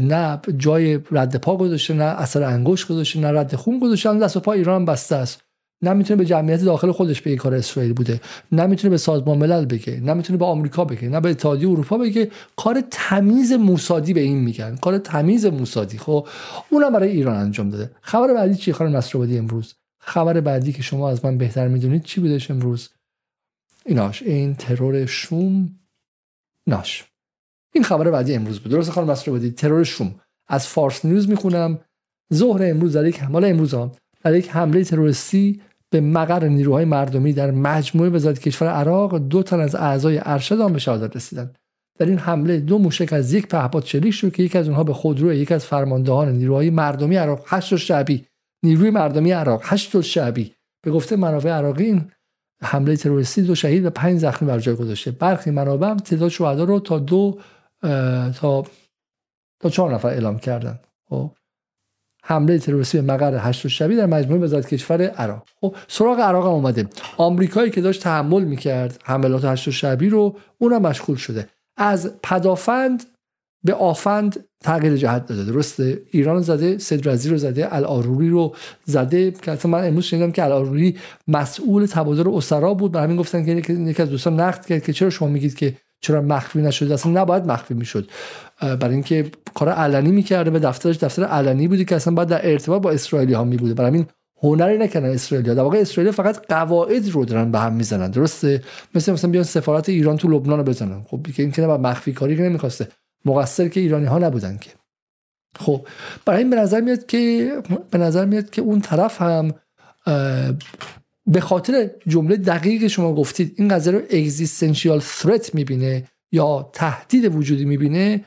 نه جای رد پا گذاشته نه اثر انگشت گذاشته نه رد خون گذاشته دست و پا ایران بسته است. نمی‌تونه به جمعیت داخل خودش بگه کار اسرائیل بوده. نمی‌تونه به سازمان ملل بگه نمی‌تونه به آمریکا بگه. نه به اتحادیه اروپا بگه. کار تمیز موسادی به این میگن. کار تمیز موسادی. خب اونم برای ایران انجام داده. خبر بعدی چی خانم نصرآبادی امروز؟ خبر بعدی که شما از من بهتر می‌دونید چی بودش امروز؟ ایناش این ترور شوم ناش. این خبر بعدی امروز بود. درست خانم مصر بودید ترور شوم. از فارس نیوز می‌خونم. ظهر امروز در یک حمله امروز هم در یک حمله تروریستی به مقر نیروهای مردمی در مجموعه وزارت کشور عراق دو تن از اعضای ارشد آن به شهادت رسیدند. در این حمله دو موشک از یک پهپاد شلیک شد که یکی از اونها به خودرو یک از فرماندهان نیروهای مردمی عراق هشت شعبی. نیروی مردمی عراق هشت شعبی. به گفته منابع عراقی حمله تروریستی دو شهید و پنج زخمی بر جای گذاشته. برخی منابع تعداد شهدا رو تا دو تا تا چهار نفر اعلام کردن. خب. حمله تروریستی به مقر هشت شبی در مجموعه وزارت کشور عراق. خب سراغ عراق هم اومده آمریکایی که داشت تحمل می‌کرد حملات هشت شبی رو اونم مشغول شده. از پدافند به آفند تغییر جهت داده. درسته؟ ایران زده سدرزی رو زده الاروری رو زده. که من امروز شنیدم که الاروری مسئول تبادل اسرا بود. برای همین گفتن که یکی از دوستان نقد کرد که چرا شما میگید که چرا مخفی نشده؟ اصلا نباید مخفی می‌شد. برای اینکه کار علنی می‌کرده به دفترش دفتر علنی بودی که اصلا باید در ارتباط با اسرائیلی ها میبوده. برای همین هنری نکنن اسرائیل در واقع اسرائیل فقط قواعد رو دارن به هم می‌زنن. درسته؟ مثل مثلا بیان سفارت ایران تو لبنان رو بزنن. خب که این که مخفی کاری نمی‌خواسته. مقصر که ایرانی ها نبودن که. خب برای این به نظر میاد که به نظر میاد که اون طرف هم به خاطر جمله دقیق شما گفتید این قضیه رو اگزیستنشیال ثرت می‌بینه یا تهدید وجودی می‌بینه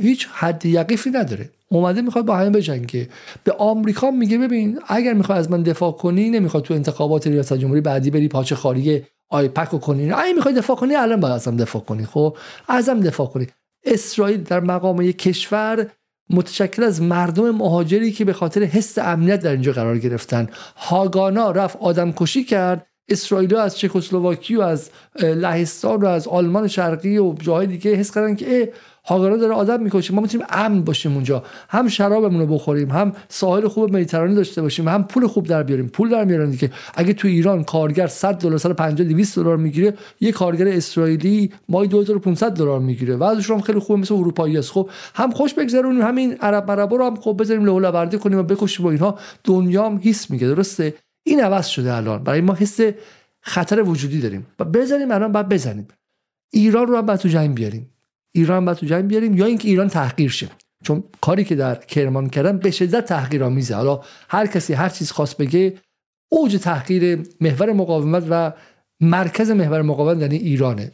هیچ حد یقیفی نداره. اومده می‌خواد با همه بجنگه. به آمریکا میگه ببین اگر می‌خوای از من دفاع کنی نمی‌خواد تو انتخابات ریاست جمهوری بعدی بری پاچه خاری آیپک رو کنی. اگه می‌خوای دفاع کنی الان باید ازم دفاع کنی خب؟ ازم دفاع کنی. اسرائیل در مقام یک کشور متشکل از مردم مهاجری که به خاطر حس امنیت در اینجا قرار گرفتن. هاگانا رفت آدم کشی کرد. اسرائیل از چکسلواکی و از لهستان و از آلمان شرقی و جاهای دیگه حس کردن که هاگانا داره آدم می‌کشه. ما می‌تونیم امن باشیم اونجا. هم شرابمون رو بخوریم هم ساحل خوب مدیترانه داشته باشیم هم پول خوب در بیاریم. پول در میارن دیگه. اگه تو ایران کارگر 100 دلار 150 200 دلار می‌گیره یه کارگر اسرائیلی مای 2500 دلار می‌گیره. وضعش هم خیلی خوبه مثل اروپایی است. خب هم خوش بگذرونیم همین عرب مربا رو هم خب بذاریم لولا بردی کنیم و بکشیم و اینها. دنیا هم حس میگه درسته؟ این عوض شده الان. برای ما حس خطر وجودی داریم. و بزنیم الان بعد بزنیم. ایران رو هم بعد تو جنگ بیاریم. ایران بعد تو جنگ بیاریم یا اینکه ایران تحقیر شه. چون کاری که در کرمان کردن به شدت تحقیرآمیزه. حالا هر کسی هر چیز خواست بگه اوج تحقیر محور مقاومت و مرکز محور مقاومت یعنی ایرانه.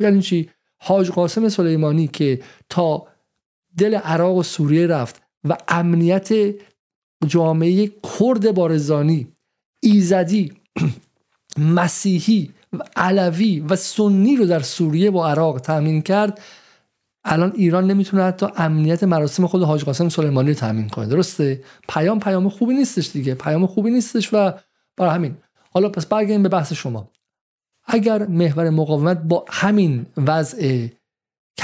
یعنی چی؟ حاج قاسم سلیمانی که تا دل عراق و سوریه رفت و امنیت جامعه کرد بارزانی ایزدی [clears throat] مسیحی علوی و سنی رو در سوریه و عراق تامین کرد الان ایران نمی‌تونه حتی امنیت مراسم خود حاج قاسم سلیمانی رو تامین کنه. درسته؟ پیام پیام خوبی نیستش دیگه. پیام خوبی نیستش و برای همین. حالا پس برگردیم به بحث شما. اگر محور مقاومت با همین وضع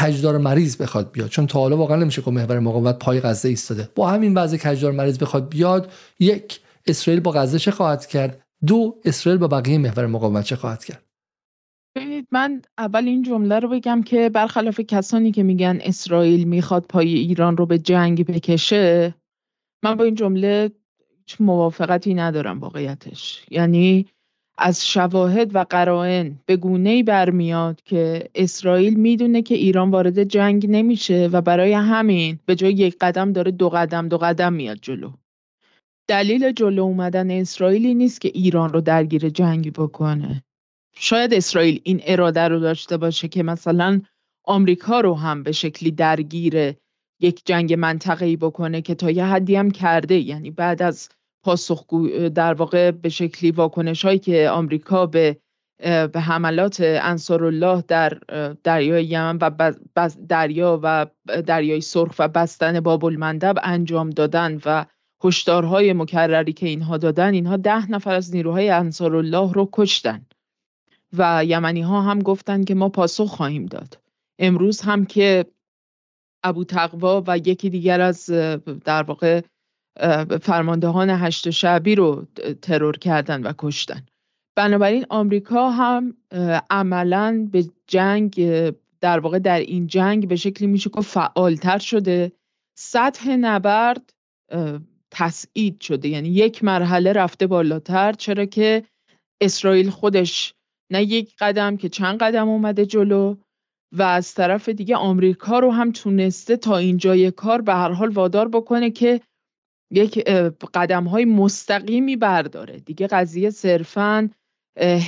کجدار مریض بخواد بیاد چون تا حالا واقعا نمیشه که محور مقاومت پای غزه ایستاده. با همین وضع کجدار مریض بخواد بیاد یک اسرائیل با غزه چه خواهد کرد؟ دو اسرائیل با بقیه محور مقاومت چه خواهد کرد؟ ببینید من اول این جمله رو بگم که برخلاف کسانی که میگن اسرائیل می‌خواد پای ایران رو به جنگ بکشه من با این جمله موافقتی ندارم واقعیتش. یعنی از شواهد و قرائن به گونه برمیاد که اسرائیل می‌دونه که ایران وارد جنگ نمیشه و برای همین به جای یک قدم داره دو قدم دو قدم میاد جلو. دلیل جلو اومدن اسرائیلی نیست که ایران رو درگیر جنگی بکنه. شاید اسرائیل این اراده رو داشته باشه که مثلا آمریکا رو هم به شکلی درگیر یک جنگ منطقه‌ای بکنه که تا یه حدی هم کرده. یعنی بعد از پاسخگو در واقع به شکلی واکنش هایی که آمریکا به به حملات انصارالله در دریای یمن و دریا و دریای سرخ و بستن باب المندب انجام دادن و هشدارهای مکرری که اینها دادن اینها ده نفر از نیروهای انصارالله رو کشتن. و یمنی ها هم گفتن که ما پاسخ خواهیم داد. امروز هم که ابو تقوا و یکی دیگر از در واقع فرماندهان هشت شعبی رو ترور کردن و کشتن. بنابراین آمریکا هم عملا به جنگ در واقع در این جنگ به شکلی میشه که فعالتر شده. سطح نبرد تسعید شده. یعنی یک مرحله رفته بالاتر. چرا که اسرائیل خودش نه یک قدم که چند قدم اومده جلو و از طرف دیگه آمریکا رو هم تونسته تا اینجای کار به هر حال وادار بکنه که یک قدم های مستقیمی برداره. دیگه قضیه صرفا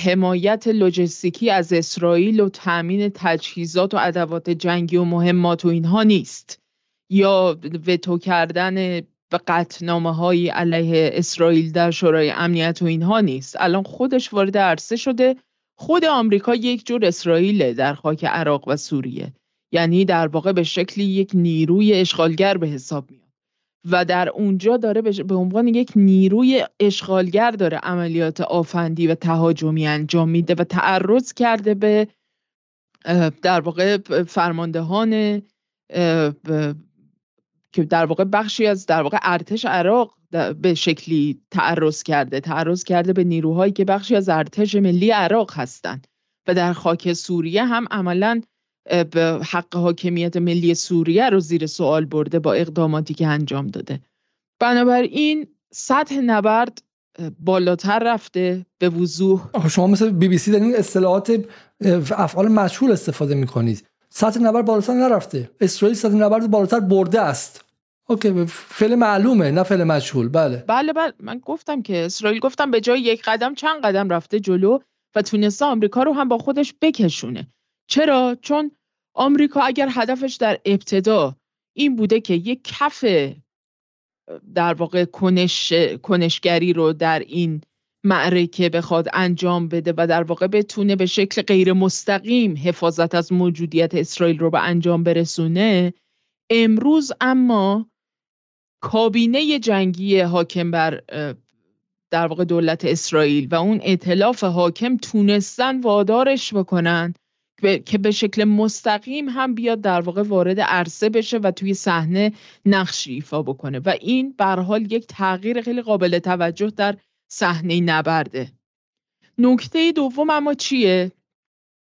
حمایت لوجستیکی از اسرائیل و تأمین تجهیزات و ادوات جنگی و مهمات و اینها نیست. یا وتو کردن و قطنامه های علیه اسرائیل در شورای امنیت و اینها نیست. الان خودش وارد عرصه شده خود آمریکا یک جور اسرائیل در خاک عراق و سوریه. یعنی در واقع به شکلی یک نیروی اشغالگر به حساب میاد. و در اونجا داره به عنوان یک نیروی اشغالگر داره عملیات آفندی و تهاجمی انجام میده و تعرض کرده به در واقع فرماندهان که در واقع بخشی از در واقع ارتش عراق به شکلی تعرض کرده تعرض کرده به نیروهایی که بخشی از ارتش ملی عراق هستند و در خاک سوریه هم عملا به حق حاکمیت ملی سوریه رو زیر سوال برده با اقداماتی که انجام داده. بنابراین سطح نبرد بالاتر رفته به وضوح. شما مثل بی بی سی در این اصطلاحات افعال مشهول استفاده می‌کنید. سطح نبرد بالاتر نرفته. اسرائیل سطح نبرد بالاتر برده است. اوکی فعل معلومه نه فعل مجهول. بله. بله بله. من گفتم که اسرائیل گفتم به جای یک قدم چند قدم رفته جلو و تونسته آمریکا رو هم با خودش بکشونه. چرا؟ چون آمریکا اگر هدفش در ابتدا این بوده که یک کف در واقع کنش کنشگری رو در این معرکه بخواد انجام بده و در واقع بتونه به شکل غیر مستقیم حفاظت از موجودیت اسرائیل رو به انجام برسونه امروز اما کابینه جنگی حاکم بر در واقع دولت اسرائیل و اون اطلاف حاکم تونستن وادارش بکنن که به شکل مستقیم هم بیاد در واقع وارد عرصه بشه و توی صحنه نقش ایفا بکنه. و این به حال یک تغییر خیلی قابل توجه در صحنه نبرده. نکته دوم اما چیه؟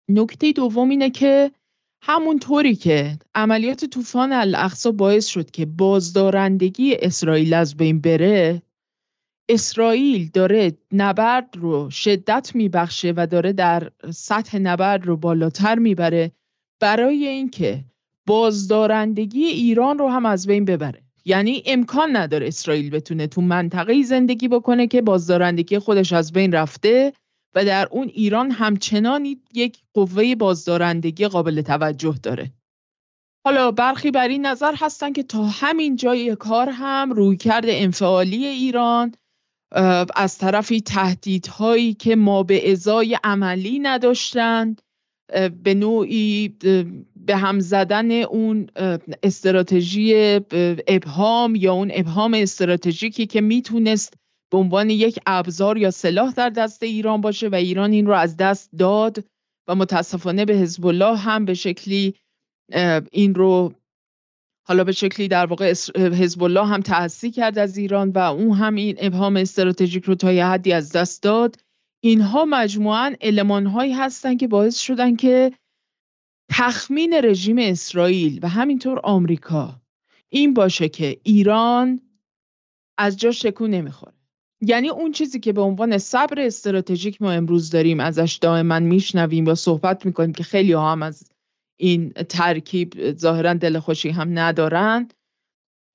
نکته دوم اینه که همونطوری که عملیات طوفان الاقصا باعث شد که بازدارندگی اسرائیل از بین بره اسرائیل داره نبرد رو شدت میبخشه و داره در سطح نبرد رو بالاتر می‌بره برای اینکه بازدارندگی ایران رو هم از بین ببره. یعنی امکان نداره اسرائیل بتونه تو منطقه زندگی بکنه که بازدارندگی خودش از بین رفته. و در اون ایران همچنان یک قوه بازدارندگی قابل توجه داره. حالا برخی بر این نظر هستن که تا همین جای کار هم رویکرد انفعالی ایران از طرفی تهدیدهایی که ما به ازای عملی نداشتند به نوعی به هم زدن اون استراتژی ابهام یا اون ابهام استراتژیکی که می‌تونست به عنوان یک ابزار یا سلاح در دست ایران باشه و ایران این رو از دست داد و متاسفانه به حزب الله هم به شکلی این رو حالا به شکلی در واقع حزب الله هم تحصی کرد از ایران و اون هم این ابهام استراتژیک رو تا یه حدی از دست داد. اینها مجموعا علمان هایی هستن که باعث شدن که تخمین رژیم اسرائیل و همینطور آمریکا این باشه که ایران از جا شکو نمی‌خوره. یعنی اون چیزی که به عنوان صبر استراتژیک ما امروز داریم ازش دائما میشنویم و صحبت می‌کنیم که خیلی هم از این ترکیب ظاهرا دل خوشی هم ندارن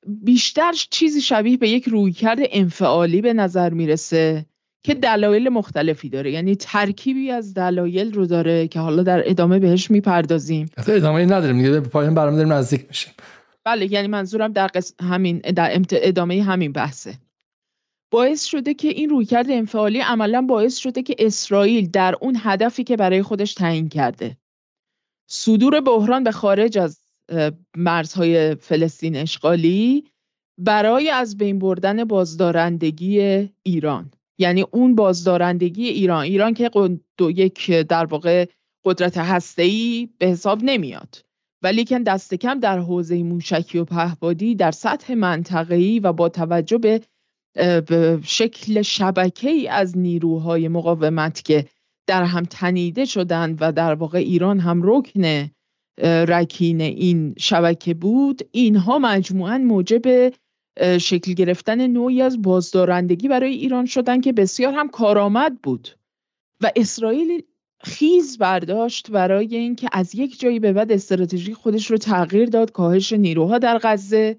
بیشتر چیزی شبیه به یک رویکرد انفعالی به نظر می‌رسه که دلایل مختلفی داره. یعنی ترکیبی از دلایل رو داره که حالا در ادامه بهش می‌پردازیم. ادامه نداریم دیگه به پایان برنامه داریم نزدیک میشیم. بله یعنی منظورم در همین در ادامه همین بحثه. باعث شده که این رویکرد انفعالی عملا باعث شده که اسرائیل در اون هدفی که برای خودش تعیین کرده. صدور بحران به خارج از مرزهای فلسطین اشغالی برای از بین بردن بازدارندگی ایران. یعنی اون بازدارندگی ایران ایران که یک در واقع قدرت هسته‌ای به حساب نمیاد. ولی که دست کم در حوزه موشکی و پهبادی در سطح منطقه‌ای و با توجه به شکل شبکه ای از نیروهای مقاومت که در هم تنیده شدند و در واقع ایران هم رکن رکین این شبکه بود اینها مجموعا موجب شکل گرفتن نوعی از بازدارندگی برای ایران شدن که بسیار هم کارآمد بود. و اسرائیل خیز برداشت برای اینکه از یک جایی به بعد استراتژی خودش رو تغییر داد کاهش نیروها در غزه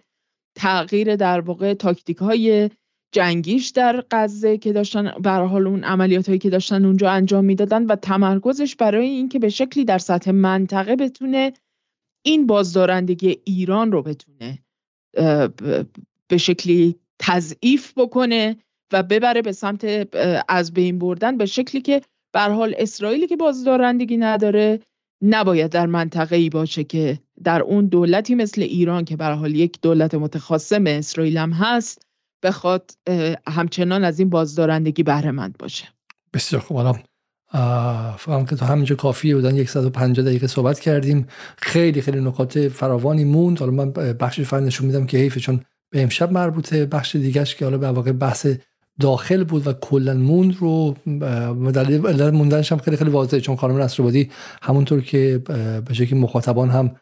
تغییر در واقع تاکتیک های جنگیش در غزه که داشتن برای حال اون عملیات هایی که داشتن اونجا انجام می‌دادن و تمرکزش برای اینکه به شکلی در سطح منطقه بتونه این بازدارندگی ایران رو بتونه به شکلی تضعیف بکنه و ببره به سمت از بین بردن به شکلی که به حال اسرائیلی که بازدارندگی نداره نباید در منطقه ای باشه که در اون دولتی مثل ایران که به حال یک دولت متخاصم اسرائیل هم هست بخواد همچنان از این بازدارندگی بهره مند باشه. بسیار خوب. حالا فهم که تو همینجا کافیه بودن 150 دقیقه صحبت کردیم. خیلی خیلی نکات فراوانی موند. حالا من بخشش فقط نشون میدم که حیفه چون به امشب مربوطه. بخش دیگهش که حالا به واقع بحث داخل بود و کلا موند رو دلیل موندنش هم خیلی خیلی واضحه. چون خانم نصرآبادی همونطور که به شکلی مخاطبان هم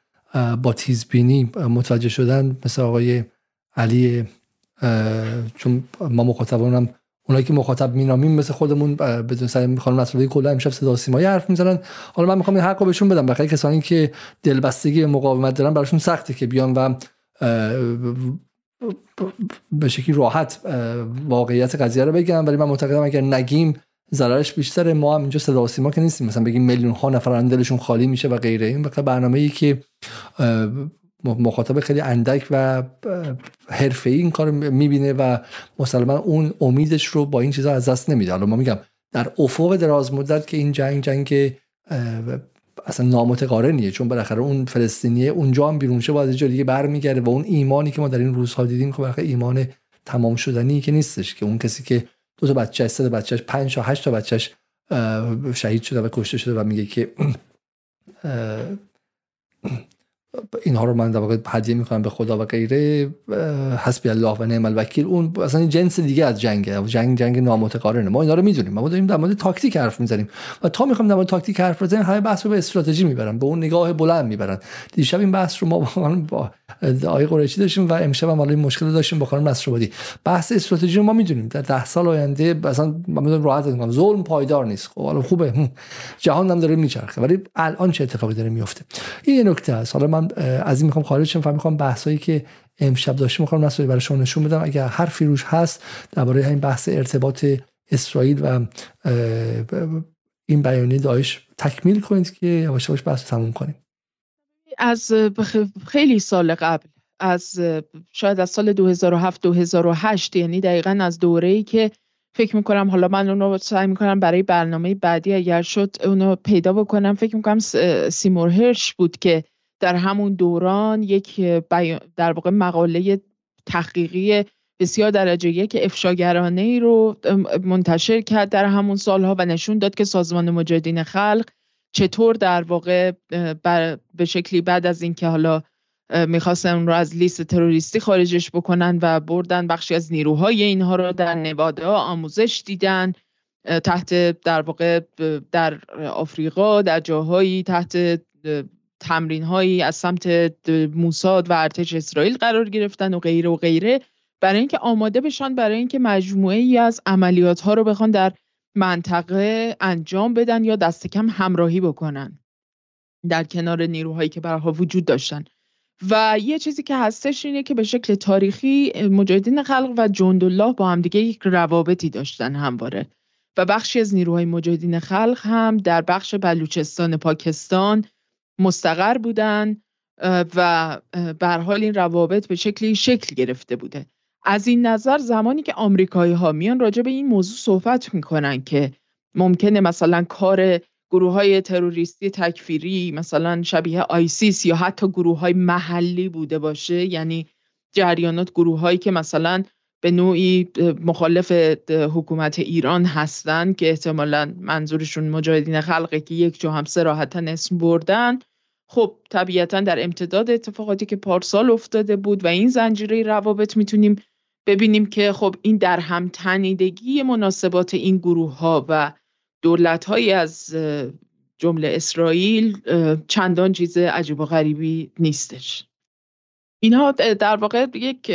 با تیزبینی متوجه شدن مثل آقای علی چون ما مخاطبان هم اونایی که مخاطب مینامیم مثل خودمون بدون سر خانم نصرالدی کلا امشب صدا سیمایی حرف می‌زنن. حالا من می‌خوام این حق رو بهشون بدم. بخاطر کسانی که دلبستگی مقاومت دارن براشون سخته که بیان و به شکلی راحت واقعیت قضیه رو بگم ولی من معتقدم اگر نگیم ضررش بیشتره. ما هم اینجا صدا سیما که نیستیم. مثلا بگیم میلیون ها نفر دلشون خالی میشه و غیره. این برنامه ای که مخاطب خیلی اندک و حرفه‌ای این کار می‌بینه و مسلما اون امیدش رو با این چیزا از دست نمیده. حالا ما میگم در افق دراز مدت که این جنگ جنگ اصلا نامتقارنیه. چون بالاخره اون فلسطینیه اونجا هم بیرون شه باز جا دیگه برمیگرده و اون ایمانی که ما در این روزها دیدیم خب ایمان تمام شدنی که نیستش که اون کسی که دو تا بچه سه تا بچهش پنج تا هشت تا بچهش شهید شده و کشته شده و میگه که اینها رو من در واقع هدیه می‌کنم به خدا و غیره. حسبی الله و نعم الوکیل. اون اصلا جنس دیگه از جنگه. جنگ جنگ نامتقارنه. ما اینا رو می‌دونیم. ما داریم در مورد تاکتیک حرف می‌زنیم. و تا می‌خوام در مورد تاکتیک حرف بزنیم همه بحث رو به استراتژی می‌برن. به اون نگاه بلند می‌برن. دیشب این بحث رو ما با آقای قریشی داشتیم و امشب هم این مشکل داشتیم با خانم نصرآبادی. بحث استراتژی رو ما می‌دونیم. در ده سال آینده مثلا من راحت میگم ظلم پایدار نیست. خب حالا خوبه. جهان هم داره میچرخه. ولی الان چه اتفاقی داره میفته این نکته است حالا من از این می‌خوام خارج شم و می‌خوام بحثایی که امشب داشتیم می‌خوام نصری برای شما نشون بدم. اگر حرفی روش هست درباره همین بحث ارتباط اسرائیل و این بیانیه داعش تکمیل کنید که یواش یواش بحث تموم کنیم. از خیلی سال قبل از شاید از سال 2007 2008 یعنی دقیقا از دوره ای که فکر می‌کنم حالا من اونو سعی می‌کنم برای برنامه بعدی اگر شد اونو پیدا بکنم. فکر می‌کنم سیمور هرش بود که در همون دوران یک در واقع مقاله تحقیقی بسیار درجه یک افشاگرانه ای رو منتشر کرد در همون سالها و نشون داد که سازمان مجاهدین خلق چطور در واقع به شکلی بعد از اینکه حالا می‌خواستن اون رو از لیست تروریستی خارجش بکنن و بردن بخشی از نیروهای اینها رو در نوادا آموزش دیدن تحت در واقع در آفریقا در جاهایی تحت تمرین هایی از سمت موساد و ارتش اسرائیل قرار گرفتن و غیره و غیره. برای اینکه آماده بشن برای اینکه مجموعه ای از عملیات ها رو بخوان در منطقه انجام بدن یا دست کم همراهی بکنن. در کنار نیروهایی که برها وجود داشتن. و یه چیزی که هستش اینه که به شکل تاریخی مجاهدین خلق و جندالله با همدیگه یک روابطی داشتن همواره. و بخشی از نیروهای مجاهدین خلق هم در بخش بلوچستان پاکستان مستقر بودن و به حال این روابط به شکلی شکل گرفته بوده. از این نظر زمانی که آمریکایی ها میان راجع به این موضوع صحبت می‌کنن که ممکنه مثلا کار گروه های تروریستی تکفیری مثلا شبیه آیسیس یا حتی گروه های محلی بوده باشه یعنی جریانات گروه هایی که مثلا به نوعی مخالف حکومت ایران هستند که احتمالا منظورشون مجاهدین خلقه که یک جو هم سراحتا اسم بردن خب طبیعتا در امتداد اتفاقاتی که پارسال افتاده بود و این زنجیره روابط می‌تونیم ببینیم که خب این در هم تنیدگی مناسبات این گروه ها و دولت های از جمله اسرائیل چندان چیز عجیب و غریبی نیستش. اینها در واقع یک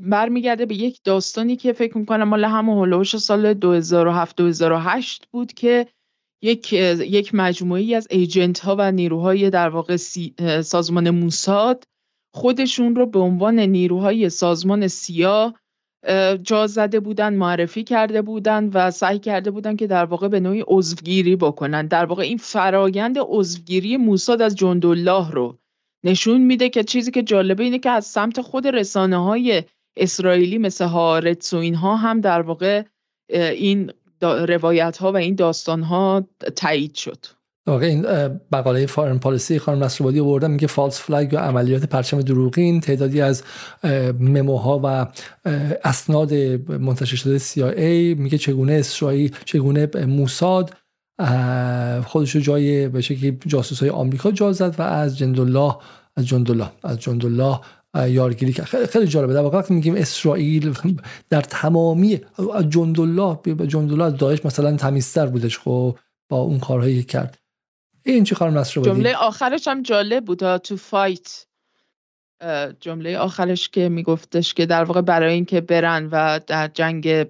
برمیگرده به یک داستانی که فکر می‌کنم مال همون هلوش سال 2007-2008 بود که یک یک مجموعی از ایجنت ها و نیروهای در واقع سازمان موساد خودشون رو به عنوان نیروهای سازمان سیاه جا زده بودن معرفی کرده بودن و سعی کرده بودن که در واقع به نوعی عضوگیری بکنن. در واقع این فرایند عضوگیری موساد از جندالله رو نشون میده که چیزی که جالبه اینه که از سمت خود رسانه های اسرائیلی مثل هارتس و اینها هم در واقع این روایت ها و این داستان ها تایید شد. واقعا این مقاله فارن پالیسی خانم نصرآبادی آوردن میگه فالس فلگ یا عملیات پرچم دروغین تعدادی از مموها و اسناد منتشر شده CIA میگه چگونه اسرائیل چگونه موساد خودش رو جای به شکلی جاسوس های آمریکا جا زد و از جندالله از جندالله از جندالله یارگیری کرد. خیلی جالبه. در واقع وقتی میگیم اسرائیل در تمامی جندالله جندالله از داعش مثلا تمیزتر بودش خب با اون کارهایی کرد. این چی خانم نصر جمله آخرش هم جالب بود تو فایت جمله آخرش که میگفتش که در واقع برای اینکه برن و در جنگ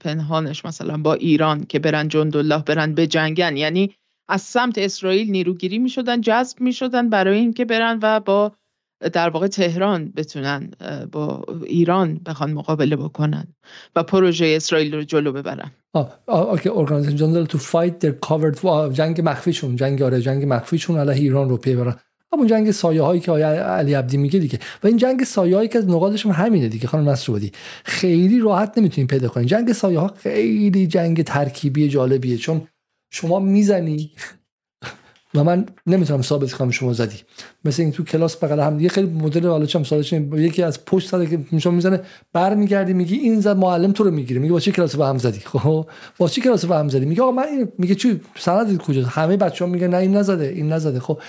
پنهانش مثلا با ایران که برن جندالله برن به جنگن. یعنی از سمت اسرائیل نیروگیری می‌شدن جذب می‌شدن برای اینکه برن و با در واقع تهران بتونن با ایران بخوان مقابله بکنن و پروژه اسرائیل رو جلو ببرن. اوکی ارگانیزیشن تو فایت در کاورد جنگ مخفیشون جنگ آره جنگ مخفیشون علیه ایران رو پی برن. همون جنگ سایه هایی که علی عبدی میگه دیگه. و این جنگ سایه هایی که از همینه دیگه خانم نصر بودی خیلی راحت نمی‌تونین پیدا کنین. جنگ سایه ها خیلی جنگ ترکیبی جالبیه چون شما می‌زنی و من نمی‌تونم ثابت کنم شما زدی. مثل این تو کلاس بغل هم یه خیلی مدل حالا چم یکی از پشت سال که شما می‌زنه برمیگردی میگی این زد معلم تو رو می‌گیره. میگه با چه کلاس با هم زدی؟ خب با چه کلاس با هم زدی؟ میگه آقا من این میگه چی؟ سند کجاست؟ همه بچه‌ها میگن نه این نزده این نزده. خب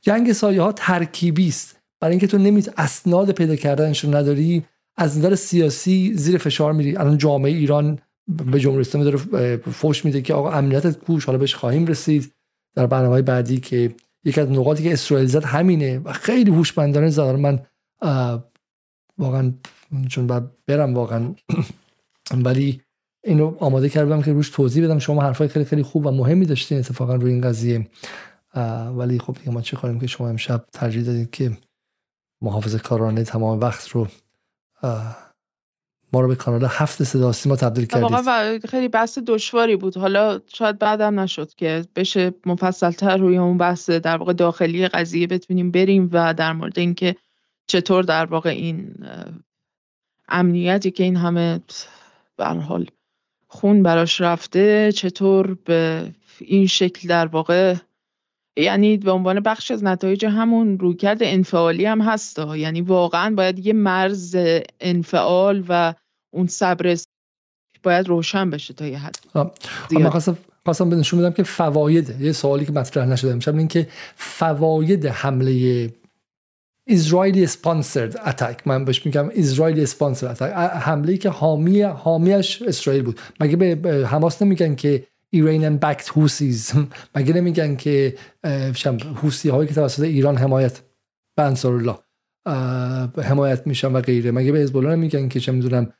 جنگ سایه ها ترکیبی است. برای اینکه تو نمیت اسناد پیدا کردنش رو نداری از نظر سیاسی زیر فشار میری. الان جامعه ایران به جمهوری اسلامی داره فوش میده که آقا امنیت کوش حالا بهش خواهیم رسید. در برنامه بعدی که یکی از نقاطی که اسرائیل زد همینه و خیلی هوشمندانه زد. من واقعا چون بعد برم واقعا. [clears throat] ولی اینو آماده کردم که روش توضیح بدم. شما حرفای خیلی خیلی خوب و مهمی داشتین اتفاقا روی این قضیه. ولی خب دیگه ما چه کنیم که شما امشب ترجیح دادید که محافظ کارانه تمام وقت رو ما رو به کانال هفت صدا سیما تبدیل کردید. واقعا خیلی بحث دشواری بود. حالا شاید بعدم نشد که بشه مفصلتر روی اون بحث در واقع داخلی قضیه بتونیم بریم و در مورد اینکه چطور در واقع این امنیتی که این همه به حال خون براش رفته چطور به این شکل در واقع یعنی به عنوان بخش از نتایج همون رویکرد انفعالی هم هست یعنی واقعا باید یه مرز انفعال و اون صبر باید روشن بشه تا یه حد. من خواستم نشون بدم که فواید یه سوالی که مطرح نشده. امشب این که فواید حمله اسرائیلی سپانسرد اتک من بهش میگم اسرائیلی سپانسرد اتک حمله که حامی حامیش اسرائیل بود. مگه به حماس نمیگن که ایرانیان بکت هوسیز مگه نمیگن که هوسی هایی که توسط ایران حمایت به انصار الله حمایت میشن و غیره. مگه به حزب نمیگن که چه می‌دونم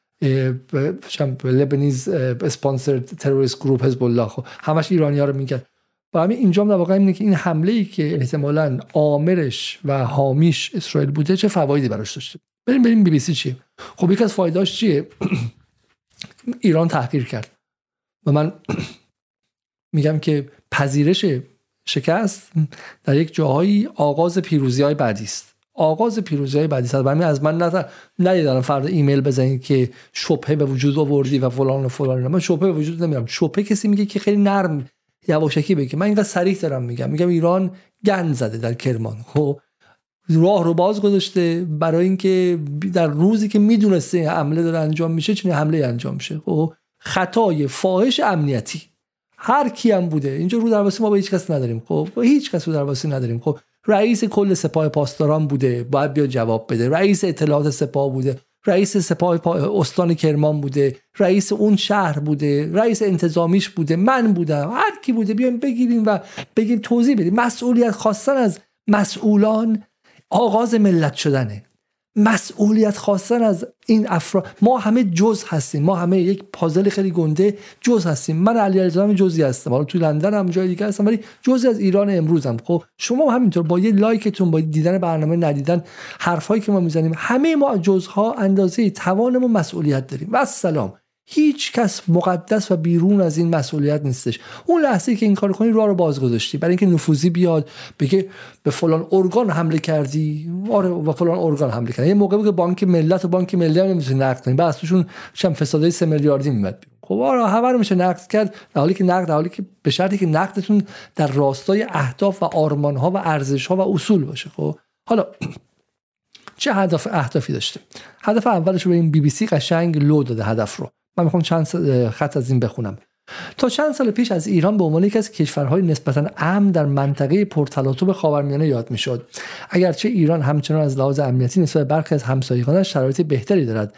لبنیز اسپانسر تروریست گروپ حزب الله خب همش ایرانی ها رو میگن. و همین اینجا در واقع اینه که این حمله ای که احتمالا آمرش و حامیش اسرائیل بوده چه فوایدی براش داشته؟ بریم بریم بی بی سی چیه؟ خب یک از فایدهاش چیه؟ [clears throat] ایران تحقیر کرد. و من [clears throat] میگم که پذیرش شکست در یک جاهایی آغاز پیروزی های بعدی است. آغاز پیروزی های بعدی است. و از من نظر ندیدم فردا ایمیل بزنید که شبهه به وجود آوردی و فلان و فلان من شبهه به وجود نمیارم. شبهه کسی میگه که خیلی نرم یواشکی بگه. من اینقدر صریح دارم میگم. میگم ایران گند زده در کرمان. خب راه رو باز گذاشته برای اینکه در روزی که می‌دونسته حمله داره انجام میشه چنین حمله انجام میشه. خب خطای فاحش امنیتی. هر کی هم بوده. اینجا رو درواسی ما با هیچ کس نداریم. خب با هیچ کس رو درواسی نداریم. خب رئیس کل سپاه پاسداران بوده. باید بیا جواب بده. رئیس اطلاعات سپاه بوده. رئیس سپاه استان کرمان بوده. رئیس اون شهر بوده. رئیس انتظامیش بوده. من بودم. هر کی بوده. بیایم بگیریم و بگیم توضیح بدیم. مسئولیت خواستن از مسئولان آغاز ملت شدنه. مسئولیت خواستن از این افراد ما همه جز هستیم. ما همه یک پازل خیلی گنده جز هستیم. من علی علیزاده جزی هستم. حالا تو لندن هم جای دیگه هستم ولی جزی از ایران امروزم. خب شما همینطور با یه لایکتون با دیدن برنامه ندیدن حرفایی که ما می‌زنیم همه ما جزها اندازه توانمون مسئولیت داریم. و سلام هیچ کس مقدس و بیرون از این مسئولیت نیستش. اون لحظه که این کار کنی راه رو باز گذاشتی برای اینکه نفوذی بیاد بگه به فلان ارگان حمله کردی. آره و فلان ارگان حمله کردی. یه موقع که بانک ملت و بانک ملی هم نمی‌تونی نقد کنی بعد توشون چم فسادای 3 میلیاردی میاد خب آره همه رو میشه نقد کرد. در حالی که نقد در حالی که به شرطی که نقدتون در راستای اهداف و آرمان ها و ارزش ها و اصول باشه. خب حالا چه هدف اهدافی داشته؟ هدف اولش رو به این بی بی سی قشنگ لو داده هدف رو. من می‌خوام چند خط از این بخونم. تا چند سال پیش از ایران به عنوان یکی از کشورهای نسبتا امن در منطقه پرتلاطم خاورمیانه یاد می‌شد. اگرچه ایران همچنان از لحاظ امنیتی نسبت برخی از همسایگانش شرایط بهتری دارد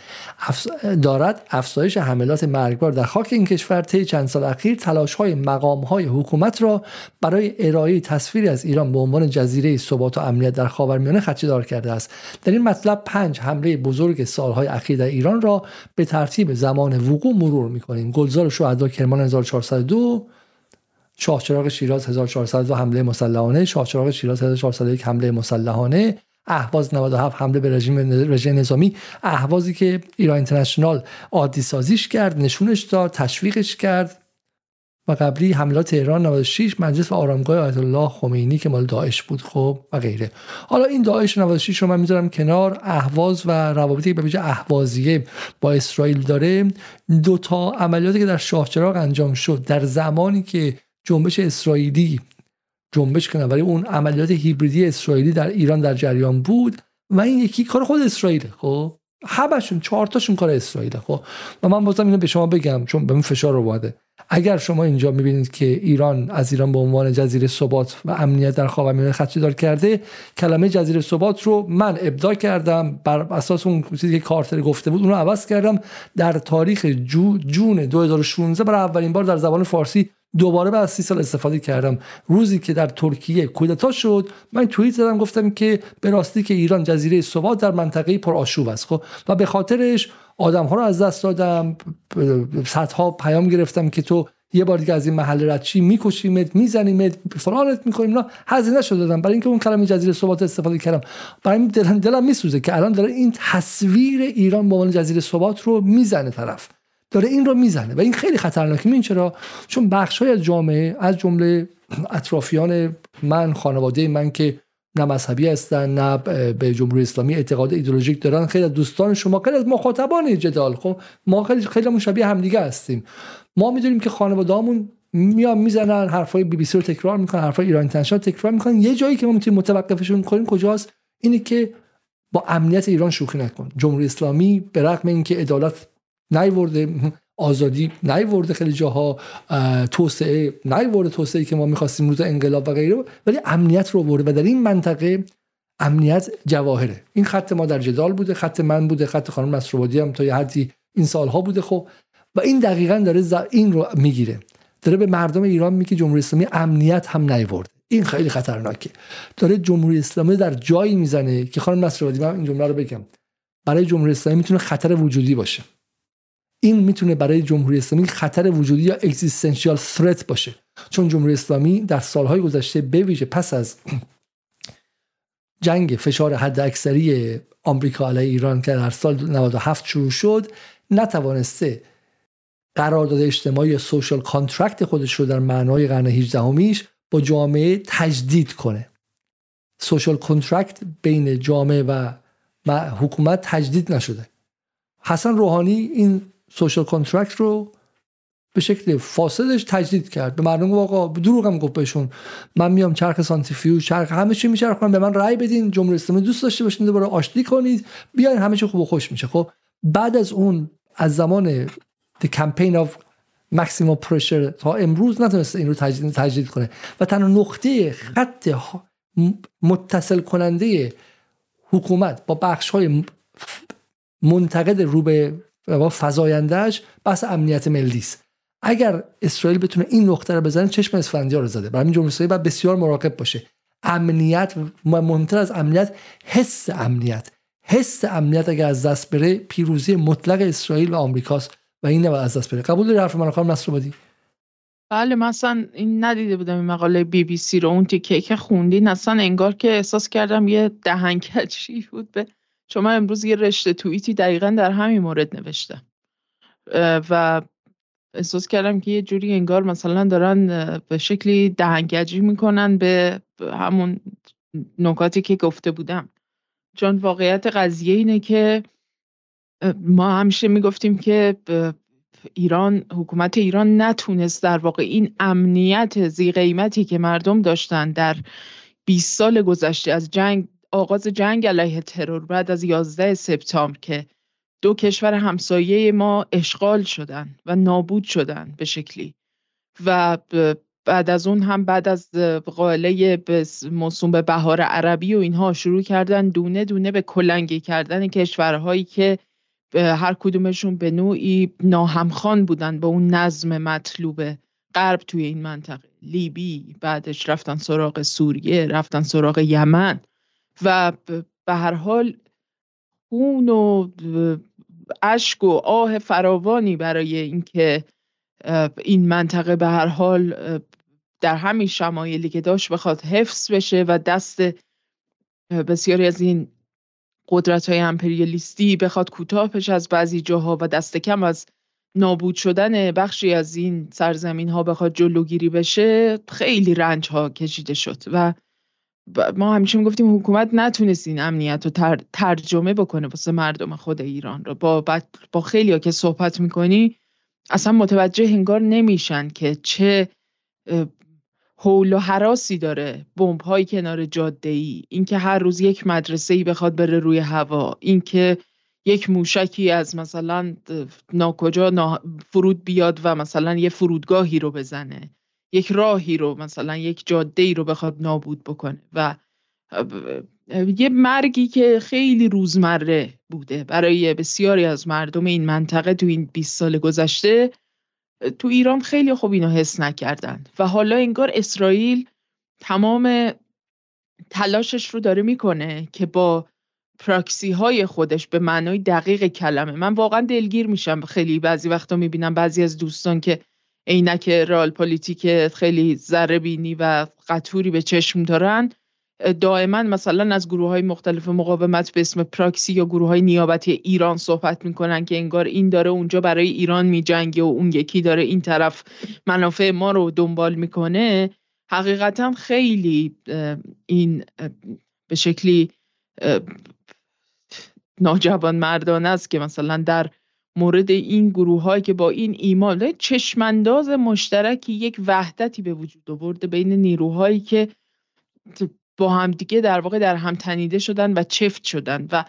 دارد افزایش حملات مرگبار در خاک این کشور طی چند سال اخیر تلاش‌های مقام‌های حکومت را برای ارائه تصویری از ایران به عنوان جزیره ثبات و امنیت در خاورمیانه خدشه‌دار کرده است. در این مطلب پنج حمله بزرگ سالهای اخیر در ایران را به ترتیب زمان وقوع مرور می‌کنیم. گلزار شهدا کرمان 1402 شاهچراغ شیراز 1402 حمله مسلحانه شاهچراغ شیراز 1401 حمله مسلحانه اهواز 97 حمله به رژیم رژیم نظامی. اهوازی که ایران اینترنشنال عادی سازیش کرد نشونش داد تشویقش کرد. و قبلی حملات تهران 96 مجلس و آرامگاه آیت الله خمینی که مال داعش بود خب و غیره. حالا این داعش 96 رو من می‌ذارم کنار. اهواز و روابطی به ویژه اهوازیه با اسرائیل داره. دو تا عملیاتی که در شاهچراغ انجام شد. در زمانی که جنبش اسرائیلی جنبش کنن ولی اون عملیات هیبریدی اسرائیلی در ایران در جریان بود و این یکی کار خود اسرائیل خب. همشون چهار تاشون کار اسرائیل خب. و من بازم اینو به شما بگم چون به فشار رو واده اگر شما اینجا می‌بینید که ایران از ایران به عنوان جزیره ثبات و امنیت در خاورمیانه خدشه‌دار کرده کلمه جزیره ثبات رو من ابداع کردم بر اساس اون چیزی که کارتر گفته بود اون رو عوض کردم در تاریخ جو جون 2016 برای اولین بار در زبان فارسی دوباره بعد از سی سال استفاده کردم. روزی که در ترکیه کودتا شد من توییت زدم گفتم که به راستی که ایران جزیره ثبات در منطقه پر آشوب است خب؟ و به خاطرش آدم ها رو از دست دادم صدها پیام گرفتم که تو یه بار دیگه از این محل ردچی میکشیمت میزنیمت فلانت می‌کنیم نه هزینه شده دادم برای اینکه اون کلمه جزیره ثبات استفاده کردم. برای دلم, دلم میسوزه که الان داره این تصویر ایران به عنوان جزیره ثبات رو می‌زنه طرف. داره این رو می‌زنه. و این خیلی خطرناکه. این چرا؟ چون بخش های جامعه از جمله اطرافیان من خانواده من که نه مذهبی هستن نه به جمهوری اسلامی اعتقاد ایدولوژیک دارن خیلی از دوستان شما خیلی از مخاطبان جدال. خب ما خیلی خیلی مشابه همدیگه هستیم. ما می‌دونیم که خانواده‌هامون میان می‌زنن حرفای بی بی سی رو تکرار می‌کنن حرفای ایران اینترنشنال تکرار می‌کنن. یه جایی که ما می‌تونیم متوقفشون کنیم کجاست؟ اینه که با امنیت ایران شوخی نکن. جمهوری اسلامی به رغم اینکه عدالت نیورده آزادی نیورده خیلی جاها توسعه نیورده توسعه که ما می‌خواستیم روز انقلاب و غیره ولی امنیت رو برده و در این منطقه امنیت جواهره. این خط ما در جدال بوده خط من بوده خط خانم مسروادی هم تا یه حدی این سالها بوده خب. و این دقیقا داره این رو می‌گیره. داره به مردم ایران میگه جمهوری اسلامی امنیت هم نیورده. این خیلی خطرناکه. داره جمهوری اسلامی در جایی می‌زنه که خانم مسروادی من این جمله رو بگم. برای جمهوری اسلامی می‌تونه خطر وجودی باشه. این می‌تونه برای جمهوری اسلامی خطر وجودی یا existential threat باشه. چون جمهوری اسلامی در سالهای گذشته بویژه پس از جنگ فشار حد اکثری آمریکا علیه ایران که در سال 97 شروع شد نتوانسته قرارداد اجتماعی social contract خودش رو در معنای قرن 18 همیش با جامعه تجدید کنه. social contract بین جامعه و حکومت تجدید نشده. حسن روحانی این social contract رو به شکل فاسدش تجدید کرد. به مردم آقا دروغم گفت بهشون. من میام چرخ سانتریفیوژ چرخ همه چی میچرخونم به من رأی بدین جمهوری اسلامی دوست داشته باشین دوباره آشتی کنید. بیاین همه چی خوب و خوش میشه. خب بعد از اون از زمان the campaign of maximum pressure تا امروز نتونسته این رو تجدید, تجدید کنه. و تنها نقطه خط متصل کننده حکومت با بخش های منتقد رو به فضایندهش بحث امنیت ملی است. اگر اسرائیل بتونه این نقطه رو بزنه چشم اسفندیار رو زده. برای جمهوری اسرائیل باید بسیار مراقب باشه. امنیت مهمتر از امنیت حس امنیت. حس امنیت اگر از دست بره پیروزی مطلق اسرائیل و آمریکاست و این نباید از دست بره. قبول داری حرف من خانم بدی بله مثلا این ندیده بودم این مقاله بی بی سی رو. اون تیکه که خوندین اصلا انگار که احساس کردم یه دهنکجی بود به چون من امروز یه رشته توییتی دقیقا در همین مورد نوشتم. و احساس کردم که یه جوری انگار مثلا دارن به شکلی دهنگجی می‌کنن به همون نکاتی که گفته بودم. چون واقعیت قضیه اینه که ما همیشه می‌گفتیم که ایران حکومت ایران نتونست در واقع این امنیت زی قیمتی که مردم داشتن در 20 سال گذشته از جنگ آغاز جنگ علیه ترور بعد از 11 سپتامبر که دو کشور همسایه ما اشغال شدن و نابود شدن به شکلی. و بعد از اون هم بعد از قائله موسوم به بهار عربی و اینها شروع کردن دونه دونه به کلنگی کردن کشورهایی که هر کدومشون به نوعی ناهمخان بودن با اون نظم مطلوب غرب توی این منطقه. لیبی بعدش رفتن سراغ سوریه رفتن سراغ یمن. و به هر حال خون و اشک و آه فراوانی برای اینکه این منطقه به هر حال در همین شمایلی که داشت بخواد حفظ بشه و دست بسیاری از این قدرت های امپریالیستی بخواد کوتاه پش از بعضی جاها و دست کم از نابود شدن بخشی از این سرزمین ها بخواد جلوگیری بشه خیلی رنج ها کشیده شد و ما همیشه می‌گفتیم حکومت نتونست این امنیت رو ترجمه بکنه واسه مردم خود ایران رو. با, با خیلی که صحبت می‌کنی اصلا متوجه هنگار نمیشن که چه حول و حراسی داره بمب های کنار جاده ای اینکه هر روز یک مدرسه ای بخواد بره روی هوا. اینکه یک موشکی از مثلا ناکجا فرود بیاد و مثلا یه فرودگاهی رو بزنه. یک راهی رو مثلا یک جاده ای رو بخواد نابود بکنه و یه مرگی که خیلی روزمره بوده. برای بسیاری از مردم این منطقه تو این 20 سال گذشته تو ایران خیلی خوب اینو حس نکردن و حالا انگار اسرائیل تمام تلاشش رو داره می‌کنه که با پراکسی های خودش به معنای دقیق کلمه. من واقعا دلگیر میشم. خیلی بعضی وقتا می‌بینم بعضی از دوستان که عینک رال پلیتیک خیلی ذره بینی و قطوری به چشم دارن. دائما مثلا از گروه های مختلف مقاومت به اسم پراکسی یا گروه های نیابتی ایران صحبت می‌کنن که انگار این داره اونجا برای ایران میجنگه و اون یکی داره این طرف منافع ما رو دنبال می‌کنه. حقیقتا خیلی این به شکلی ناجوان مردانه است که مثلا در مورد این گروه هایی که با این ایمان چشمانداز مشترکی یک وحدتی به وجود آورده بین نیروهایی که با همدیگه در واقع در هم تنیده شدن و چفت شدن و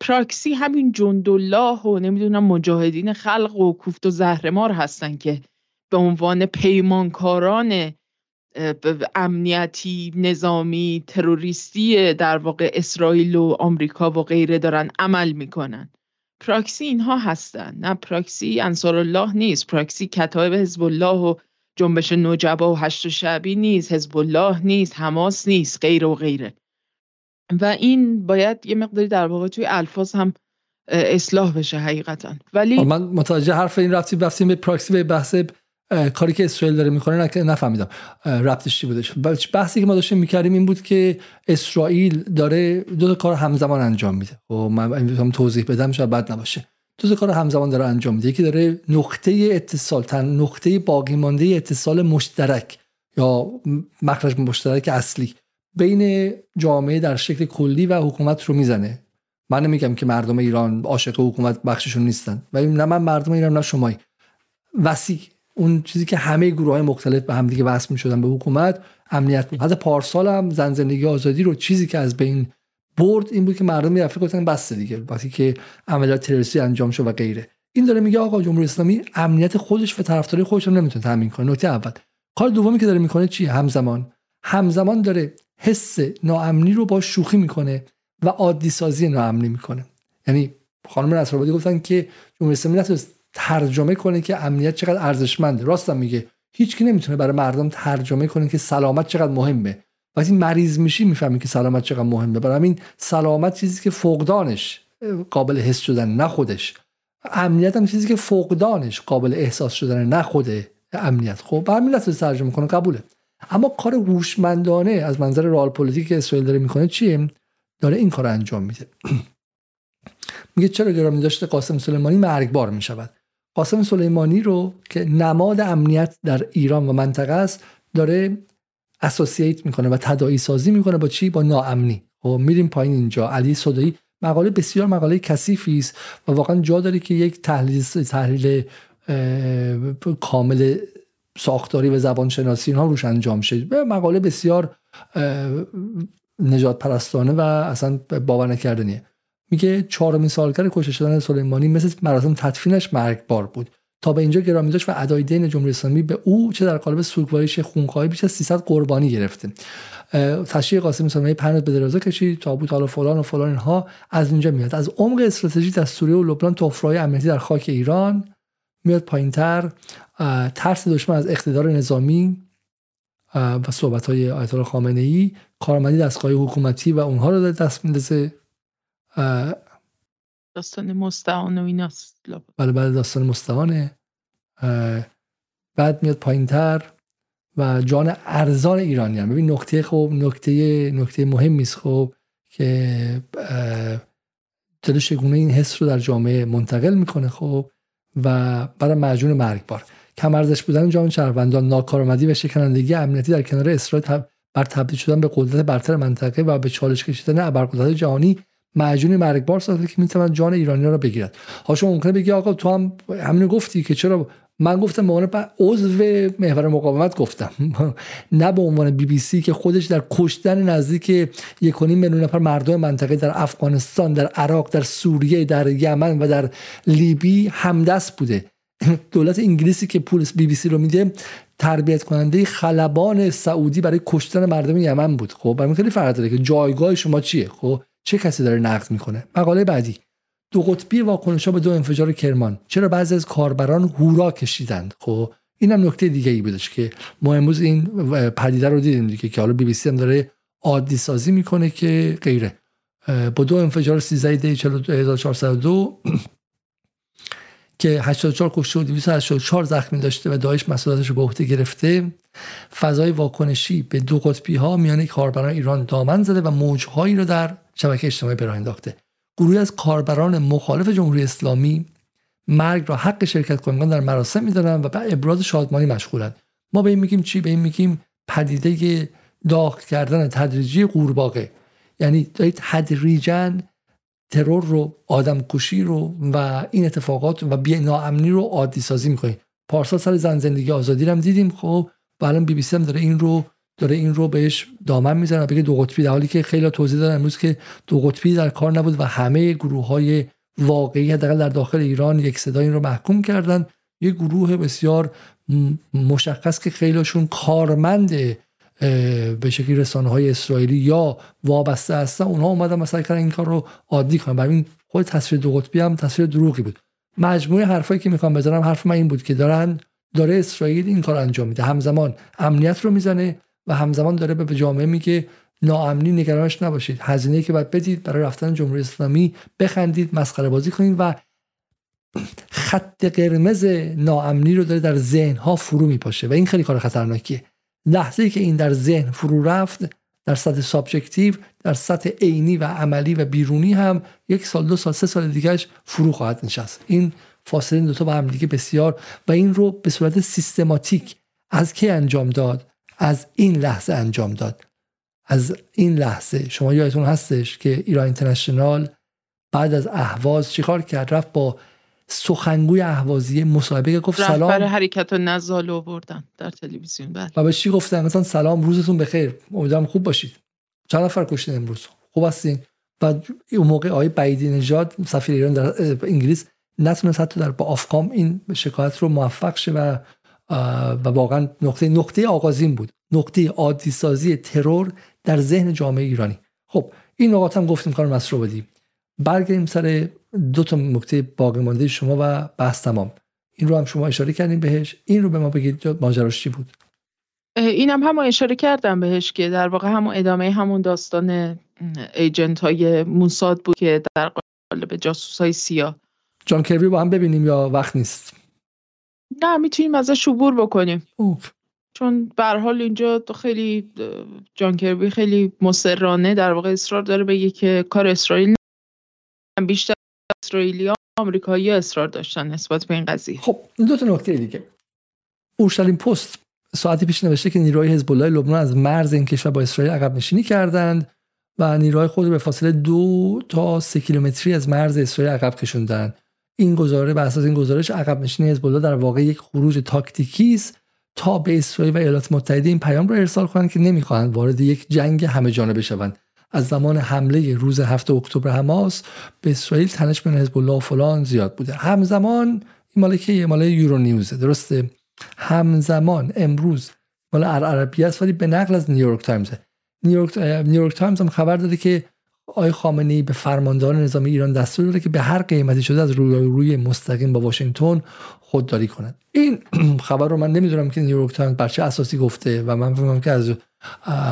پراکسی همین جندالله و نمی‌دونم مجاهدین خلق و کوفت و زهرمار هستن که به عنوان پیمانکاران امنیتی نظامی تروریستی در واقع اسرائیل و آمریکا و غیره دارن عمل می‌کنن. پراکسی اینها هستن. نه پراکسی انصار الله نیست. پراکسی کتاب حزب الله و جنبش نوجبا و هشت و شعبی نیست. حزب الله نیست. حماس نیست. غیره و غیره. و این باید یه مقداری در واقع توی الفاظ هم اصلاح بشه حقیقتا. ولی من متوجه حرف این رفتی رفتیم به پراکسی به بحث کاری که اسرائیل داره می‌کنه نفهمیدم. ربطش چی بودش؟ بحثی که ما داشتیم می‌کردیم این بود که اسرائیل داره دو تا کار همزمان انجام میده. و خب، من توضیح بدم شاید بد نباشه. دو تا کار همزمان داره انجام میده. یکی داره نقطه اتصال تن نقطه باقی مانده اتصال مشترک یا مخرج مشترک اصلی بین جامعه در شکل کلی و حکومت رو می‌زنه. من نمیگم که مردم ایران عاشق حکومت بخششون نیستن. ولی نه من مردم ایران نه شمایی. وسیع. اون چیزی که همه گروه های مختلف به هم دیگه وصل شدن به حکومت امنیت بود. حتی پارسال هم زن زندگی آزادی رو چیزی که از بین برد این بود که مردم می‌رفت گفتن بس دیگه وقتی که عملیات تروریستی انجام شد و غیره. این داره میگه آقا جمهوری اسلامی امنیت خودش و طرفداری خودش رو نمی‌تونه تامین کنه. نکته اول. کار دومی که داره می‌کنه چیه؟ همزمان. همزمان داره حس ناامنی رو با شوخی می‌کنه و عادی سازی ناامنی می‌کنه. یعنی خانم نصرآبادی گفتن که جمهوری اسلامی نتونست ترجمه کنه که امنیت چقدر ارزشمنده. راستم میگه هیچکی نمی‌تونه برای مردم ترجمه کنه که سلامت چقدر مهمه. وقتی مریض میشی می‌فهمی که سلامت چقدر مهمه. برای همین سلامت چیزی که فقدانش قابل حس شدن نه خودش. امنیت هم چیزی که فقدانش قابل احساس شدن نه خود امنیت. خب بر ملت ترجمه کنه قبوله. اما کار هوشمندانه از منظر رال پلیتیک که اسرائیل داره می‌کنه چیه؟ داره این کار انجام میده. [clears throat] میگه چرا گرامی داشته قاسم سلیمانی مرگبار می‌شود؟ قاسم سلیمانی رو که نماد امنیت در ایران و منطقه است داره اسوسییت می‌کنه و تداعی سازی می‌کنه با چی؟ با ناامنی. خب، میریم پایین اینجا. علی صدایی. مقاله بسیار مقاله کثیفی است و واقعا جا داره که یک تحلیل تحلیل کامل ساختاری و زبان شناسی اینها روش انجام شه. مقاله بسیار نجات پرستانه و اصلا باور نکردنیه میگه چهارمین سالگرد کشته شدن سلیمانی مثل مراسم تدفینش مرگبار بود. تا به اینجا گرامی داشت و ادای دین جمهوری اسلامی به او چه در قالب سوگواریش خونخواهی بیش از 300 قربانی گرفته. تشییع قاسم سلیمانی پرنت به درازا کشید تابوت حالا فلان و فلان اینها از اینجا میاد. از عمق استراتژی در سوریه و لبنان توفرای امنیتی در خاک ایران میاد پایینتر. ترس دشمن از اقتدار نظامی و صحبت های آیت الله خامنه ای کارآمدی دستگاه حکومتی و اونها رو دست میندازه. داستان مستعان و ایناست. بله بله داستان مستعانه بعد میاد پایین تر و جان ارزان ایرانی هم. ببین نکته خب نکته نکته مهمی است خب که دل چگونه این حس رو در جامعه منتقل می‌کنه خب و برای مجون مرگبار. کم ارزش بودن جامعه شهروندان ناکارآمدی و شکنندگی امنیتی در کنار اسرائیل بر تبدیل شدن به قدرت برتر منطقه و به چالش کشیدن ابرقدرت جهانی معجون مرگبار ساخته که می‌تواند جان ایرانی را بگیرد. ها شما ممکنه بگی آقا تو هم همین گفتی که چرا من گفتم به عنوان عضو محور مقاومت گفتم. [laughs] نه به عنوان بی بی سی که خودش در کشتن نزدیک یک میلیون نفر مردم منطقه در افغانستان در عراق در سوریه در یمن و در لیبی همدست بوده. [laughs] دولت انگلیسی که پول بی بی سی رو میده تربیت کننده خلبان سعودی برای کشتن مردم یمن بود. خب برای خیلی فرق داره که جایگاه شما چیه؟ خب چه کسی داره نقد می‌کنه؟ مقاله بعدی. دو قطبی واکنش ها به دو انفجار کرمان. چرا بعضی از کاربران هورا کشیدند؟ خب اینم نکته دیگه ای بودش که ما امروز این پدیده رو دیدیم دیگه که حالا بی بی سی هم داره عادی سازی می‌کنه که غیره. با دو انفجار 13 دی 1402 که 84 کشته و 284 زخمی داشته و داعش مسئولیتش رو به عهده گرفته. فضای واکنشی به دو قطبی ها میان کاربران ایران دامن زده و موجهایی رو در شبکه اجتماعی براه انداخته. گروهی از کاربران مخالف جمهوری اسلامی مرگ را حق شرکت کنندگان در مراسم میدارن و به ابراز شادمانی مشغولند. ما به این میگیم چی؟ به این میگیم پدیده داغ کردن تدریجی قورباغه. یعنی دارید تدریجا ترور رو آدم کشی رو و این اتفاقات و بی ناامنی رو عادی سازی می‌کنید پارسال سر زن زندگی آزادی هم دیدیم. خب و الان بی بی سی هم داره این رو داره این رو بهش دامن می‌زنه بگه دو قطبی در حالی که خیلی توضیح دادن امروز که دو قطبی در کار نبود و همه گروه های واقعی حداقل در داخل ایران یک صدا این رو محکوم کردن. یه گروه بسیار مشخص که خیلیشون کارمند به شکلی رسانه های اسرائیلی یا وابسته هستن اونها اومدن مثلا کردن این کار رو عادی کنن. این خود تصویر دو قطبی هم تصویر دروغی بود. مجموعه حرفایی که می‌خوام بزنم حرف من این بود که دارن داره اسرائیل این کار انجام میده. همزمان امنیت رو می‌زنه و همزمان داره به جامعه میگه ناامنی نگرانش نباشید. هزینه که باید بدید برای رفتن جمهوری اسلامی بخندید مسخره بازی کنید و خط قرمز ناامنی رو داره در ذهن ها فرو میپاشه. و این خیلی کار خطرناکیه. لحظه ای که این در ذهن فرو رفت در سطح subjective در سطح عینی و عملی و بیرونی هم یک سال دو سال سه سال دیگهش فرو خواهد نشست. این فاصله این دوتا با هم دیگه بسیار و این رو به صورت سیستماتیک از کی انجام داد؟ از این لحظه انجام داد. از این لحظه. شما یادتون هستش که ایران اینترنشنال بعد از اهواز چیکار کرد؟ رفت با سخنگوی اهوازی مصاحبه گفت سلام. رهبر حرکت و نزال آوردن در تلویزیون بله. و به چی گفتن؟ مثلا سلام روزتون بخیر. امیدوارم خوب باشید. چند نفر کشتین امروز؟ خوب هستین؟ و اون موقع آقای بعیدی نژاد سفیر ایران در انگلیس نتونست حتی در با آفکام این شکایت رو موفق شه و و واقعا نقطه نقطه آغازین بود. نقطه عادی سازی ترور در ذهن جامعه ایرانی. خب این نقاط هم گفتیم کار مسرو بدیم. برگردیم سر دو تا نکته باقی مانده شما و بحث تمام. این رو هم شما اشاره کردیم بهش. این رو به ما بگید ماجراش چی بود؟ اینم هم, هم اشاره کردم بهش که در واقع همون ادامه همون داستان ایجنت های موساد بود که در قالب جاسوس های سیاه. جان کربی با هم ببینیم یا وقت نیست؟ نه می‌تونیم ازش عبور بکنیم. اوف. چون به حال اینجا خیلی جان کربی خیلی مسررانه در واقع اصرار داره به که کار اسرائیل بیشتر اسرائیلی ها آمریکایی اصرار داشتن نسبت به این قضیه. خب دو تا نکته دیگه. اورشلیم پست ساعتی پیش نوشته که نیروهای حزب الله لبنان از مرز این کشور با اسرائیل عقب نشینی کردند و نیروهای خود به فاصله دو تا سه کیلومتری از مرز اسرائیل عقب کشوندن. این گزاره بر اساس این گزارش عقب نشینی حزب الله در واقع یک خروج تاکتیکی است تا به اسرائیل و ایالات متحده این پیام رو ارسال کنند که نمی‌خواهند وارد یک جنگ همه جانبه شوند. از زمان حمله روز هفته اکتبر حماس به اسرائیل تنش بین حزب الله فلان زیاد بوده. همزمان این مال که یورو نیوزه درسته؟ همزمان امروز مال عربی است ولی به نقل از نیویورک تایمز. نیویورک نیویورک تایمز هم خبر داده که آقای خامنه‌ای به فرماندهان نظامی ایران دستور داده که به هر قیمتی شده از رویارویی مستقیم با واشنگتن خودداری کنند این [clears throat] خبر رو من نمی‌دونم که نیویورک تایمز بر چه اساسی گفته و من فهمم که از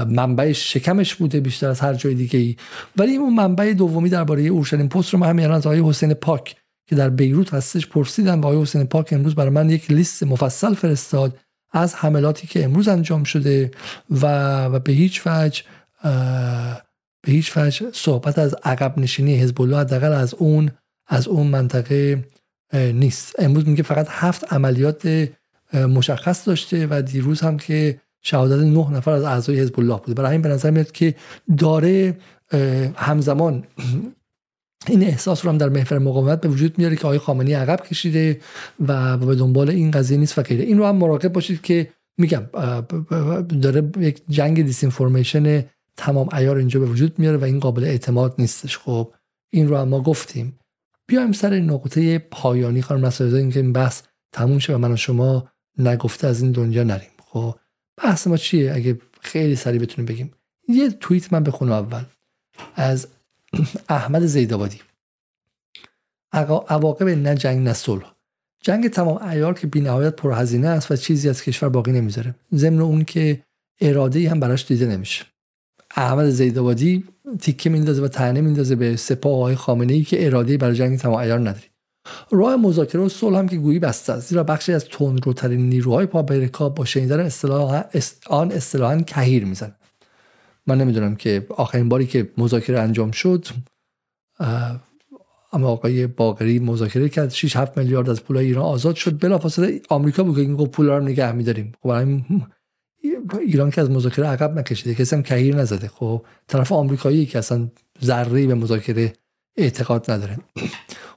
منبع شکمش بوده بیشتر از هر جای دیگه ای ولی اون منبع دومی درباره اورشلیم پست رو من همین از آقای حسین پاک که در بیروت هستش پرسیدم با آقای حسین پاک امروز برای من یک لیست مفصل فرستاد از حملاتی که امروز انجام شده و, و به هیچ وجه به هیچ وجه صحبت از عقب نشینی حزب الله حداقل از اون از اون منطقه نیست. امروز میگه فقط هفت عملیات مشخص داشته و دیروز هم که شهادت نه نفر از اعضای حزب الله بوده. برای این به نظر میاد که داره همزمان این احساس رو هم در محور مقاومت به وجود میاره که آقای خامنه‌ای عقب کشیده و به دنبال این قضیه نیست و غیره. این رو هم مراقب باشید که میگم داره یک جنگ دیسینفورمیشن تمام ایار اینجا به وجود میاره و این قابل اعتماد نیستش. خب این رو هم ما گفتیم. بیایم سر نقطه پایانی خانم نصر این که این بحث تموم شه و من و شما نگفته از این دنیا نریم. خب بحث ما چیه؟ اگه خیلی سریع بتونیم بگیم. یه توییت من بخونم اول. از احمد زیدآبادی. عواقب نه جنگ نه صلح. جنگ تمام ایار که بینهایت پرهزینه است و چیزی از کشور باقی نمی‌ذاره. ضمن اون که اراده هم براش دیده نمیشه. احمد زیدآبادی تیکه میندازه و تنه میندازه به سپاه آقای خامنه ای که اراده برای جنگ تمام ایار نداری راه مذاکره و صلح هم که گویی بسته است. زیرا بخشی از تندروترین نیروهای پا رکاب با شنیدن اصطلاح آن اصطلاحا کهیر میزن من نمی‌دونم که آخرین باری که مذاکره انجام شد اما آقای باقری مذاکره کرد. 6 7 میلیارد از پول ایران آزاد شد. بلافاصله آمریکا بود که این پول رو نگه میداریم. خب ایران که از مذاکره عقب نکشیده. کسی هم کهیر نزده. خب طرف آمریکایی که اصلا ذره به مذاکره اعتقاد نداره.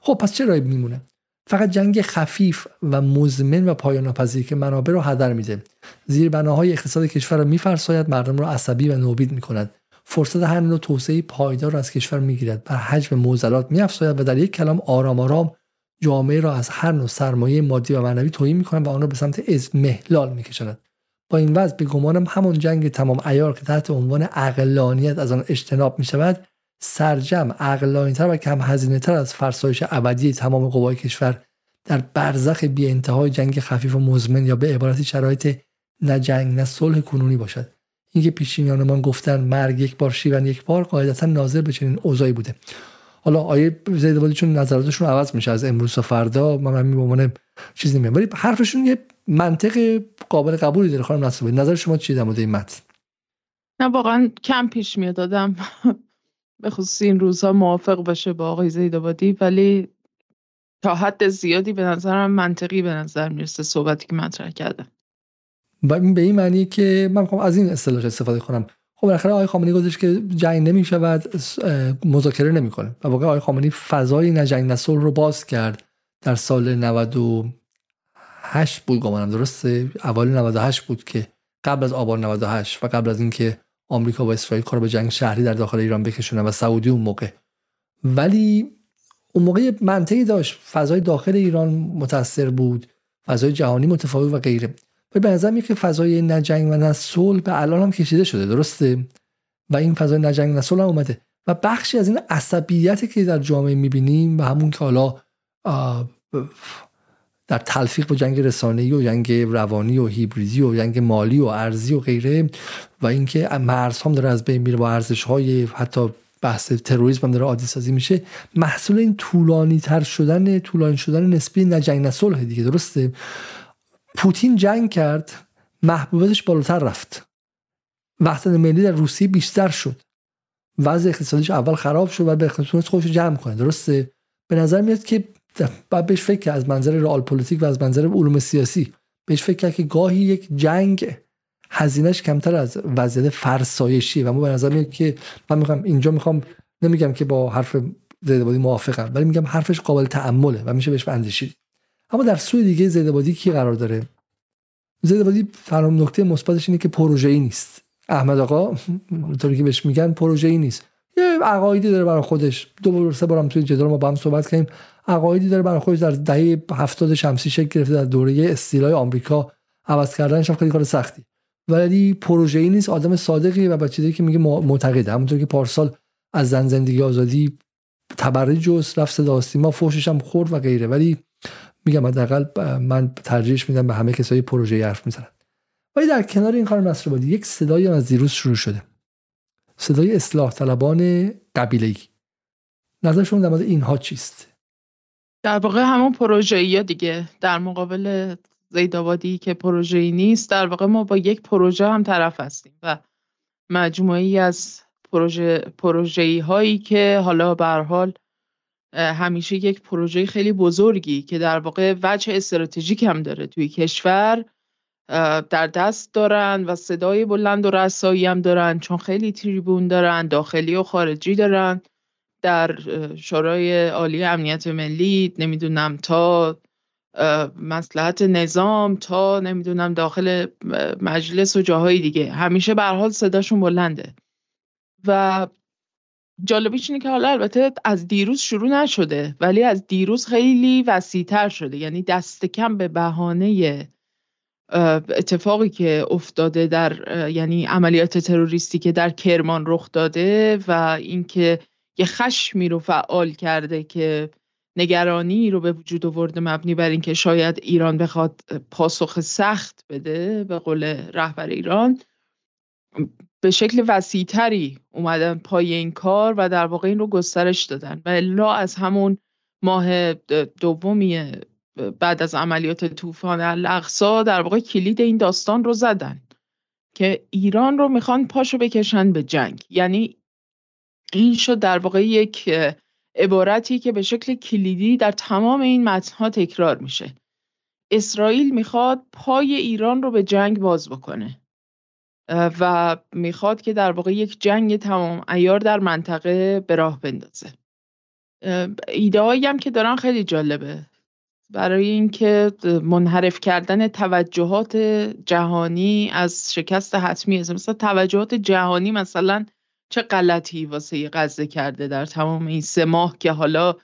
خب پس چرا میمونه؟ فقط جنگ خفیف و مزمن و پایان که منابع رو هدر میده. زیر بناهای اقتصاد کشور رو میفرساید مردم رو عصبی و نوبید می‌کند. فرصت هر نوع توسعه پایدار را از کشور می‌گیرد بر حجم موزلات میافزاید و در یک کلام آرام آرام جامعه را از هر نوع سرمایه مادی و معنوی توهین می‌کند و آن را به سمت محلال میکشاند. با این وضع به گمانم همون جنگ تمام ایار که تحت عنوان اقلانیت از آن اجتناب می‌شود سرجم عقلانیتر و کم هزینه تر از فرسایش ابدی تمام قوای کشور در برزخ بی انتهای جنگ خفیف و مزمن یا به عبارتی شرایط نه جنگ نه صلح کنونی باشد. اینکه پیشینیانمان گفتن مرگ یک بار شیون یک بار قاعدتا ناظر به چنین اوضاعی بوده. حالا آیه زیدوادی چون نظراتشون عوض میشه از امروز تا فردا من همین به چیز نمیام ولی حرفشون یه منطق قابل قبولی داره خانم نصر نظر شما چیه در مورد این متن؟ نه واقعا کم پیش میاد دادم به خصوص این روزها موافق باشه با آقای زیدآبادی ولی تا حد زیادی به نظرم منطقی به نظر می‌رسه صحبتی که مطرح کردم به این معنی که من می‌خوام از این اصطلاح استفاده کنم. خب بالاخره آقای خامنه‌ای گفتش که جنگ نمی‌شود مذاکره نمی‌کنه. و واقعا آقای خامنه‌ای فضای نه جنگ رو باز کرد. در سال 98 بود گمانم درسته؟ اول 98 بود که قبل از آبان 98 و قبل از اینکه آمریکا و اسرائیل کار به جنگ شهری در داخل ایران بکشونه و سعودی اون موقع. ولی اون موقع منطقی داشت. فضای داخل ایران متاثر بود. فضای جهانی متفاوت و غیره. و به نظر که فضای نجنگ و نه صلح به الان هم کشیده شده. درسته؟ و این فضای نجنگ نه صلح هم اومده. و بخشی از این عصبیتی که در جامعه می‌بینیم و همون که حالا در تلفیق با جنگ رسانه‌ای و جنگ روانی و هیبریدی و جنگ مالی و ارزی و غیره و اینکه مرز هم داره از بین میره با ارزش های حتی بحث تروریسم هم داره عادی سازی میشه محصول این طولانی تر شدن طولانی شدن نسبی نه جنگ نه صلح دیگه درسته؟ پوتین جنگ کرد محبوبیتش بالاتر رفت. وحدت ملی در روسیه بیشتر شد. وضع اقتصادیش اول خراب شد و به اقتصادش خودش جمع کنه درسته؟ به نظر میاد که بعد بهش فکر از منظر رئال پلیتیک و از منظر علوم سیاسی. بهش فکر کرد که گاهی یک جنگ هزینهش کمتر از وضعیت فرسایشی و ما به نظر میاد که من می‌خوام اینجا می‌خوام نمیگم که با حرف زیدبادی موافقم ولی میگم حرفش قابل تعمله و میشه بهش اندیشید. اما در سوی دیگه زیدبادی کی قرار داره؟ زیدبادی فرام نکته مثبتش اینه که پروژه ای نیست. احمد آقا طوری که بهش میگن پروژه ای نیست. یه عقایدی داره برای خودش. دو بار سه بارم توی جدال ما با هم صحبت کردیم. عقایدی داره برای خودش در دهه 70 شمسی شکل گرفته در دوره استیلای آمریکا عوض کردنش خیلی کار سختی. ولی پروژه ای نیست آدم صادقی و بچه‌ای که میگه معتقده. همونطور که پارسال از زن زندگی آزادی تبرج جز رفت صدا ما فوشش هم خورد و غیره. ولی میگم حداقل من ترجیحش میدم به همه کسایی پروژه حرف می‌زنن. ولی در کنار این کار بادی یک صدایی از دیروز شروع شده. صدای اصلاح طلبان قبیله‌ای نظر شما در مورد اینها چیست؟ در واقع همون پروژه دیگه. در مقابل زیدآبادی که پروژه ای نیست در واقع ما با یک پروژه هم طرف هستیم و مجموعی از پروژه پروژه هایی که حالا به حال همیشه یک پروژه خیلی بزرگی که در واقع وجه استراتژیک هم داره توی کشور در دست دارن و صدای بلند و رسایی هم دارن چون خیلی تریبون دارن داخلی و خارجی دارن. در شورای عالی امنیت ملی نمی‌دونم تا مسلحت نظام تا نمی‌دونم داخل مجلس و جاهای دیگه. همیشه به حال صداشون بلنده. و جالبیش اینه که حالا البته از دیروز شروع نشده ولی از دیروز خیلی وسیعتر شده. یعنی دست کم به بهانه اتفاقی که افتاده در یعنی عملیات تروریستی که در کرمان رخ داده و اینکه یه خشمی رو فعال کرده که نگرانی رو به وجود آورده مبنی بر اینکه شاید ایران بخواد پاسخ سخت بده به قول رهبر ایران به شکل وسیعتری اومدن پای این کار و در واقع این رو گسترش دادن. و الا از همون ماه دومی بعد از عملیات طوفان الاقصا در واقع کلید این داستان رو زدن که ایران رو می‌خوان پاشو بکشن به جنگ. یعنی این شد در واقع یک عبارتی که به شکل کلیدی در تمام این متنها تکرار میشه. اسرائیل می‌خواد پای ایران رو به جنگ باز بکنه. و می‌خواد که در واقع یک جنگ تمام ایار در منطقه به راه بندازه. ایده هم که دارن خیلی جالبه. برای اینکه منحرف کردن توجهات جهانی از شکست حتمی است مثلا توجهات جهانی مثلا چه غلطی واسه غزه کرده در تمام این سه ماه که حالا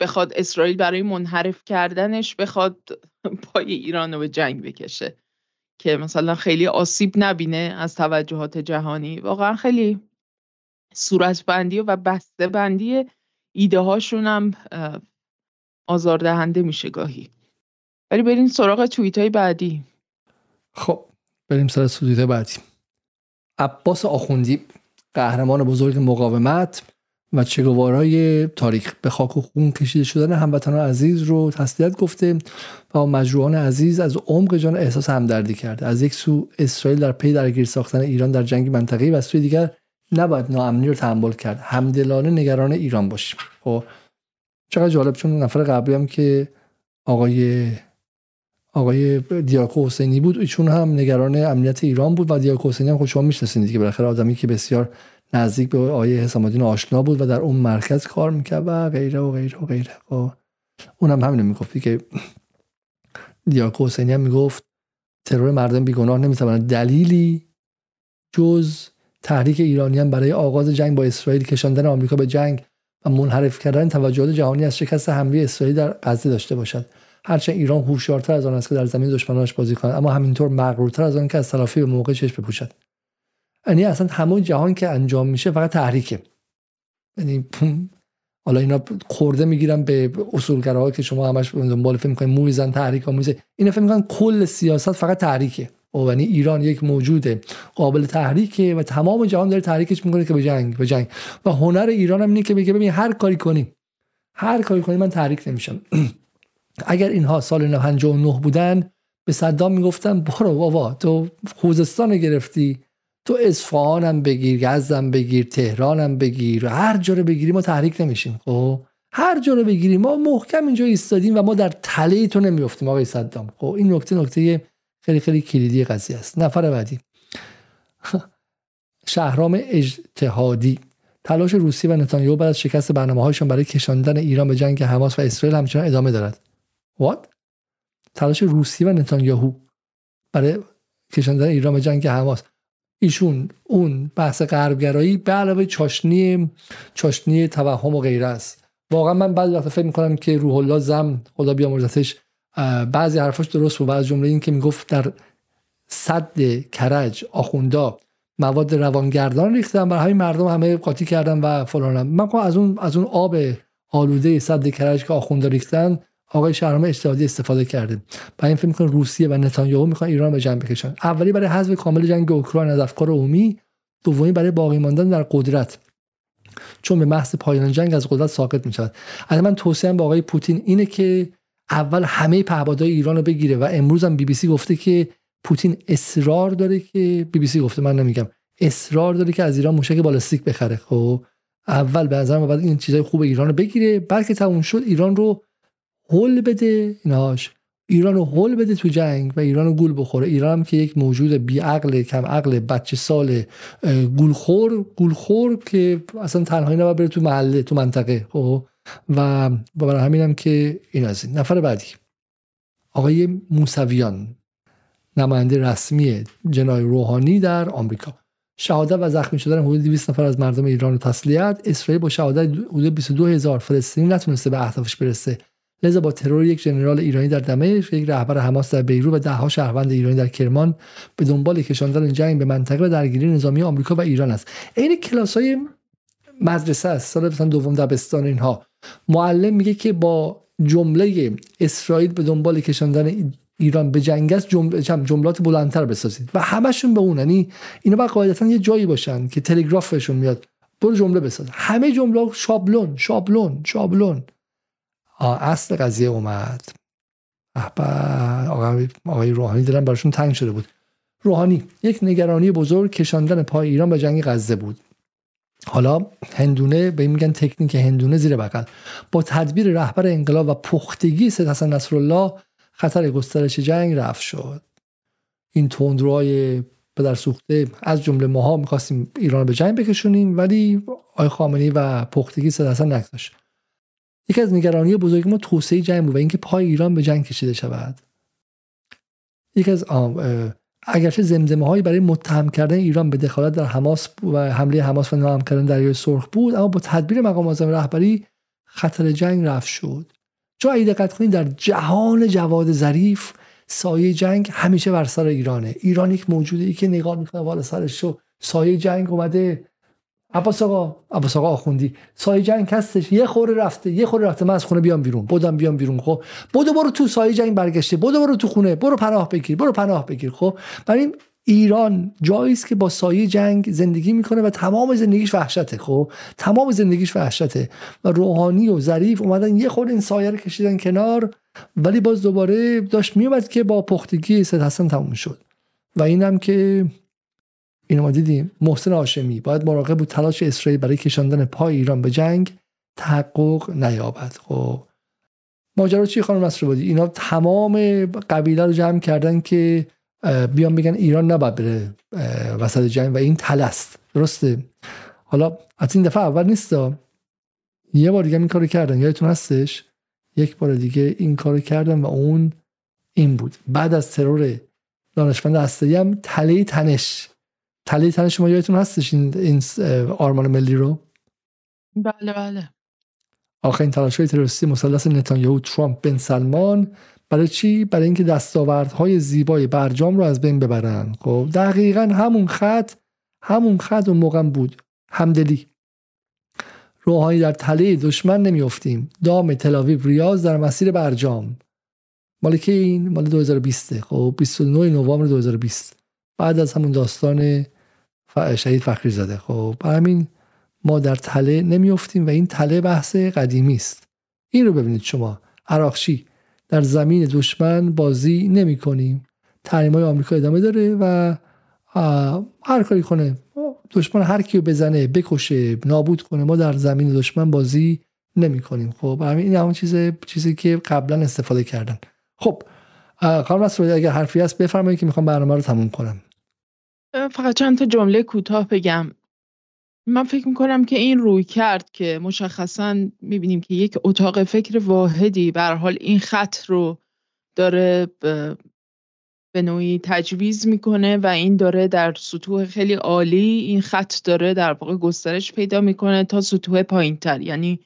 بخواد اسرائیل برای منحرف کردنش بخواد [laughs] پای ایران رو به جنگ بکشه که مثلا خیلی آسیب نبینه از توجهات جهانی. واقعا خیلی صورت بندی و بسته بندی ایده هاشون هم آزاردهنده میشه گاهی. ولی بریم سراغ توییت های بعدی. خب بریم سراغ توییت بعدی. عباس آخوندی قهرمان بزرگ مقاومت و چگوارای تاریخ به خاک و خون کشیده شدن هموطنان عزیز رو تسلیت گفته و مجروحان عزیز از عمق جان احساس همدردی کرده. از یک سو اسرائیل در پی درگیر ساختن ایران در جنگ منطقه‌ای و سوی دیگر نباید ناامنی رو تحمل کرد. همدلانه نگران ایران باشیم. خب چقدر جالب چون نفر قبلی هم که آقای آقای دیاکو حسینی بود. ایشون هم نگران امنیت ایران بود و دیاکو حسینی هم خود شما می‌شناسید دیگه بالاخره آدمی که بسیار نزدیک به آقای حسام الدین آشنا بود و در اون مرکز کار می‌کرد و غیره و غیره و غیره. و اونم همینو می‌گفتی که دیاکو حسینی هم می‌گفت ترور مردم بیگناه نمی‌تواند دلیلی جز تحریک ایرانیان برای آغاز جنگ با اسرائیل کشاندن آمریکا به جنگ و منحرف کردن توجهات جهانی از شکست حمله اسرائیل در غزه داشته باشد. هرچند ایران هوشیارتر از آن است که در زمین دشمنانش بازی کند اما همینطور مغرورتر از آن که از تلافی به موقع چشم بپوشد. یعنی اصلا همون جهان که انجام میشه فقط تحریکه. یعنی حالا اینا خورده می‌گیرن به اصولگراها که شما همش دنبال فکر می‌کنید مویزن تحریک ها مویزن اینا فکر می‌کنن کل سیاست فقط تحریکه. یعنی ایران یک موجود قابل تحریکه و تمام جهان داره تحریکش می‌کنه که به جنگ به جنگ. و هنر ایران هم اینه که بگه ببین هر کاری کنی هر کاری کنی من تحریک نمیشم. اگر اینها سال 59 بودن به صدام می‌گفتن برو بابا تو خوزستان گرفتی تو اصفهانم بگیر یزدم بگیر تهرانم بگیر هر جا رو بگیری ما تحریک نمیشیم. خب هر جا رو بگیریم ما محکم اینجا ایستادیم و ما در تله تو نمیافتیم آقای صدام. خب این نکته نکته خیلی خیلی کلیدی قضیه است. نفر بعدی. [laughs] شهرام اجتهادی. تلاش روسیه و نتانیاهو بعد از شکست برنامه هایشان برای کشاندن ایران به جنگ حماس و اسرائیل همچنان ادامه دارد. What? تلاش روسیه و نتانیاهو برای کشاندن ایران به جنگ حماس. ایشون اون بحث غربگرایی به علاوه چاشنی چاشنی توهم و غیره است. واقعا من بعضی وقتا فکر می‌کنم که روح الله زم خدا بیامرزتش بعضی حرفاش درست بود. و از جمله این که می‌گفت در صد کرج آخوندا مواد روانگردان ریختن برای همین مردم همه قاطی کردن و فلانم من از اون از اون آب آلوده صد کرج که آخوندا ریختن آقای شهرام اجتهادی استفاده کرده. و این فکر می‌کنه روسیه و نتانیاهو می‌خوان ایران به جنگ بکشن. اولی برای حذف کامل جنگ اوکراین از افکار عمومی دومی برای باقی ماندن در قدرت. چون به محض پایان جنگ از قدرت ساقط می‌شود. از من توصیه با آقای پوتین اینه که اول همه پهپادهای ایران رو بگیره و امروز هم بی بی سی گفته که پوتین اصرار داره که بی بی سی گفته من نمیگم. اصرار داره که از ایران موشک بالستیک بخره. خب اول به نظر بعد این چیزای خوب ایران رو بگیره. بلکه تموم شد ایران رو هول بده ایناش. ایران رو حل بده تو جنگ و ایران رو گول بخوره. ایران هم که یک موجود بیعقل کم عقل بچه سال گولخور گولخور که اصلا تنهایی نباید بره تو محله تو منطقه خب؟ و برای همینم که این از این. نفر بعدی. آقای موسویان نماینده رسمی جنای روحانی در آمریکا. شهادت و زخمی شدن حدود 200 نفر از مردم ایران و تسلیت. اسرائیل با شهادت حدود 22 هزار فلسطینی نتونسته به اهدافش برسه. لذا با ترور یک ژنرال ایرانی در دمشق یک رهبر حماس در بیرو و دهها شهروند ایرانی در کرمان به دنبال کشاندن جنگ به منطقه و درگیری نظامی آمریکا و ایران است. عین کلاس های مدرسه است. سال مثلا دوم دبستان اینها. معلم میگه که با جمله اسرائیل به دنبال کشاندن ایران به جنگ است جملات بلندتر بسازید. و همشون به اون یعنی اینا باید قاعدتا یه جایی باشن که تلگرافشون میاد. برو جمله بساز. همه جمله شابلون شابلون شابلون. اصل قضیه اومد. آقای, آقای روحانی دلم براشون تنگ شده بود. روحانی یک نگرانی بزرگ کشاندن پای ایران به جنگ غزه بود. حالا هندونه به میگن تکنیک هندونه زیر بغل. با تدبیر رهبر انقلاب و پختگی سید حسن نصرالله خطر گسترش جنگ رفت شد. این تندروهای پدر سوخته از جمله ماها می‌خواستیم ایران به جنگ بکشونیم ولی آی خامنی و پختگی سید حسن نگذاشت. یکی از نگرانی بزرگ ما توسعه جنگ بود و اینکه پای ایران به جنگ کشیده شود. یکی از اگرچه زمزمه هایی برای متهم کردن ایران به دخالت در حماس و حمله حماس و نام کردن دریای سرخ بود اما با تدبیر مقام اعظم رهبری خطر جنگ رفت شد. چون اگه دقت کنید در جهان جواد ظریف سایه جنگ همیشه بر سر ایرانه. ایران یک موجوده ای که نگاه می‌کنه بالا سرش سایه جنگ اومده عباس آقا عباس آقا آخوندی. سایه جنگ هستش. یه خوره رفته یه خوره رفته. من از خونه بیام بیرون. بودم بیام بیرون خب. بودو برو تو سایه جنگ برگشته. بودو برو تو خونه. برو پناه بگیر برو پناه بگیر خب. برای ایران جایی است که با سایه جنگ زندگی می‌کنه و تمام زندگیش وحشته خب. تمام زندگیش وحشته. و روحانی و ظریف اومدن یه خود این سایه رو کشیدن کنار. ولی باز دوباره داشت میومد که با پختگی سید حسن تموم شد. و اینم که اینو ما دیدیم. محسن هاشمی باید مراقب بود تلاش اسرائیل برای کشاندن پای ایران به جنگ تحقق نیابد. خب. ماجرا چی خانم بودی اینا تمام قبیله رو جمع کردن که بیان بگن ایران نباید بره وسط جنگ و این تلست. درسته؟ حالا از این دفعه اول نیست یه بار دیگه این کارو کردن. یادتون هستش؟ یک بار دیگه این کارو کردن و اون این بود. بعد از ترور دانشمند هسته هم تله تنش. تله تنش شما یادتون هستش این, این آرمان ملی رو؟ بله بله. آخرین تلاش های تروریستی مثلث نتانیاهو ترامپ بن سلمان برای چی؟ برای اینکه دستاوردهای زیبای برجام رو از بین ببرن. خب دقیقا همون خط همون خط اون موقع بود. همدلی. روحانی در تله دشمن نمیافتیم. دام تلاویو ریاض در مسیر برجام. مال که این؟ مال 2020 خب 29 نوامبر 2020 بعد از همون داستان شهید فخری زده خب همین ما در تله نمیافتیم و این تله بحث قدیمی است. این رو ببینید شما. عراقچی در زمین دشمن بازی نمی کنیم تحریم های آمریکا ادامه داره و هر کاری کنه دشمن هر کیو بزنه بکشه نابود کنه ما در زمین دشمن بازی نمی کنیم خب همین این همون چیز چیزی که قبلا استفاده کردن. خب خانم اگر حرفی هست بفرمایید که می‌خوام برنامه رو تموم کنم. فقط چند تا جمله کوتاه بگم. من فکر می‌کنم که این روی کرد که مشخصا می‌بینیم که یک اتاق فکر واحدی بر حال این خط رو داره به نوعی تجویز می‌کنه و این داره در سطوح خیلی عالی این خط داره در واقع گسترش پیدا می‌کنه تا سطوح پایین تر یعنی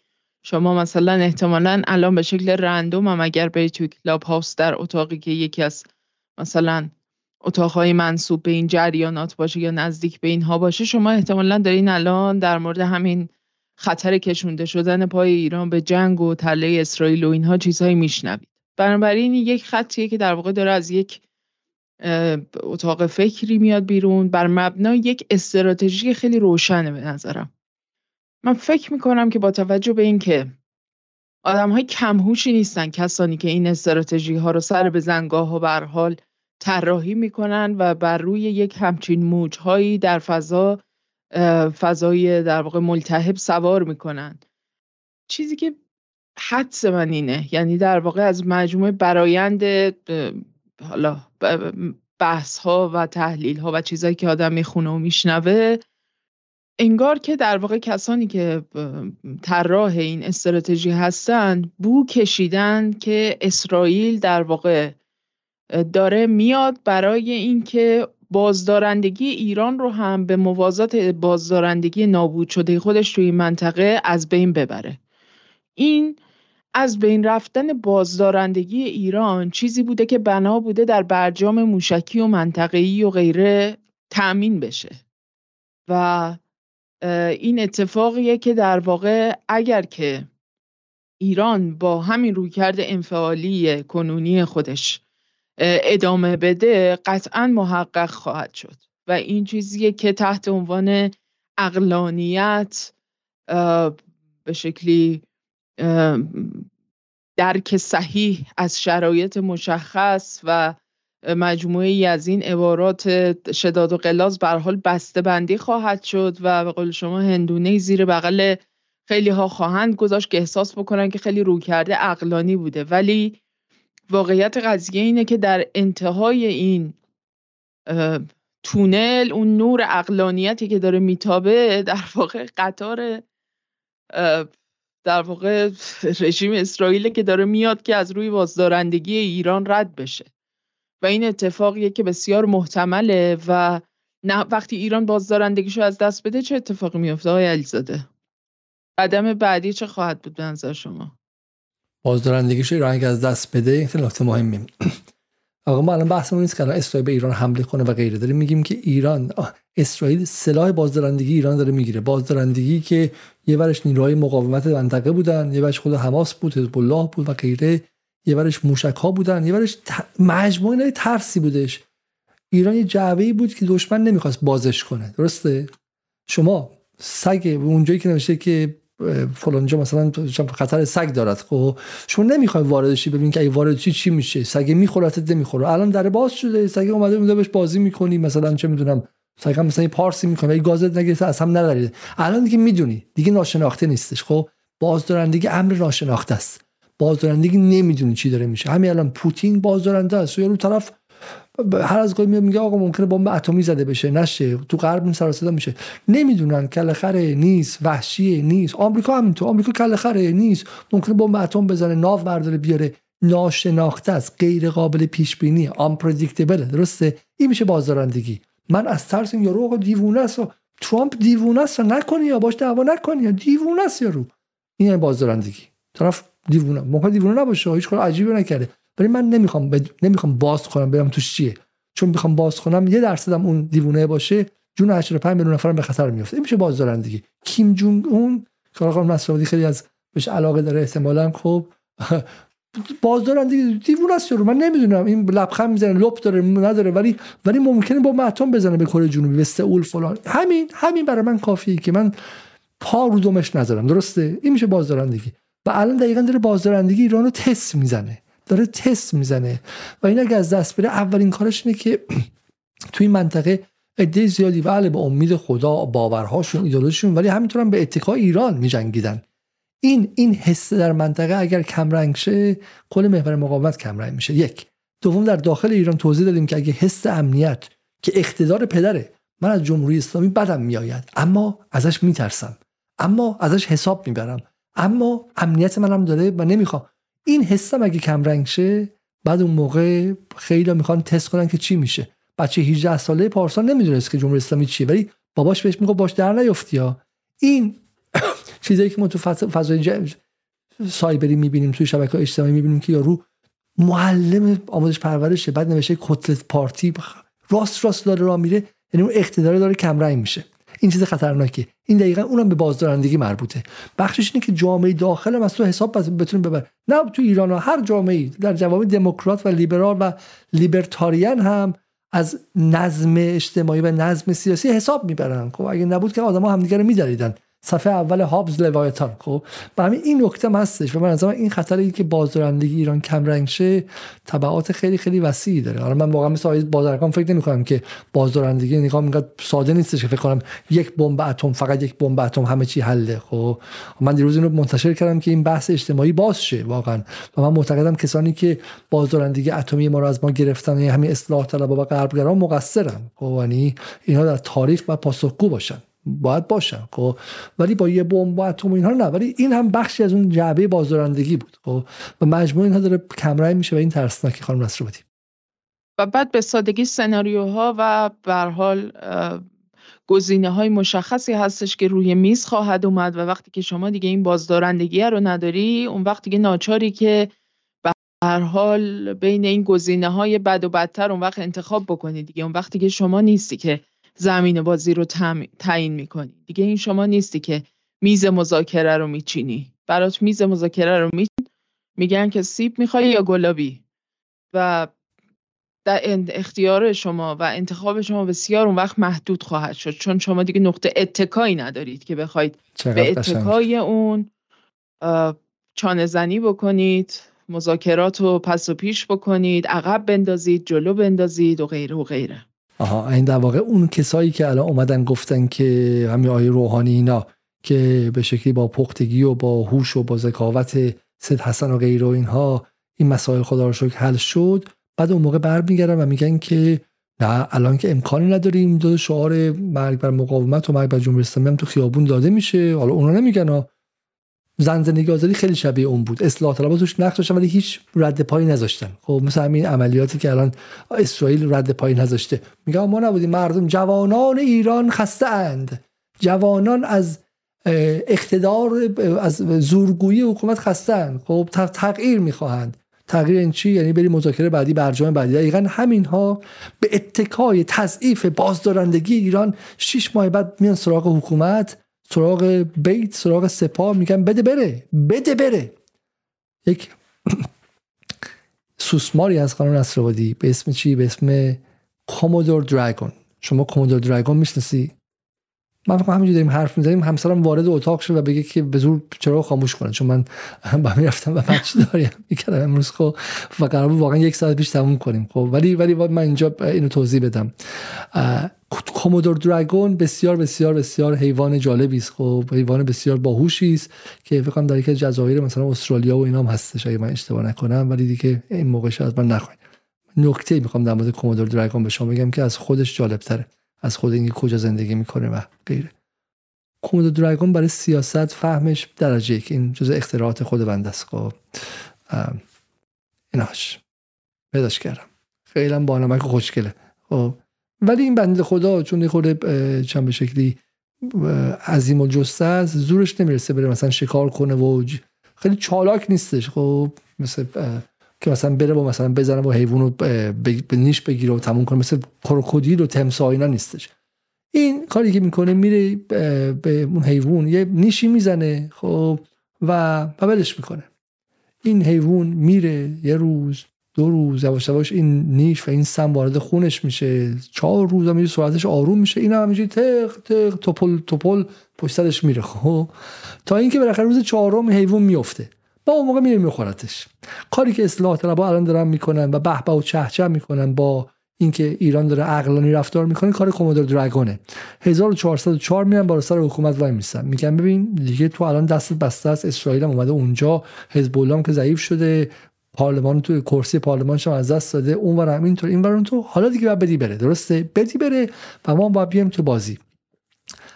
شما مثلا احتمالا الان به شکل رندوم هم اگر برید توی کلاب هاوس در اتاقی که یکی از مثلا اتاقهای منصوب به این جریانات باشه یا نزدیک به اینها باشه شما احتمالا دارین الان در مورد همین خطر کشونده شدن پای ایران به جنگ و تله اسرائیل و اینها چیزهایی میشنوید. بنابراین یک خطیه که در واقع داره از یک اتاق فکری میاد بیرون بر مبنای یک استراتژی خیلی روشنه به نظرم. من فکر می‌کنم که با توجه به اینکه آدم های کمهوشی نیستن کسانی که این استراتژی ها رو سر به زنگاه و برحال طراحی می‌کنن و بر روی یک همچین موجهایی در فضا فضای در واقع ملتهب سوار می‌کنن. چیزی که حدس من اینه یعنی در واقع از مجموعه برایند حالا بحث ها و تحلیل ها و چیزهایی که آدم می‌خونه و میشنوه انگار که در واقع کسانی که طراح این استراتژی هستن بو کشیدن که اسرائیل در واقع داره میاد برای اینکه بازدارندگی ایران رو هم به موازات بازدارندگی نابود شده خودش توی این منطقه از بین ببره. این از بین رفتن بازدارندگی ایران چیزی بوده که بنا بوده در برجام موشکی و منطقه‌ای و غیره تأمین بشه. و این اتفاقیه که در واقع اگر که ایران با همین رویکرد انفعالی کنونی خودش ادامه بده قطعا محقق خواهد شد. و این چیزیه که تحت عنوان اقلانیت به شکلی درک صحیح از شرایط مشخص و مجموعه ای از این عبارات شداد و قلاز بر حال بسته بندی خواهد شد و به قول شما هندونه زیر بغل خیلی ها خواهند گذاشت که احساس بکنن که خیلی رو کرده عقلانی بوده. ولی واقعیت قضیه اینه که در انتهای این تونل اون نور اقلانیتی که داره میتابه در واقع قطار در واقع رژیم اسرائیل که داره میاد که از روی بازدارندگی ایران رد بشه. و این اتفاقیه که بسیار محتمله و نه وقتی ایران بازدارندگیشو از دست بده چه اتفاقی میفته های علیزاده قدم بعدی چه خواهد بود به نظر شما؟ بازدارندگیش ایران از دست بده این خیلی نکته مهمه آقا ما الان بحثمون نیست که اسرائیل به ایران حمله کنه و غیره. داریم میگیم که ایران اسرائیل سلاح بازدارندگی ایران داره می‌گیره. بازدارندگی که یه ورش نیروهای مقاومت منطقه بودن یه ورش خود حماس بود حزب الله بود و غیره. یه ورش موشک ها بودن یه ورش. مجموعه ترسی بودش. ایران یه جعبه بود که دشمن نمی‌خواست بازش کنه. درسته؟ شما سگ اونجایی که نوشته که فلانجا مثلا خطر سگ دارد. خب شما نمی‌خوای وارد شی ببین که اگه وارد چی چی میشه. سگ میخورتت نمی‌خوره. الان در باز شده سگ اومده اونجا بهش بازی می‌کنی مثلا چه می‌دونم سگ مثلا یه پارسی می‌کنه یه گازت نگیره از هم ندارید الان دیگه می‌دونی دیگه ناشناخته نیستش. خب بازدارندگی امر ناشناخته است. بازدارندگی نمی‌دونی چی داره میشه. همین الان پوتین بازدارنده است. یا رو طرف هر از گاهی میگه آقا ممکنه بمب اتمی زده بشه نشه تو غرب سر صدا میشه. نمی‌دونن کله خره نیست وحشیه نیست. آمریکا همینطور آمریکا کله خره نیست. ممکنه بمب اتم بزنه ناو برداره بیاره. ناشناخته است غیر قابل پیش بینی آمپردیکتبل درسته؟ این میشه بازدارندگی. من از ترس این یارو دیوونه است ترامپ دیوونه است نکنی یا باش دعوا نکنی یا دیوونه است یارو. این یعنی طرف دیوونه ممکن دیوونه نباشه هیچ کار عجیبی نکرده. ولی من نمی‌خوام نمی‌خوام باز کنم برم توش چیه. چون می‌خوام باز کنم یه درصدم اون دیوونه باشه جون 85 میلیون نفر به خطر میفته این میشه بازدارندگی کیم جونگ اون کارخان مسعودی خیلی از بهش علاقه داره احتمالاً خب. [laughs] بازدارندگی دیوونه است رو من نمی‌دونم. این لبخند می‌زنه لپ داره نداره. ولی ولی ممکنه با ماتم بزنه به کره جنوبی به سئول فلان. همین همین برای من کافیه که من پا رو دمش نذارم. درسته؟ این میشه بازدارندگی و الان دقیقا داره بازدارندگی ایران رو تست می‌زنه. داره تست می‌زنه. و این اگه از دست بره اولین کارش اینه که [clears throat] توی منطقه عده زیادی بله به امید خدا باورهاشون ایدولوژیشون ولی همینطور هم به اتکای ایران میجنگیدن. این این حس در منطقه اگر کمرنگ شه کل محور مقاومت کمرنگ میشه. یک. دوم در داخل ایران توضیح دادیم که اگه حس امنیت که اقتدار پدره من از جمهوری اسلامی بدم میآید. اما ازش میترسم. اما ازش حساب می‌برم. اما امنیت منم داره و نمی‌خوام. این حسم اگه کمرنگ شه بعد اون موقع خیلی می‌خوان تست کنن که چی میشه. بچه 18 ساله پارسال نمی‌دونست که جمهوری اسلامی چیه ولی باباش بهش میگه باش در نیفتی ها. این [coughs] چیزایی که ما تو فضای سایبری می‌بینیم توی شبکه اجتماعی می‌بینیم که یارو معلم آموزش پرورشه بعد نوشته کتلت پارتی راست راست داره راه میره یعنی اون اقتدار داره کمرنگ میشه. این چیز خطرناکه این دقیقا اونم به بازدارندگی مربوطه. بخشش اینه که جامعه داخل هم از تو حساب بتونیم ببر. نه تو ایران ها هر جامعه در جوامع دموکرات و لیبرال و لیبرتاریان هم از نظم اجتماعی و نظم سیاسی حساب می‌برن. خب اگه نبود که آدما همدیگه رو میدریدن. صفحه اول هابز لوایتان خب و همین این نکته هستش و من از این خطر که بازدارندگی ایران کم رنگ شه تبعات خیلی خیلی وسیعی داره. حالا من واقعا مثل بازرگان فکر نمی کنم که بازدارندگی نگاه اینقدر ساده نیستش که فکر کنم یک بمب اتم فقط یک بمب اتم همه چی حله. خب من دیروز اینو منتشر کردم که این بحث اجتماعی باز شه واقعا. و من معتقدم کسانی که بازدارندگی اتمی ما رو از ما گرفتن یعنی همین اصلاح طلبها و غربگرا مقصرن. خب یعنی اینها در تاریخ و پاسخگو باشن. باید باشن خب؟ ولی با یه بمب و اتم و اینها نه. ولی این هم بخشی از اون جعبه بازدارندگی بود خب؟ و مجموع اینها داره کمرنگ میشه و این ترسناکی خانم نصر بودیم و بعد به سادگی سناریوها و به حال گزینه های مشخصی هستش که روی میز خواهد اومد و وقتی که شما دیگه این بازدارندگی رو نداری اون وقت دیگه ناچاری که به هر حال بین این گزینه های بد و بدتر اون وقت انتخاب بکنی دیگه. اون وقتی که شما نیستی که زمین بازی رو تعیین می‌کنی. دیگه این شما نیستی که میز مذاکره رو میچینی. برات میز مذاکره رو میچین میگن که سیب می‌خوای یا گلابی. و در اختیار شما و انتخاب شما بسیار اون وقت محدود خواهد شد. چون شما دیگه نقطه اتکایی ندارید که بخواید به اتکای اون چانه زنی بکنید مذاکرات رو پس و پیش بکنید عقب بندازید جلو بندازید و غیره و غیره. آها این در واقع اون کسایی که الان اومدن گفتن که همین آیه روحانی اینا که به شکلی با پختگی و با هوش و با ذکاوت سید حسن و غیره و اینها این مسائل خدا رو شکر حل شد بعد اون موقع برمیگردن و میگن که نه الان که امکانی نداریم دو شعار مرگ بر مقاومت و مرگ بر جمهوری اسلامی هم تو خیابون داده میشه حالا اونا نمیگن زن زندگی آزادی خیلی شبیه اون بود. اصلاح طلبها توش نقش داشتن ولی هیچ رد پایی نذاشتن. خب مثل همین عملیاتی که الان اسرائیل رد پایی نذاشته. میگم ما نبودیم. مردم جوانان ایران خسته اند. جوانان از اقتدار از زورگویی حکومت خستن خب تغییر می‌خواهند. تغییر این چی؟ یعنی بریم مذاکره بعدی برجام بعدی. دقیقا همین ها به اتکای تضعیف بازدارندگی ایران شش ماه بعد میان سراغ حکومت. سراغ بیت سراغ سپاه میگن بده بره بده بره. یک سوسماری از قانون نصرآبادی به اسم چی؟ به اسم کومودور دراگون شما کومودور دراگون می‌شناسی؟ من فکر همینجوری داریم حرف می‌زنیم همسرم وارد اتاق شد و بگه که به زور چرا خاموش کنه چون من [laughs] با می‌رفتم و بچه داریم [laughs] می‌کردم امروز خب و قرار واقعا یک ساعت پیش تموم کنیم خب. ولی ولی من اینجا اینو توضیح بدم. کومودور دراگون بسیار بسیار بسیار حیوان جالبی است خب. حیوان بسیار باهوشی است که فکر کنم در یک جزایر مثلا استرالیا و اینام هستش اگه من اشتباه نکنم ولی دیگه این موقع از من نخواین. نکته می‌خوام در مورد کومودور دراگون به شما بگم که از خودش جالب تره از خود اینکه کجا زندگی می‌کنه و غیره. کومودو دراگون برای سیاست فهمش درجه یک این جز اختراعات خود بنده است. خب ایناش. پیداش کردم. خیلی با نمک خوشگله. خب ولی این بنده خدا چون خود چند به شکلی عظیم الجسته است زورش نمی‌رسه بره مثلا شکار کنه و خیلی چالاک نیستش. خب مثل که مثلا بره با مثلا بزنه با حیوان رو به نیش بگیره و تموم کنه مثل کروکودیل و تمسا اینا نیستش. این کاری که می‌کنه میره به اون حیوان یه نیشی می‌زنه خب و ولش می‌کنه. این حیوان میره یه روز دو روز یواش یواش این نیش و این سم وارد خونش میشه. چهار روز هم صورتش آروم میشه. این هم همینجوری تق تق توپل توپل پشت سرش میره خب. تا اینکه بالاخره روز چهارم حیوان میفته با اون موقع میره میخورتش. کاری که اصلاح طلبها الان دارن می‌کنن و به و چهچه می‌کنن با اینکه ایران داره عقلانی رفتار می‌کنه کار کومودور دراگونه 1404 میان بالا سر حکومت وای میسن. میگن ببین دیگه تو الان دست بسته است اسرائیل هم اومده اونجا حزب الله که ضعیف شده پارلمان تو کرسی پارلمان شما از دست داده اون ور اینطور این ور تو. حالا دیگه باید بدی بره. درسته؟ بدی بره و ما باید بیایم تو بازی.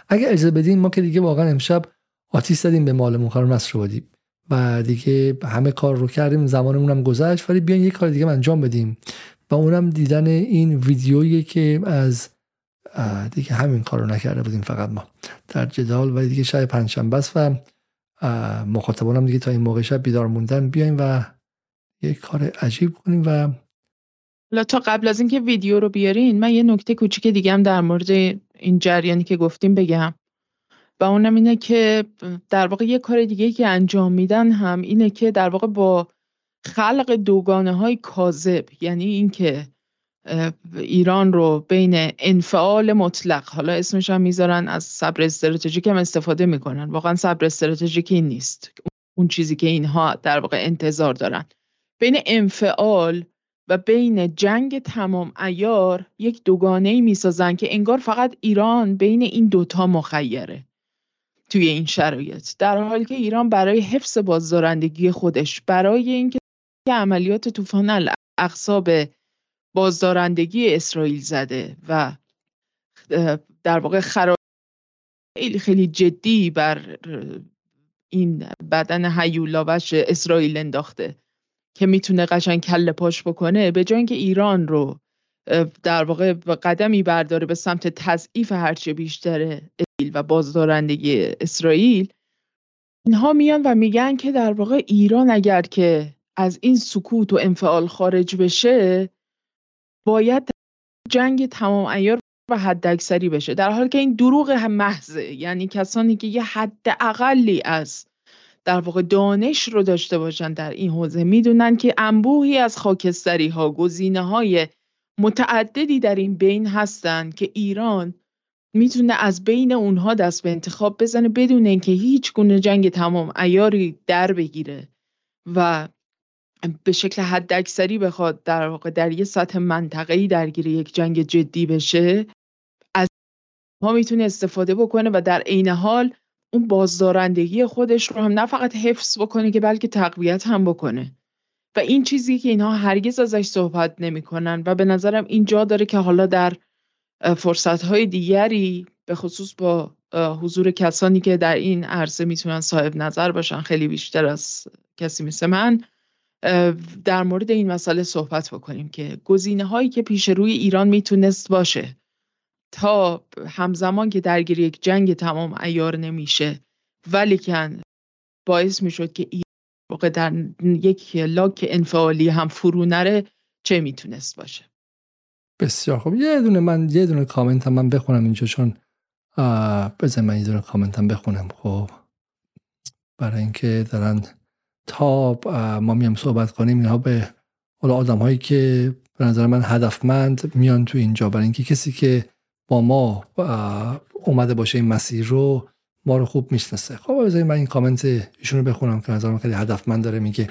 اگه اجازه بدین ما که دیگه واقعا امشب آتیش زدیم به مالمون. خانم نصر و دیگه همه کار رو کردیم زمانمون هم گذشت ولی بیاین یه کار دیگه انجام بدیم. و اونم دیدن این ویدیویی که از دیگه همین کار رو نکرده بودیم فقط ما. در جدال ولی دیگه شاید پنجشنبه است و مخاطبانم دیگه تا این موقع شب بیدار موندن. بیایم و یه کار عجیب کنیم و تا قبل از اینکه ویدیو رو بیارین من یه نکته کوچیک دیگه هم در مورد این جریانی که گفتیم بگم. و اونم اینه که در واقع یه کار دیگه که انجام میدن هم اینه که در واقع با خلق دوگانه های کاذب یعنی اینکه ایران رو بین انفعال مطلق حالا اسمش هم می‌ذارن از صبر استراتژیک هم استفاده می‌کنن. واقعا صبر استراتژیکی نیست. اون چیزی که اینها در واقع انتظار دارن. بین انفعال و بین جنگ تمام ایار یک دوگانه ای می‌سازن که انگار فقط ایران بین این دوتا مخیره. توی این شرایط. در حالی که ایران برای حفظ بازدارندگی خودش برای اینکه عملیات طوفان الاقصا به بازدارندگی اسرائیل زده و در واقع خراب خیلی جدی بر این بدن هیولاوش اسرائیل انداخته که می‌تونه قشنگ کله پاش بکنه به جای اینکه ایران رو در واقع قدمی برداره به سمت تضعیف هرچه بیشتر اسرائیل و بازدارندگی اسرائیل اینها میان و میگن که در واقع ایران اگر که از این سکوت و انفعال خارج بشه باید جنگ تمام ایار و حد اکثری بشه. در حالی که این دروغ هم محضه. یعنی کسانی که یه حد اقلی از در واقع دانش رو داشته باشن در این حوزه می‌دونن که انبوهی از خاکستری ها گزینه های متعددی در این بین هستن که ایران می‌تونه از بین اونها دست به انتخاب بزنه بدون اینکه هیچ گونه جنگ تمام ایاری در بگیره و به شکل حد اکثری بخواد در واقع در یه سطح منطقه‌ای درگیر یک جنگ جدی بشه از ما می‌تونه استفاده بکنه و در عین حال اون بازدارندگی خودش رو هم نه فقط حفظ بکنه که بلکه تقویت هم بکنه. و این چیزی که اینها هرگز ازش صحبت نمی‌کنن و به نظرم این جا داره که حالا در فرصتهای دیگری به خصوص با حضور کسانی که در این عرصه می‌تونن صاحب نظر باشن خیلی بیشتر از کسی مثل من در مورد این مسئله صحبت بکنیم که گزینه هایی که پیش روی ایران می‌تونست باشه تا همزمان که درگیر یک جنگ تمام ایار نمیشه ولیکن باعث می‌شد که ایران در یک لاک انفعالی هم فرو نره چه می‌تونست باشه؟ بسیار خوب. یه دونه من یه دونه کامنت هم من بخونم اینجا چون بزن من یه دونه کامنت هم بخونم. خب. برای اینکه دارن تا ما میم صحبت کنیم اینها به حالا آدم هایی که به نظر من هدفمند میان تو اینجا. برای اینکه کسی که با ما اومده باشه این مسیر رو ما رو خوب می‌شناسه. خب بذارید من این کامنت ایشون بخونم که نظرم خیلی هدفمند داره میگه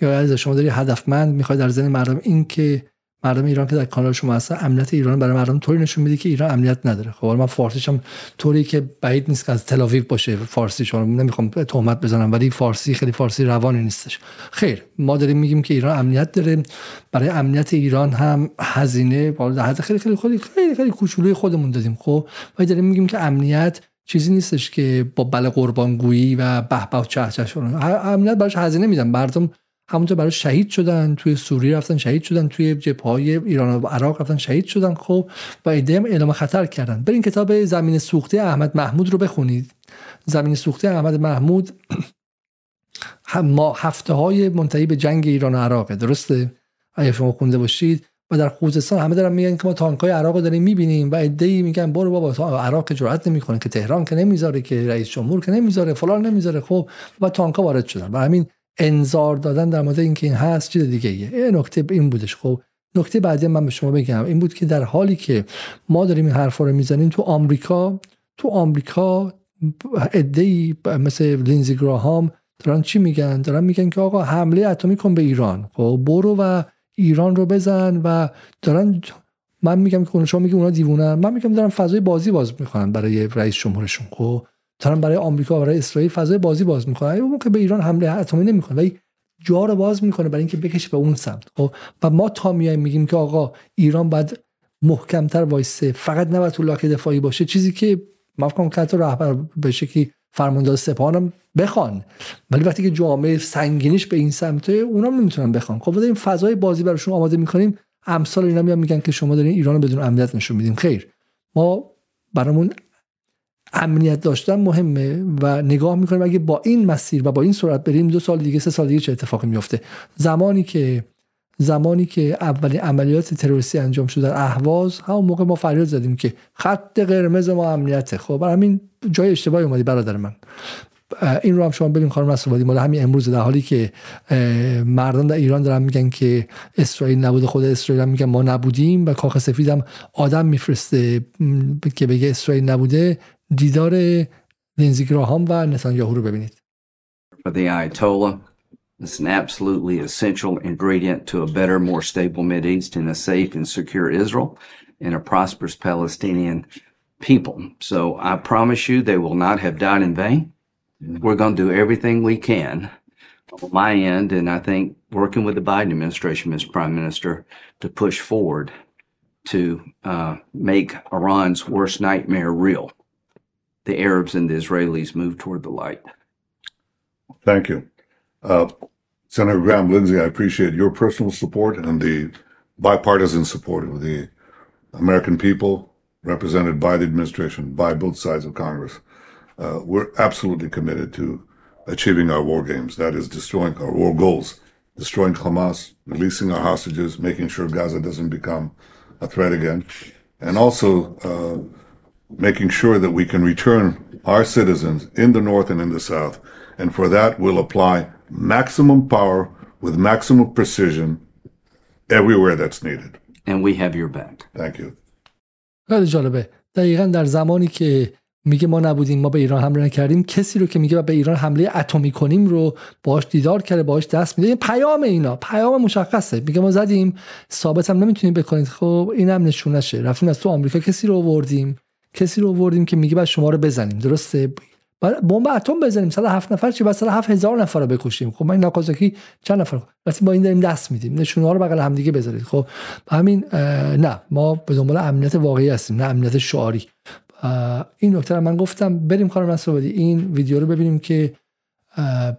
میگه شما داری هدفمند می‌خوای در ذهن مردم این که مردم ایران که در کانال شما هستن امنیت ایران برای مردم طوری نشون میده که ایران امنیت نداره. خب من فارسیش هم طوری که بعید نیست که از تل باشه فارسی شما نمی‌خوام تهمت بزنم ولی فارسی خیلی فارسی روانی نیستش. خیر ما داریم میگیم که ایران امنیت داره. برای امنیت ایران هم هزینه بالا خیلی خیلی خیلی خیلی خیلی کوچولوی خودمون دادیم. خب ولی داریم میگیم که امنیت چیزی نیستش که با بل قربانگویی و به به و چه چه امنیت براش هزینه میدن. مردم همونطور برای شهید شدن توی سوریه رفتن شهید شدن توی جبهه ایران و عراق رفتن شهید شدن خب و ایده هم اعلام خطر کردن. برین کتاب زمین سوخته احمد محمود رو بخونید. زمین سوخته احمد محمود [clears throat] ما هفته های منتهی به جنگ ایران و عراقه. درسته؟ اگه شما خونده باشید. و در خوزستان همه دارن میگن که ما تانک های عراق رو داریم می‌بینیم و ای میگن برو بابا عراق جرأت نمی‌کنه که تهران که نمی‌ذاره که رئیس جمهور که نمی‌ذاره فلان نمی‌ذاره خب و تانک وارد شدن. و همین انظار دادن در مورد اینکه این هست چیز دیگه ایه نکته این بودش. خب نکته بعدی من به شما بگم. این بود که در حالی که ما داریم این حرفا رو می‌زنیم تو آمریکا تو آمریکا ای مثل لینزی گراهام دارن چی میگن؟ دارن میگن که آقا حمله اتمی کن به ایران. خب برو و ایران رو بزن و دارن من میگم که شما میگی اونا دیوونن من میگم دارن فضای بازی باز می‌کنن برای رئیس جمهورشون خب؟ دارن برای آمریکا و برای اسرائیل فضای بازی باز می‌کنه اون که به ایران حمله اتمی نمی‌کنه ولی جا رو باز می‌کنه برای اینکه بکشه به اون سمت خب؟ و ما تا میایم میگیم که آقا ایران باید محکمتر وایسه فقط نباید تو لاک دفاعی باشه. چیزی که مفهوم که رهبر به شکلی فرمانده سپاهانم بخوان. ولی وقتی که جامعه سنگینیش به این سمته اونا نمی‌تونن بخوان. خب این فضای بازی براشون آماده می‌کنیم. امثال اینا میان میگن که شما دارین ایران بدون امنیت نشون میدیم خیر. ما برامون امنیت داشتن مهمه و نگاه می‌کنیم. اگه با این مسیر و با این سرعت بریم دو سال دیگه سه سال دیگه چه اتفاقی میفته زمانی که زمانی که اولین عملیات تروریستی انجام شد در اهواز همون موقع ما فریاد زدیم که خط قرمز ما امنیته. خب برای همین جای اشتباهی اومدی برادر من. این رو هم شما ببین خانم نصرآبادی مال همین امروز در حالی که مردم در ایران دارن میگن که اسرائیل نبوده خود اسرائیل هم میگن ما نبودیم و کاخ سفید هم آدم میفرسته که بگه اسرائیل نبوده دیدار لینزی گراهام و نتانیاهو رو ببینید For the Ayatollah, it's an absolutely essential ingredient to a better, more stable East and a safe and secure Israel and a prosperous Palestinian people. So I promise you they will not have died in vain. We're going to do everything we can on my end, and I think working with the Biden administration, Mr. Prime Minister, to push forward to uh, make Iran's worst nightmare real. The Arabs and the Israelis move toward the light. Thank you. Uh, Senator Graham Lindsay, I appreciate your personal support and the bipartisan support of the American people represented by the administration, by both sides of Congress Uh, we're absolutely committed to achieving our war games. That is destroying our war goals, destroying Hamas, releasing our hostages, making sure Gaza doesn't become a threat again, and also uh, making sure that we can return our citizens in the north and in the south. And for that, we'll apply maximum power with maximum precision everywhere that's needed. And we have your back. Thank you. خیلی جالبه دقیقا در زمانی که میگه ما نبودیم ما به ایران حمله نکردیم. کسی رو که میگه به ایران حمله اتمی کنیم رو باهاش دیدار کرده باهاش دست میده. پیام اینا پیام مشخصه. میگه ما زدیم ثابت هم نمی‌تونیم بکنید. خب این هم نشونشه رفتیم از تو آمریکا کسی رو آوردیم. کسی رو آوردیم که میگه بعد شما رو بزنیم. درسته؟ بمب اتم بزنیم. 107 نفر بعد 107 هزار نفر رو بکشیم. خب من ناکازاکی چند نفر وقتی با این داریم دست میدیم. نشونه ها رو بغل همدیگه بذارید. خب همین نه. ما به دنبال امنیت واقعی هستیم نه امنیت شعاری. این نکته من گفتم. بریم خانم نصرآبادی این ویدیو رو ببینیم که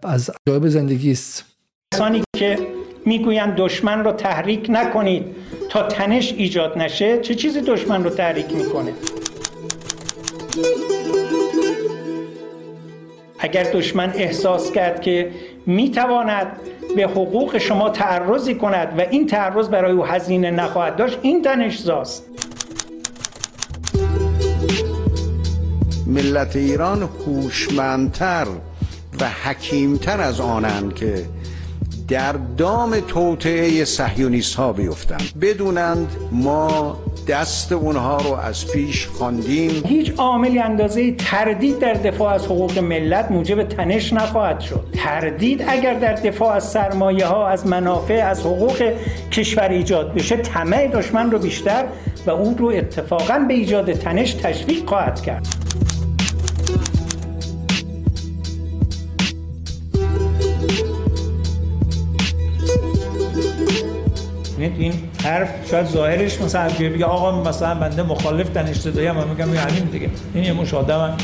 از جایب زندگی است. کسانی که می‌گویند دشمن رو تحریک نکنید تا تنش ایجاد نشه چه چیزی دشمن رو تحریک می‌کنه؟ اگر دشمن احساس کرد که می‌تواند به حقوق شما تعرضی کند و این تعرض برای او هزینه نخواهد داشت این تنش زاست. ملت ایران هوشمندتر و حکیمتر از آنند که در دام توطعه صهیونیست ها بیفتند. بدونند ما دست اونها رو از پیش خواندیم. هیچ عاملی اندازه تردید در دفاع از حقوق ملت موجب تنش نخواهد شد. تردید اگر در دفاع از سرمایه ها از منافع از حقوق کشور ایجاد بشه طمع دشمن رو بیشتر و اون رو اتفاقا به ایجاد تنش تشویق خواهد کرد. این حرف شاید ظاهرش مثلا بگه آقا مثلا بنده مخالف تن اشتدایی هم میگم همین دیگه. این یه مش آدم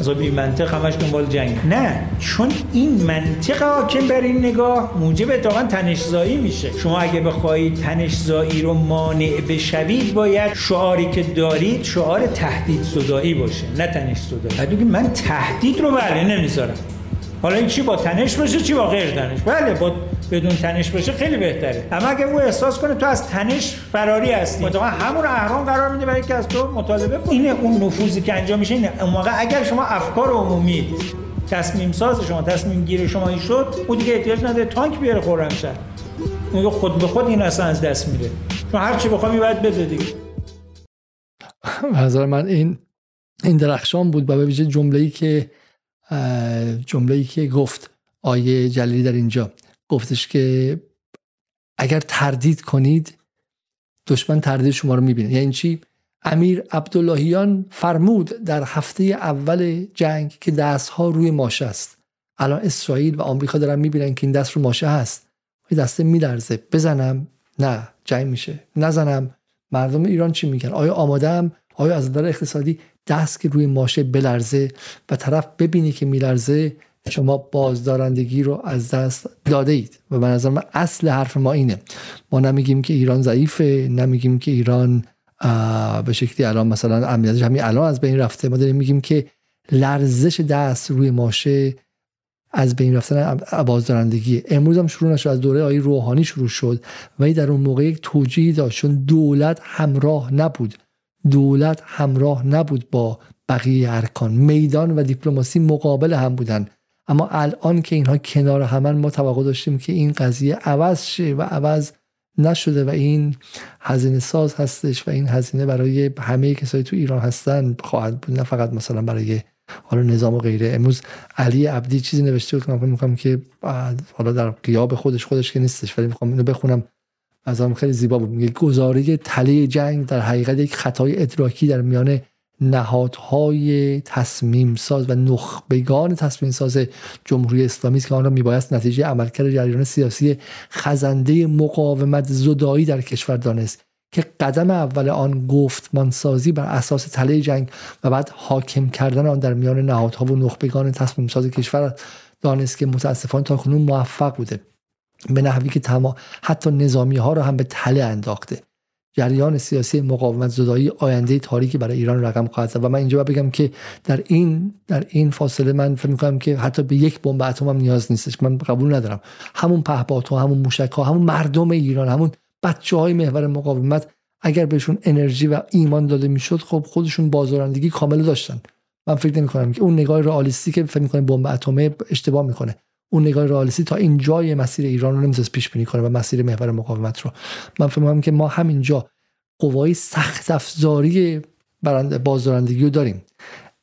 از بی منطق همش دنبال جنگ. نه چون این منطق حاکم بر این نگاه موجب اتفاقا تنشزایی میشه. شما اگه بخواهید تنشزایی رو مانع بشوید باید شعاری که دارید شعار تهدید صدایی باشه نه تنش صدایی من تهدید رو بله نمی‌ذارم. حالا این چی با تنش باشه چی با غیر تنش؟ بله با بدون تنش باشه خیلی بهتره. اما اگه او احساس کنه تو از تنش فراری هستی. مطمئن همون اهرام قرار میده برای که از تو مطالبه کنه. اینه اون نفوذی که انجام میشه اینه. اون موقع اگر شما افکار عمومی تصمیم ساز شما تصمیم گیر شما این شد او دیگه احتیاج نداره تانک بیاره خرمشهر اون خود به خود این اصلا از دست میره. چون هر چی بخوام باید بده دیگه. نظر من این این درخشان بود با ویژه جمله‌ای که جمله‌ای که گفت آیه جلیلی در اینجا. گفتش که اگر تردید کنید دشمن تردید شما رو می‌بینه. یعنی چی؟ امیر عبداللهیان فرمود در هفته اول جنگ که دست ها روی ماشه است. الان اسرائیل و آمریکا دارن می‌بینن که این دست رو ماشه هست. این دسته میلرزه. بزنم؟ نه. جنگ میشه. نزنم. مردم ایران چی میگن؟ آیا آمادم آیا از نظر اقتصادی دست که روی ماشه بلرزه و طرف ببینی که میلرزه؟ شما بازدارندگی رو از دست داده اید و به نظر من اصل حرف ما اینه. ما نمیگیم که ایران ضعیفه نمیگیم که ایران به شکلی الان مثلا امنیتش همین الان از بین رفته. ما داریم میگیم که لرزش دست روی ماشه از بین رفتن بازدارندگی امروز هم شروع نشد از دوره آقای روحانی شروع شد. ولی در اون موقع یک توجیهی داشت چون دولت همراه نبود. دولت همراه نبود با بقیه ارکان میدان و دیپلماسی مقابل هم بودن. اما الان که اینها کنار همن ما توقع داشتیم که این قضیه عوض شه و عوض نشده و این هزینه ساز هستش و این هزینه برای همه کسایی تو ایران هستن خواهد بود. نه فقط مثلا برای حالا نظام و غیره. امروز علی عبدی چیزی نوشته بود که من که حالا در قیاب خودش خودش که نیستش ولی می‌خوام اینو بخونم. از هم خیلی زیبا بود. میگه گزاره تله جنگ در حقیقت یک خطای ادراکی در میان نهادهای تصمیم ساز و نخبگان تصمیم ساز جمهوری اسلامی است که آن را میبایست نتیجه عملکرد جریان سیاسی خزنده مقاومت زدایی در کشور دانست که قدم اول آن گفتمانسازی بر اساس تله جنگ و بعد حاکم کردن آن در میان نهادها و نخبگان تصمیم ساز کشور دانست که متاسفانه تا کنون موفق بوده به نحوی که تمام حتی نظامی ها را هم به تله انداخته. جریان سیاسی مقاومت زدایی آینده تاریکی برای ایران رقم خواهد زد. و من اینجا بگم که در این در این فاصله من فکر می‌کنم که حتی به یک بمب اتم هم نیاز نیستش. من قبول ندارم. همون پهپاد ها همون موشک ها همون مردم ایران همون بچه های محور مقاومت اگر بهشون انرژی و ایمان داده می‌شد خب خودشون بازارندگی کامل داشتن. من فکر نمی کنم که اون نگاه رئالیستی که فکر می‌کنه بمب اتمه اشتباه می‌کنه. اون نگاه رئالیستی تا اینجای مسیر ایران رو نمی‌تونست پیش بینی کنه و مسیر محور مقاومت رو. من فکر می‌کنم که ما همینجا قوای سخت افزاری بازدارندگی رو داریم.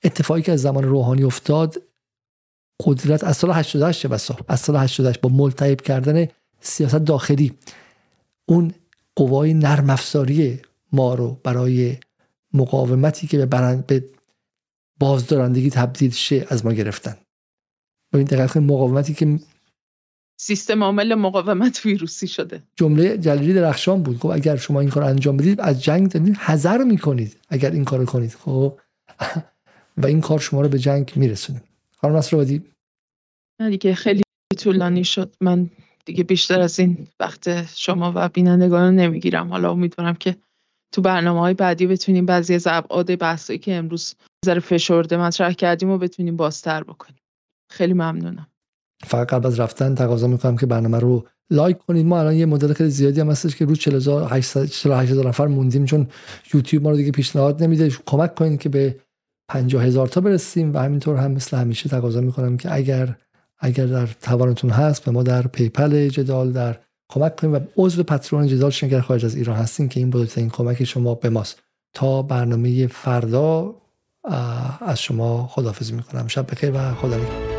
اتفاقی که از زمان روحانی افتاد قدرت از سال 88 بسا از سال 88 با ملتهب کردن سیاست داخلی اون قوای نرم افزاری ما رو برای مقاومتی که به, به بازدارندگی تبدیل شه از ما گرفتن. این دقیق مقاومتی که سیستم عامل مقاومت ویروسی شده. جمله جلیلی درخشان بود. خب اگر شما این کار انجام بدید از جنگ دارید حذر می‌کنید اگر این کار کنید. خب؟ [laughs] و این کار شما رو به جنگ میرسونه. خانم نصر نه دیگه خیلی طولانی شد. من دیگه بیشتر از این وقت شما و بینندگان رو نمی‌گیرم. حالا امیدوارم که تو برنامه های بعدی بتونیم بعضی از ابعاد بحثایی که امروز ذره فشرده مطرح کردیم و بتونیم بازتر بکنیم. خیلی ممنونم. فقط قبل از رفتن تقاضا می‌کنم که برنامه رو like کنید. ما الان یه مدت خیلی زیادی هم هستش که رو 40800 نفر موندیم چون یوتیوب ما رو دیگه پیشنهاد نمیده. کمک کنید که به 50 هزار تا برسیم و همینطور هم مثل همیشه تقاضا می‌کنم که اگر اگر در توانتون هست به ما در PayPal جدال در کمک کنید و عضو پترون جدال شنگر خارج از ایران هستین که این بزرگترین کمک شما به ماست. تا برنامه فردا از شما خداحافظی می‌کنم. شب بخیر و خدا نگهدار.